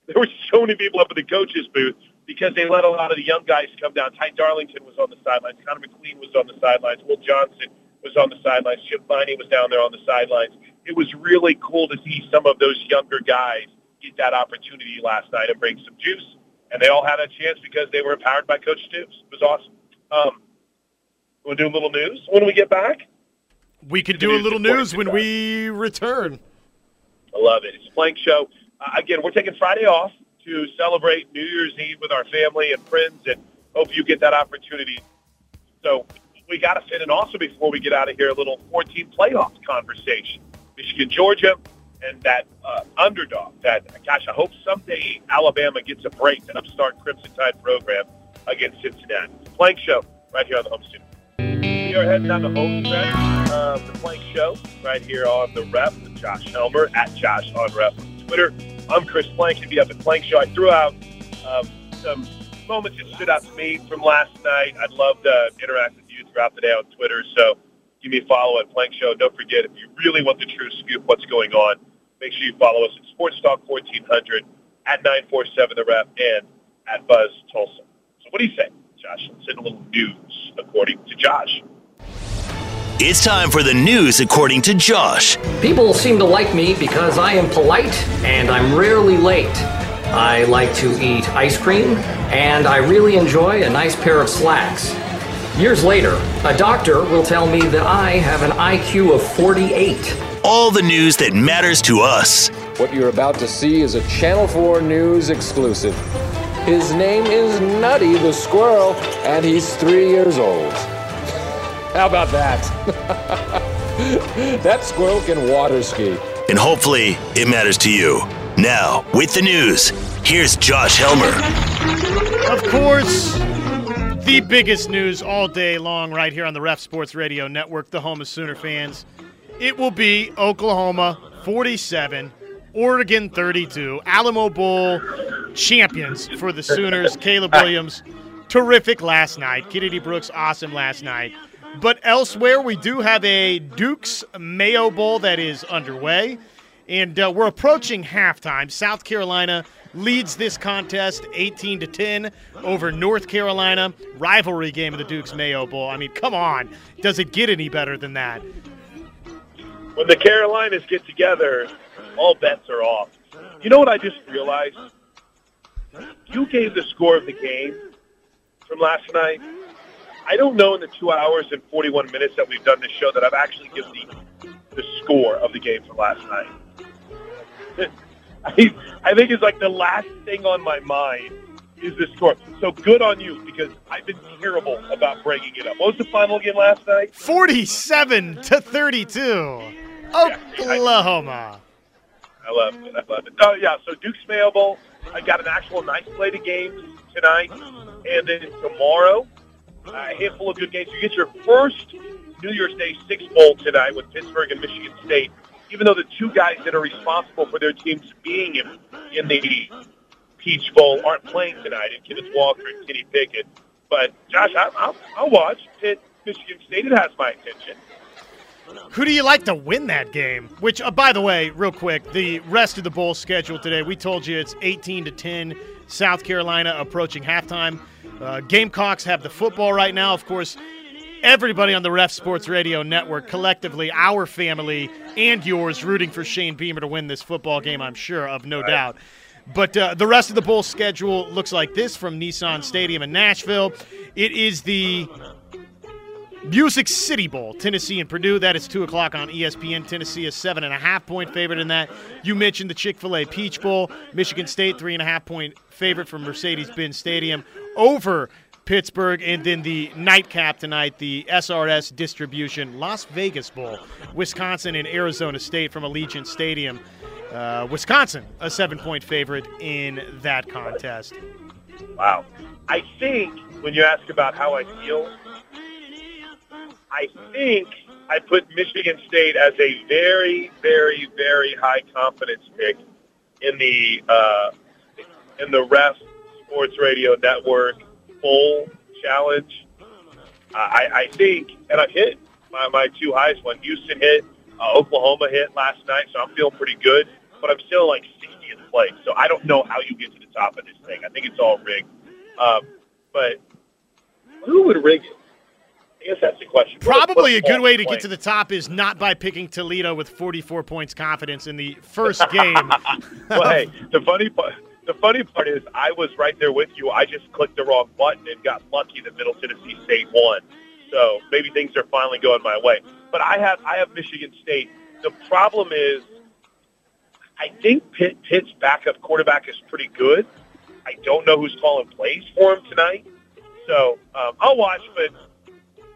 There were so many people up in the coaches' booth because they let a lot of the young guys come down. Ty Darlington was on the sidelines. Connor McLean was on the sidelines. Will Johnson was on the sidelines. Chip Viney was down there on the sidelines. It was really cool to see some of those younger guys get that opportunity last night and bring some juice. And they all had a chance because they were empowered by Coach Stoops. It was awesome. Um, we'll do a little news when we get back. We could do a little news when we return. I love it. It's a Plank Show. Uh, again, we're taking Friday off to celebrate New Year's Eve with our family and friends, and hope you get that opportunity. So we got to fit in also before we get out of here a little 14 playoff conversation. Michigan, Georgia, and that uh, underdog. That gosh, I hope someday Alabama gets a break. That upstart Crimson Tide program against Cincinnati. Plank Show right here on the home studio. We are heading down the home stretch of the Plank Show right here on the Ref with Josh Helmer at Josh on Ref on Twitter. I'm Chris Plank. To be up at Plank Show, I threw out um, some moments that stood out to me from last night. I'd love to interact with you throughout the day on Twitter. So give me a follow at Plank Show. Don't forget, if you really want the true scoop, what's going on, make sure you follow us at Sports Talk 1400 at 947 The Ref and at Buzz Tulsa. So what do you think, Josh? Let's hit a little news according to Josh. It's time for the news according to Josh. People seem to like me because I am polite and I'm rarely late. I like to eat ice cream and I really enjoy a nice pair of slacks. Years later, a doctor will tell me that I have an IQ of 48. All the news that matters to us. What you're about to see is a Channel 4 News exclusive. His name is Nutty the Squirrel, and he's three years old. How about that? that squirrel can water ski. And hopefully, it matters to you. Now, with the news, here's Josh Helmer. Of course, the biggest news all day long right here on the Ref Sports Radio Network, the home of Sooner fans. It will be Oklahoma 47, Oregon 32, Alamo Bowl champions for the Sooners. Caleb Williams, terrific last night. Kennedy Brooks, awesome last night. But elsewhere, we do have a Duke's Mayo Bowl that is underway. And uh, we're approaching halftime. South Carolina leads this contest 18 to 10 over North Carolina. Rivalry game of the Duke's Mayo Bowl. I mean, come on. Does it get any better than that? When the Carolinas get together, all bets are off. You know what I just realized? You gave the score of the game from last night. I don't know in the two hours and 41 minutes that we've done this show that I've actually given the, the score of the game from last night. I, I think it's like the last thing on my mind is the score. So good on you because I've been terrible about breaking it up. What was the final game last night? 47 to 32. Oklahoma. I love it. I love it. Oh, yeah. So Duke's Bowl. I got an actual nice slate of games tonight. And then tomorrow, a handful of good games. You get your first New Year's Day Six Bowl tonight with Pittsburgh and Michigan State. Even though the two guys that are responsible for their teams being in, in the Peach Bowl aren't playing tonight, and Kenneth Walker and Kenny Pickett. But Josh, I, I'll, I'll watch Pitt, Michigan State. It has my attention. Who do you like to win that game? Which, uh, by the way, real quick, the rest of the bowl schedule today, we told you it's 18 to 10. South Carolina approaching halftime. Uh, Gamecocks have the football right now. Of course, everybody on the Ref Sports Radio Network, collectively, our family and yours, rooting for Shane Beamer to win this football game, I'm sure, of no right. doubt. But uh, the rest of the bowl schedule looks like this from Nissan Stadium in Nashville. It is the Music City Bowl, Tennessee and Purdue. That is 2 o'clock on ESPN. Tennessee is 7.5 point favorite in that. You mentioned the Chick fil A Peach Bowl. Michigan State, 3.5 point favorite from Mercedes Benz Stadium over Pittsburgh. And then the nightcap tonight, the SRS Distribution Las Vegas Bowl, Wisconsin and Arizona State from Allegiant Stadium. Uh, Wisconsin, a seven point favorite in that contest. Wow. I think when you ask about how I feel, I think I put Michigan State as a very, very, very high confidence pick in the uh, in the Ref Sports Radio Network Bowl Challenge. I, I think, and I've hit my, my two highest one. Houston hit, uh, Oklahoma hit last night, so I'm feeling pretty good. But I'm still like 60th place, so I don't know how you get to the top of this thing. I think it's all rigged. Um, but who would rig it? I guess that's the question. Probably a good way to get to the top is not by picking Toledo with 44 points confidence in the first game. well, hey, the funny part. The funny part is, I was right there with you. I just clicked the wrong button and got lucky that Middle Tennessee State won. So maybe things are finally going my way. But I have I have Michigan State. The problem is, I think Pitt, Pitt's backup quarterback is pretty good. I don't know who's calling plays for him tonight. So um, I'll watch, but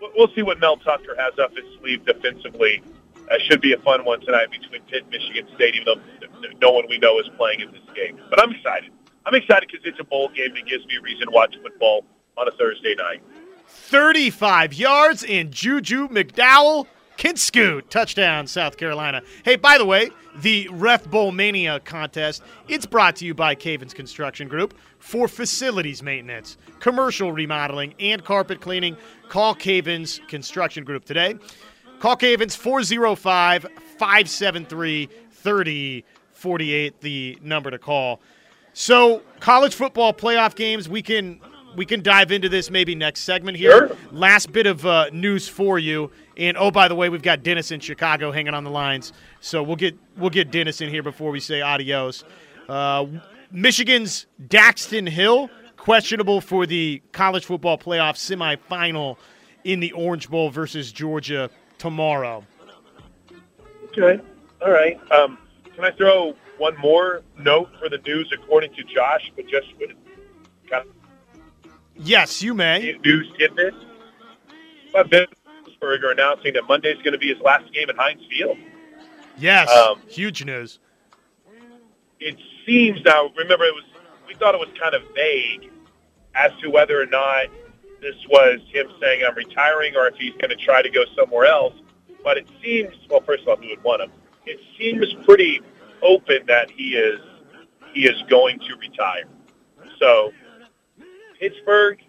we'll- see what Mel Tucker has up his sleeve defensively. That should be a fun one tonight between Pitt and Michigan State, even though no one we know is playing in this game. But I'm excited. I'm excited because it's a bowl game that gives me a reason to watch football on a Thursday night. 35 yards, in Juju McDowell can. Touchdown, South Carolina. Hey, by the way, the Ref Bowl Mania contest, it's brought to you by Cavens Construction Group for facilities maintenance, commercial remodeling, and carpet cleaning. Call Cavens Construction Group today. Call Cavens 405 573 3048, the number to call. So, college football playoff games, we can we can dive into this maybe next segment here. Last bit of uh, news for you, and oh by the way, we've got Dennis in Chicago hanging on the lines, so we'll get we'll get Dennis in here before we say adios. Uh, Michigan's Daxton Hill questionable for the college football playoff semifinal in the Orange Bowl versus Georgia tomorrow. Okay. All right. Um, can I throw one more note for the news according to Josh, but just with kind Yes, you may. of news tidbit? But Ben Roethlisberger announcing that Monday's going to be his last game at Heinz Field. Yes, Um, huge news. it seems now. Remember, it was we thought it was kind of vague as to whether or not this was him saying I'm retiring or if he's going to try to go somewhere else. But it seems well. First of all, who would want him? It seems pretty open that he is he is going to retire. So Pittsburgh,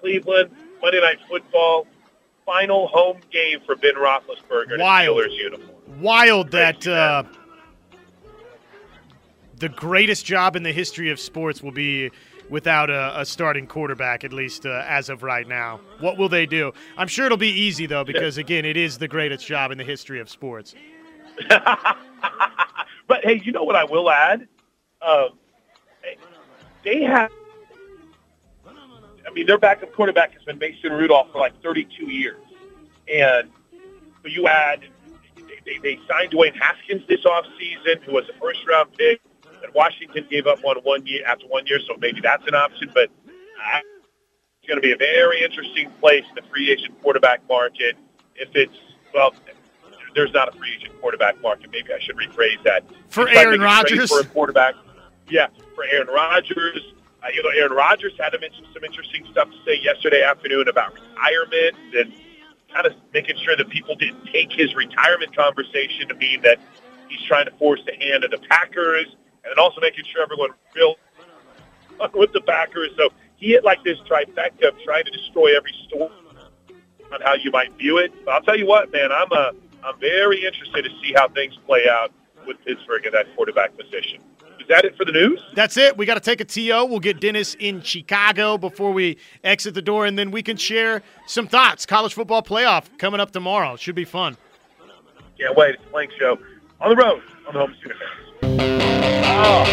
Cleveland, Monday Night Football, final home game for Ben Roethlisberger in. Steelers uniform. Wild that uh, the greatest job in the history of sports will be without a, a starting quarterback, at least uh, as of right now. What will they do? I'm sure it'll be easy, though, because, again, it is the greatest job in the history of sports. But hey, you know what I will add? Um, they have. I mean, their backup quarterback has been Mason Rudolph for like 32 years, and you add. They, they signed Dwayne Haskins this offseason, who was a first round pick, and Washington gave up one one year after one year, so maybe that's an option. But uh, it's going to be a very interesting place in the free agent quarterback market. If it's well, there's not a free agent quarterback market. Maybe I should rephrase that. For Aaron Rodgers? for a quarterback. Yeah, for Aaron Rodgers. Uh, you know, Aaron Rodgers had some interesting stuff to say yesterday afternoon about retirement and kind of making sure that people didn't take his retirement conversation to mean that he's trying to force the hand of the Packers, and also making sure everyone real with the backers. So he hit like this trifecta of trying to destroy every story on how you might view it. But I'll tell you what, man, I'm uh, I'm very interested to see how things play out with Pittsburgh at that quarterback position. Is that it for the news? That's it. We got to take a TO. We'll get Dennis in Chicago before we exit the door, and then we can share some thoughts. College football playoff coming up tomorrow. Should be fun. Can't wait. It's a Plank Show on the road on the home Oh,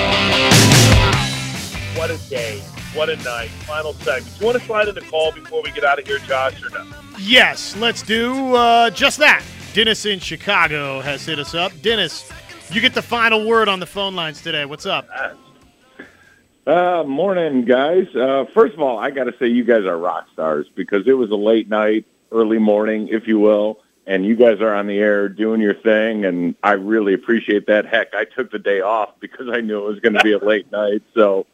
what a day! What a night! Final segment. Do you want to slide in the call before we get out of here, Josh, or no? Yes, let's do uh, just that. Dennis in Chicago has hit us up. Dennis, you get the final word on the phone lines today. What's up? Uh, morning, guys. Uh, first of all, I got to say you guys are rock stars because it was a late night, early morning, if you will, and you guys are on the air doing your thing, and I really appreciate that. Heck, I took the day off because I knew it was going to be a late night. So,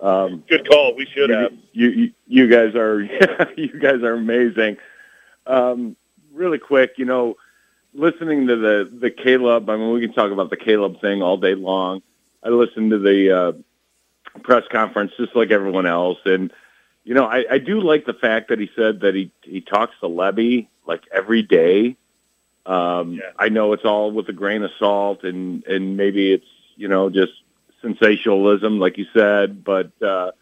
um, Good call. We should have. you, you you guys are you guys are amazing. Um, really quick, you know, listening to the the Caleb. I mean, we can talk about the Caleb thing all day long. I listened to the uh, press conference just like everyone else, and you know, I, I do like the fact that he said that he he talks to Lebby like every day. Um, I know it's all with a grain of salt, and and maybe it's you know just sensationalism, like you said. But uh,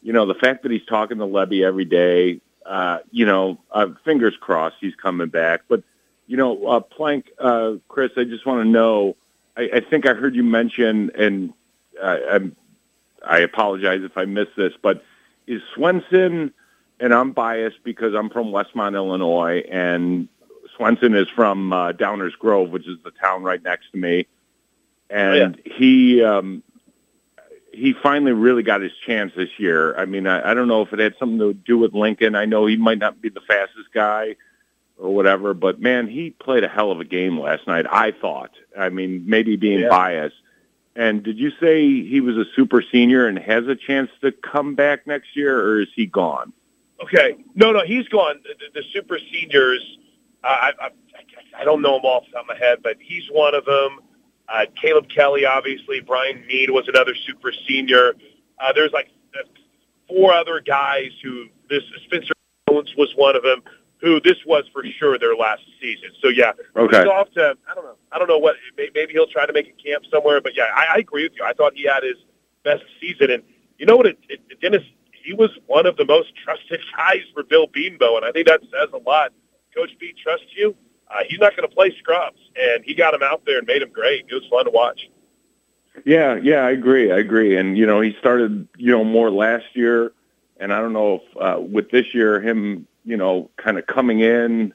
you know, the fact that he's talking to Lebby every day, uh, you know, uh, fingers crossed he's coming back. But you know, uh, Plank, uh, Chris, I just want to know. I, I think I heard you mention, and uh, I'm, I apologize if I missed this, but is Swenson, and I'm biased because I'm from Westmont, Illinois, and Swenson is from uh, Downers Grove, which is the town right next to me, and he um, he finally really got his chance this year. I mean, I, I don't know if it had something to do with Lincoln. I know he might not be the fastest guy or whatever, but man, he played a hell of a game last night. I thought. I mean, maybe being Yeah. biased. And did you say he was a super senior and has a chance to come back next year, or is he gone? Okay. No, no, he's gone. The, the super seniors, uh, I, I, I don't know them off the top of my head, but he's one of them. Uh, Caleb Kelly, obviously. Brian Mead was another super senior. Uh, there's like uh, four other guys who this Spencer Jones was one of them. Who this was for sure their last season. So yeah, Okay. he's off to I don't know. I don't know what maybe he'll try to make a camp somewhere. But yeah, I, I agree with you. I thought he had his best season, and you know what? It, it, Dennis, he was one of the most trusted guys for Bill Bedenbaugh, and I think that says a lot. Coach B trusts you. Uh, he's not going to play scrubs, and he got him out there and made him great. It was fun to watch. Yeah, yeah, I agree. I agree. And you know, he started, you know, more last year, and I don't know if uh, with this year, him, you know, kind of coming in,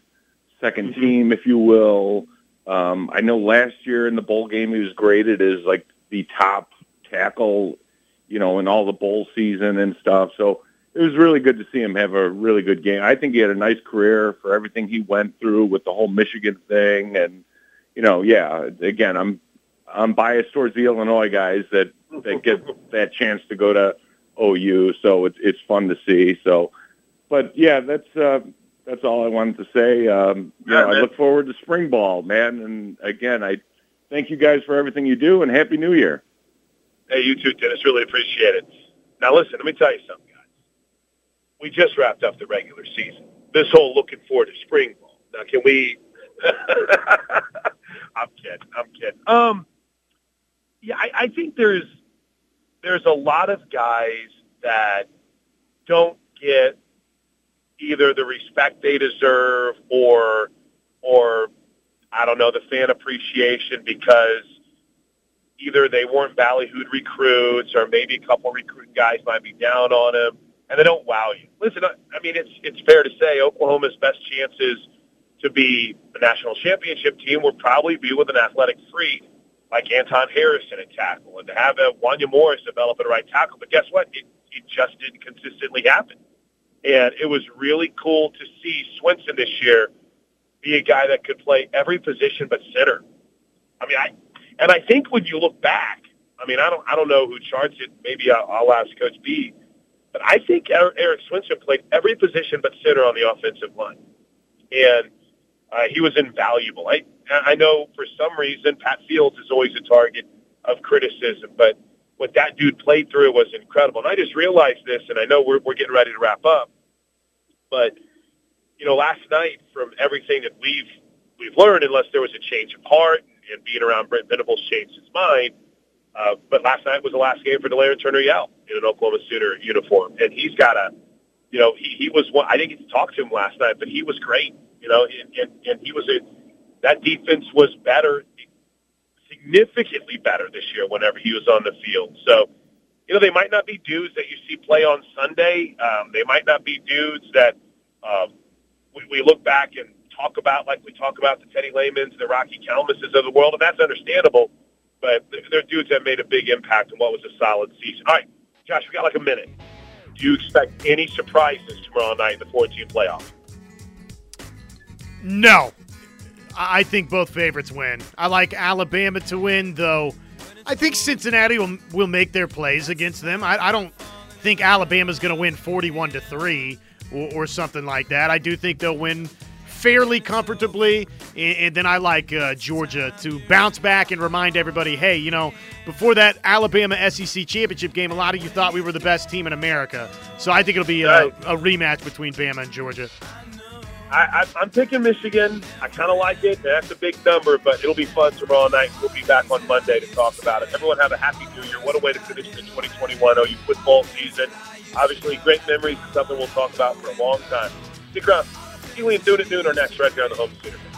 2nd team, if you will. Um, I know last year in the bowl game, he was graded as like the top tackle, you know, in all the bowl season and stuff. So it was really good to see him have a really good game. I think he had a nice career for everything he went through with the whole Michigan thing, and you know, yeah. Again, I'm I'm biased towards the Illinois guys that that get that chance to go to OU, so it's it's fun to see. So, but yeah, that's uh, that's all I wanted to say. Um, you know, I look forward to spring ball, man. And again, I thank you guys for everything you do, and happy New Year. Hey, you too, Dennis. Really appreciate it. Now, listen, let me tell you something, guys. We just wrapped up the regular season. This whole looking forward to spring ball. Now, can we? I'm kidding. I'm kidding. Um, yeah, I, I think there's there's a lot of guys that don't get either the respect they deserve or or I don't know the fan appreciation because either they weren't ballyhooed recruits or maybe a couple recruit guys might be down on them and they don't wow you. Listen, I, mean it's it's fair to say Oklahoma's best chances to be a national championship team would probably be with an athletic freak like Anton Harrison at tackle and to have a Wanya Morris develop at right tackle. But guess what? It, it just didn't consistently happen. And it was really cool to see Swenson this year be a guy that could play every position but center. I mean, I and I think when you look back, I mean, I don't I don't know who charts it. Maybe I'll, I'll ask Coach B. But I think Eric Erik Swenson played every position but center on the offensive line, and uh, he was invaluable. I I know for some reason Pat Fields is always a target of criticism, but what that dude played through was incredible. And I just realized this, and I know we're we're getting ready to wrap up, but you know, last night from everything that we've we've learned, unless there was a change of heart and being around Brent Venables changed his mind. Uh, but last night was the last game for Delarrin Turner-Yell in an Oklahoma Sooner uniform, and he's got a, you know, he, he was one. I didn't get to talk to him last night, but he was great. You know, and, and, and he was a that defense was better, significantly better this year whenever he was on the field. So, you know, they might not be dudes that you see play on Sunday. Um, they might not be dudes that um, we, we look back and talk about like we talk about the Teddy Lehman's, the Rocky Calmuses of the world, and that's understandable. But they're- dudes that made a big impact in what was a solid season. All right, Josh, we got like a minute. Do you expect any surprises tomorrow night in the 14 playoff? No. I I think both favorites win. I like Alabama to win, though. I think Cincinnati will, will make their plays against them. I, I don't think Alabama's going to win 41 to 3 or, or something like that. I do think they'll win fairly comfortably. And, and then I like uh, Georgia to bounce back and remind everybody hey, you know, before that Alabama SEC championship game, a lot of you thought we were the best team in America. So I think it'll be a, a rematch between Bama and Georgia. I, I, I'm picking Michigan. I kind of like it. That's a big number, but it'll be fun tomorrow night. We'll be back on Monday to talk about it. Everyone have a happy New Year. What a way to finish the 2021 OU football season. Obviously, great memories. And something we'll talk about for a long time. Stick around. Keely and Doon at noon are next right here on the Home Center.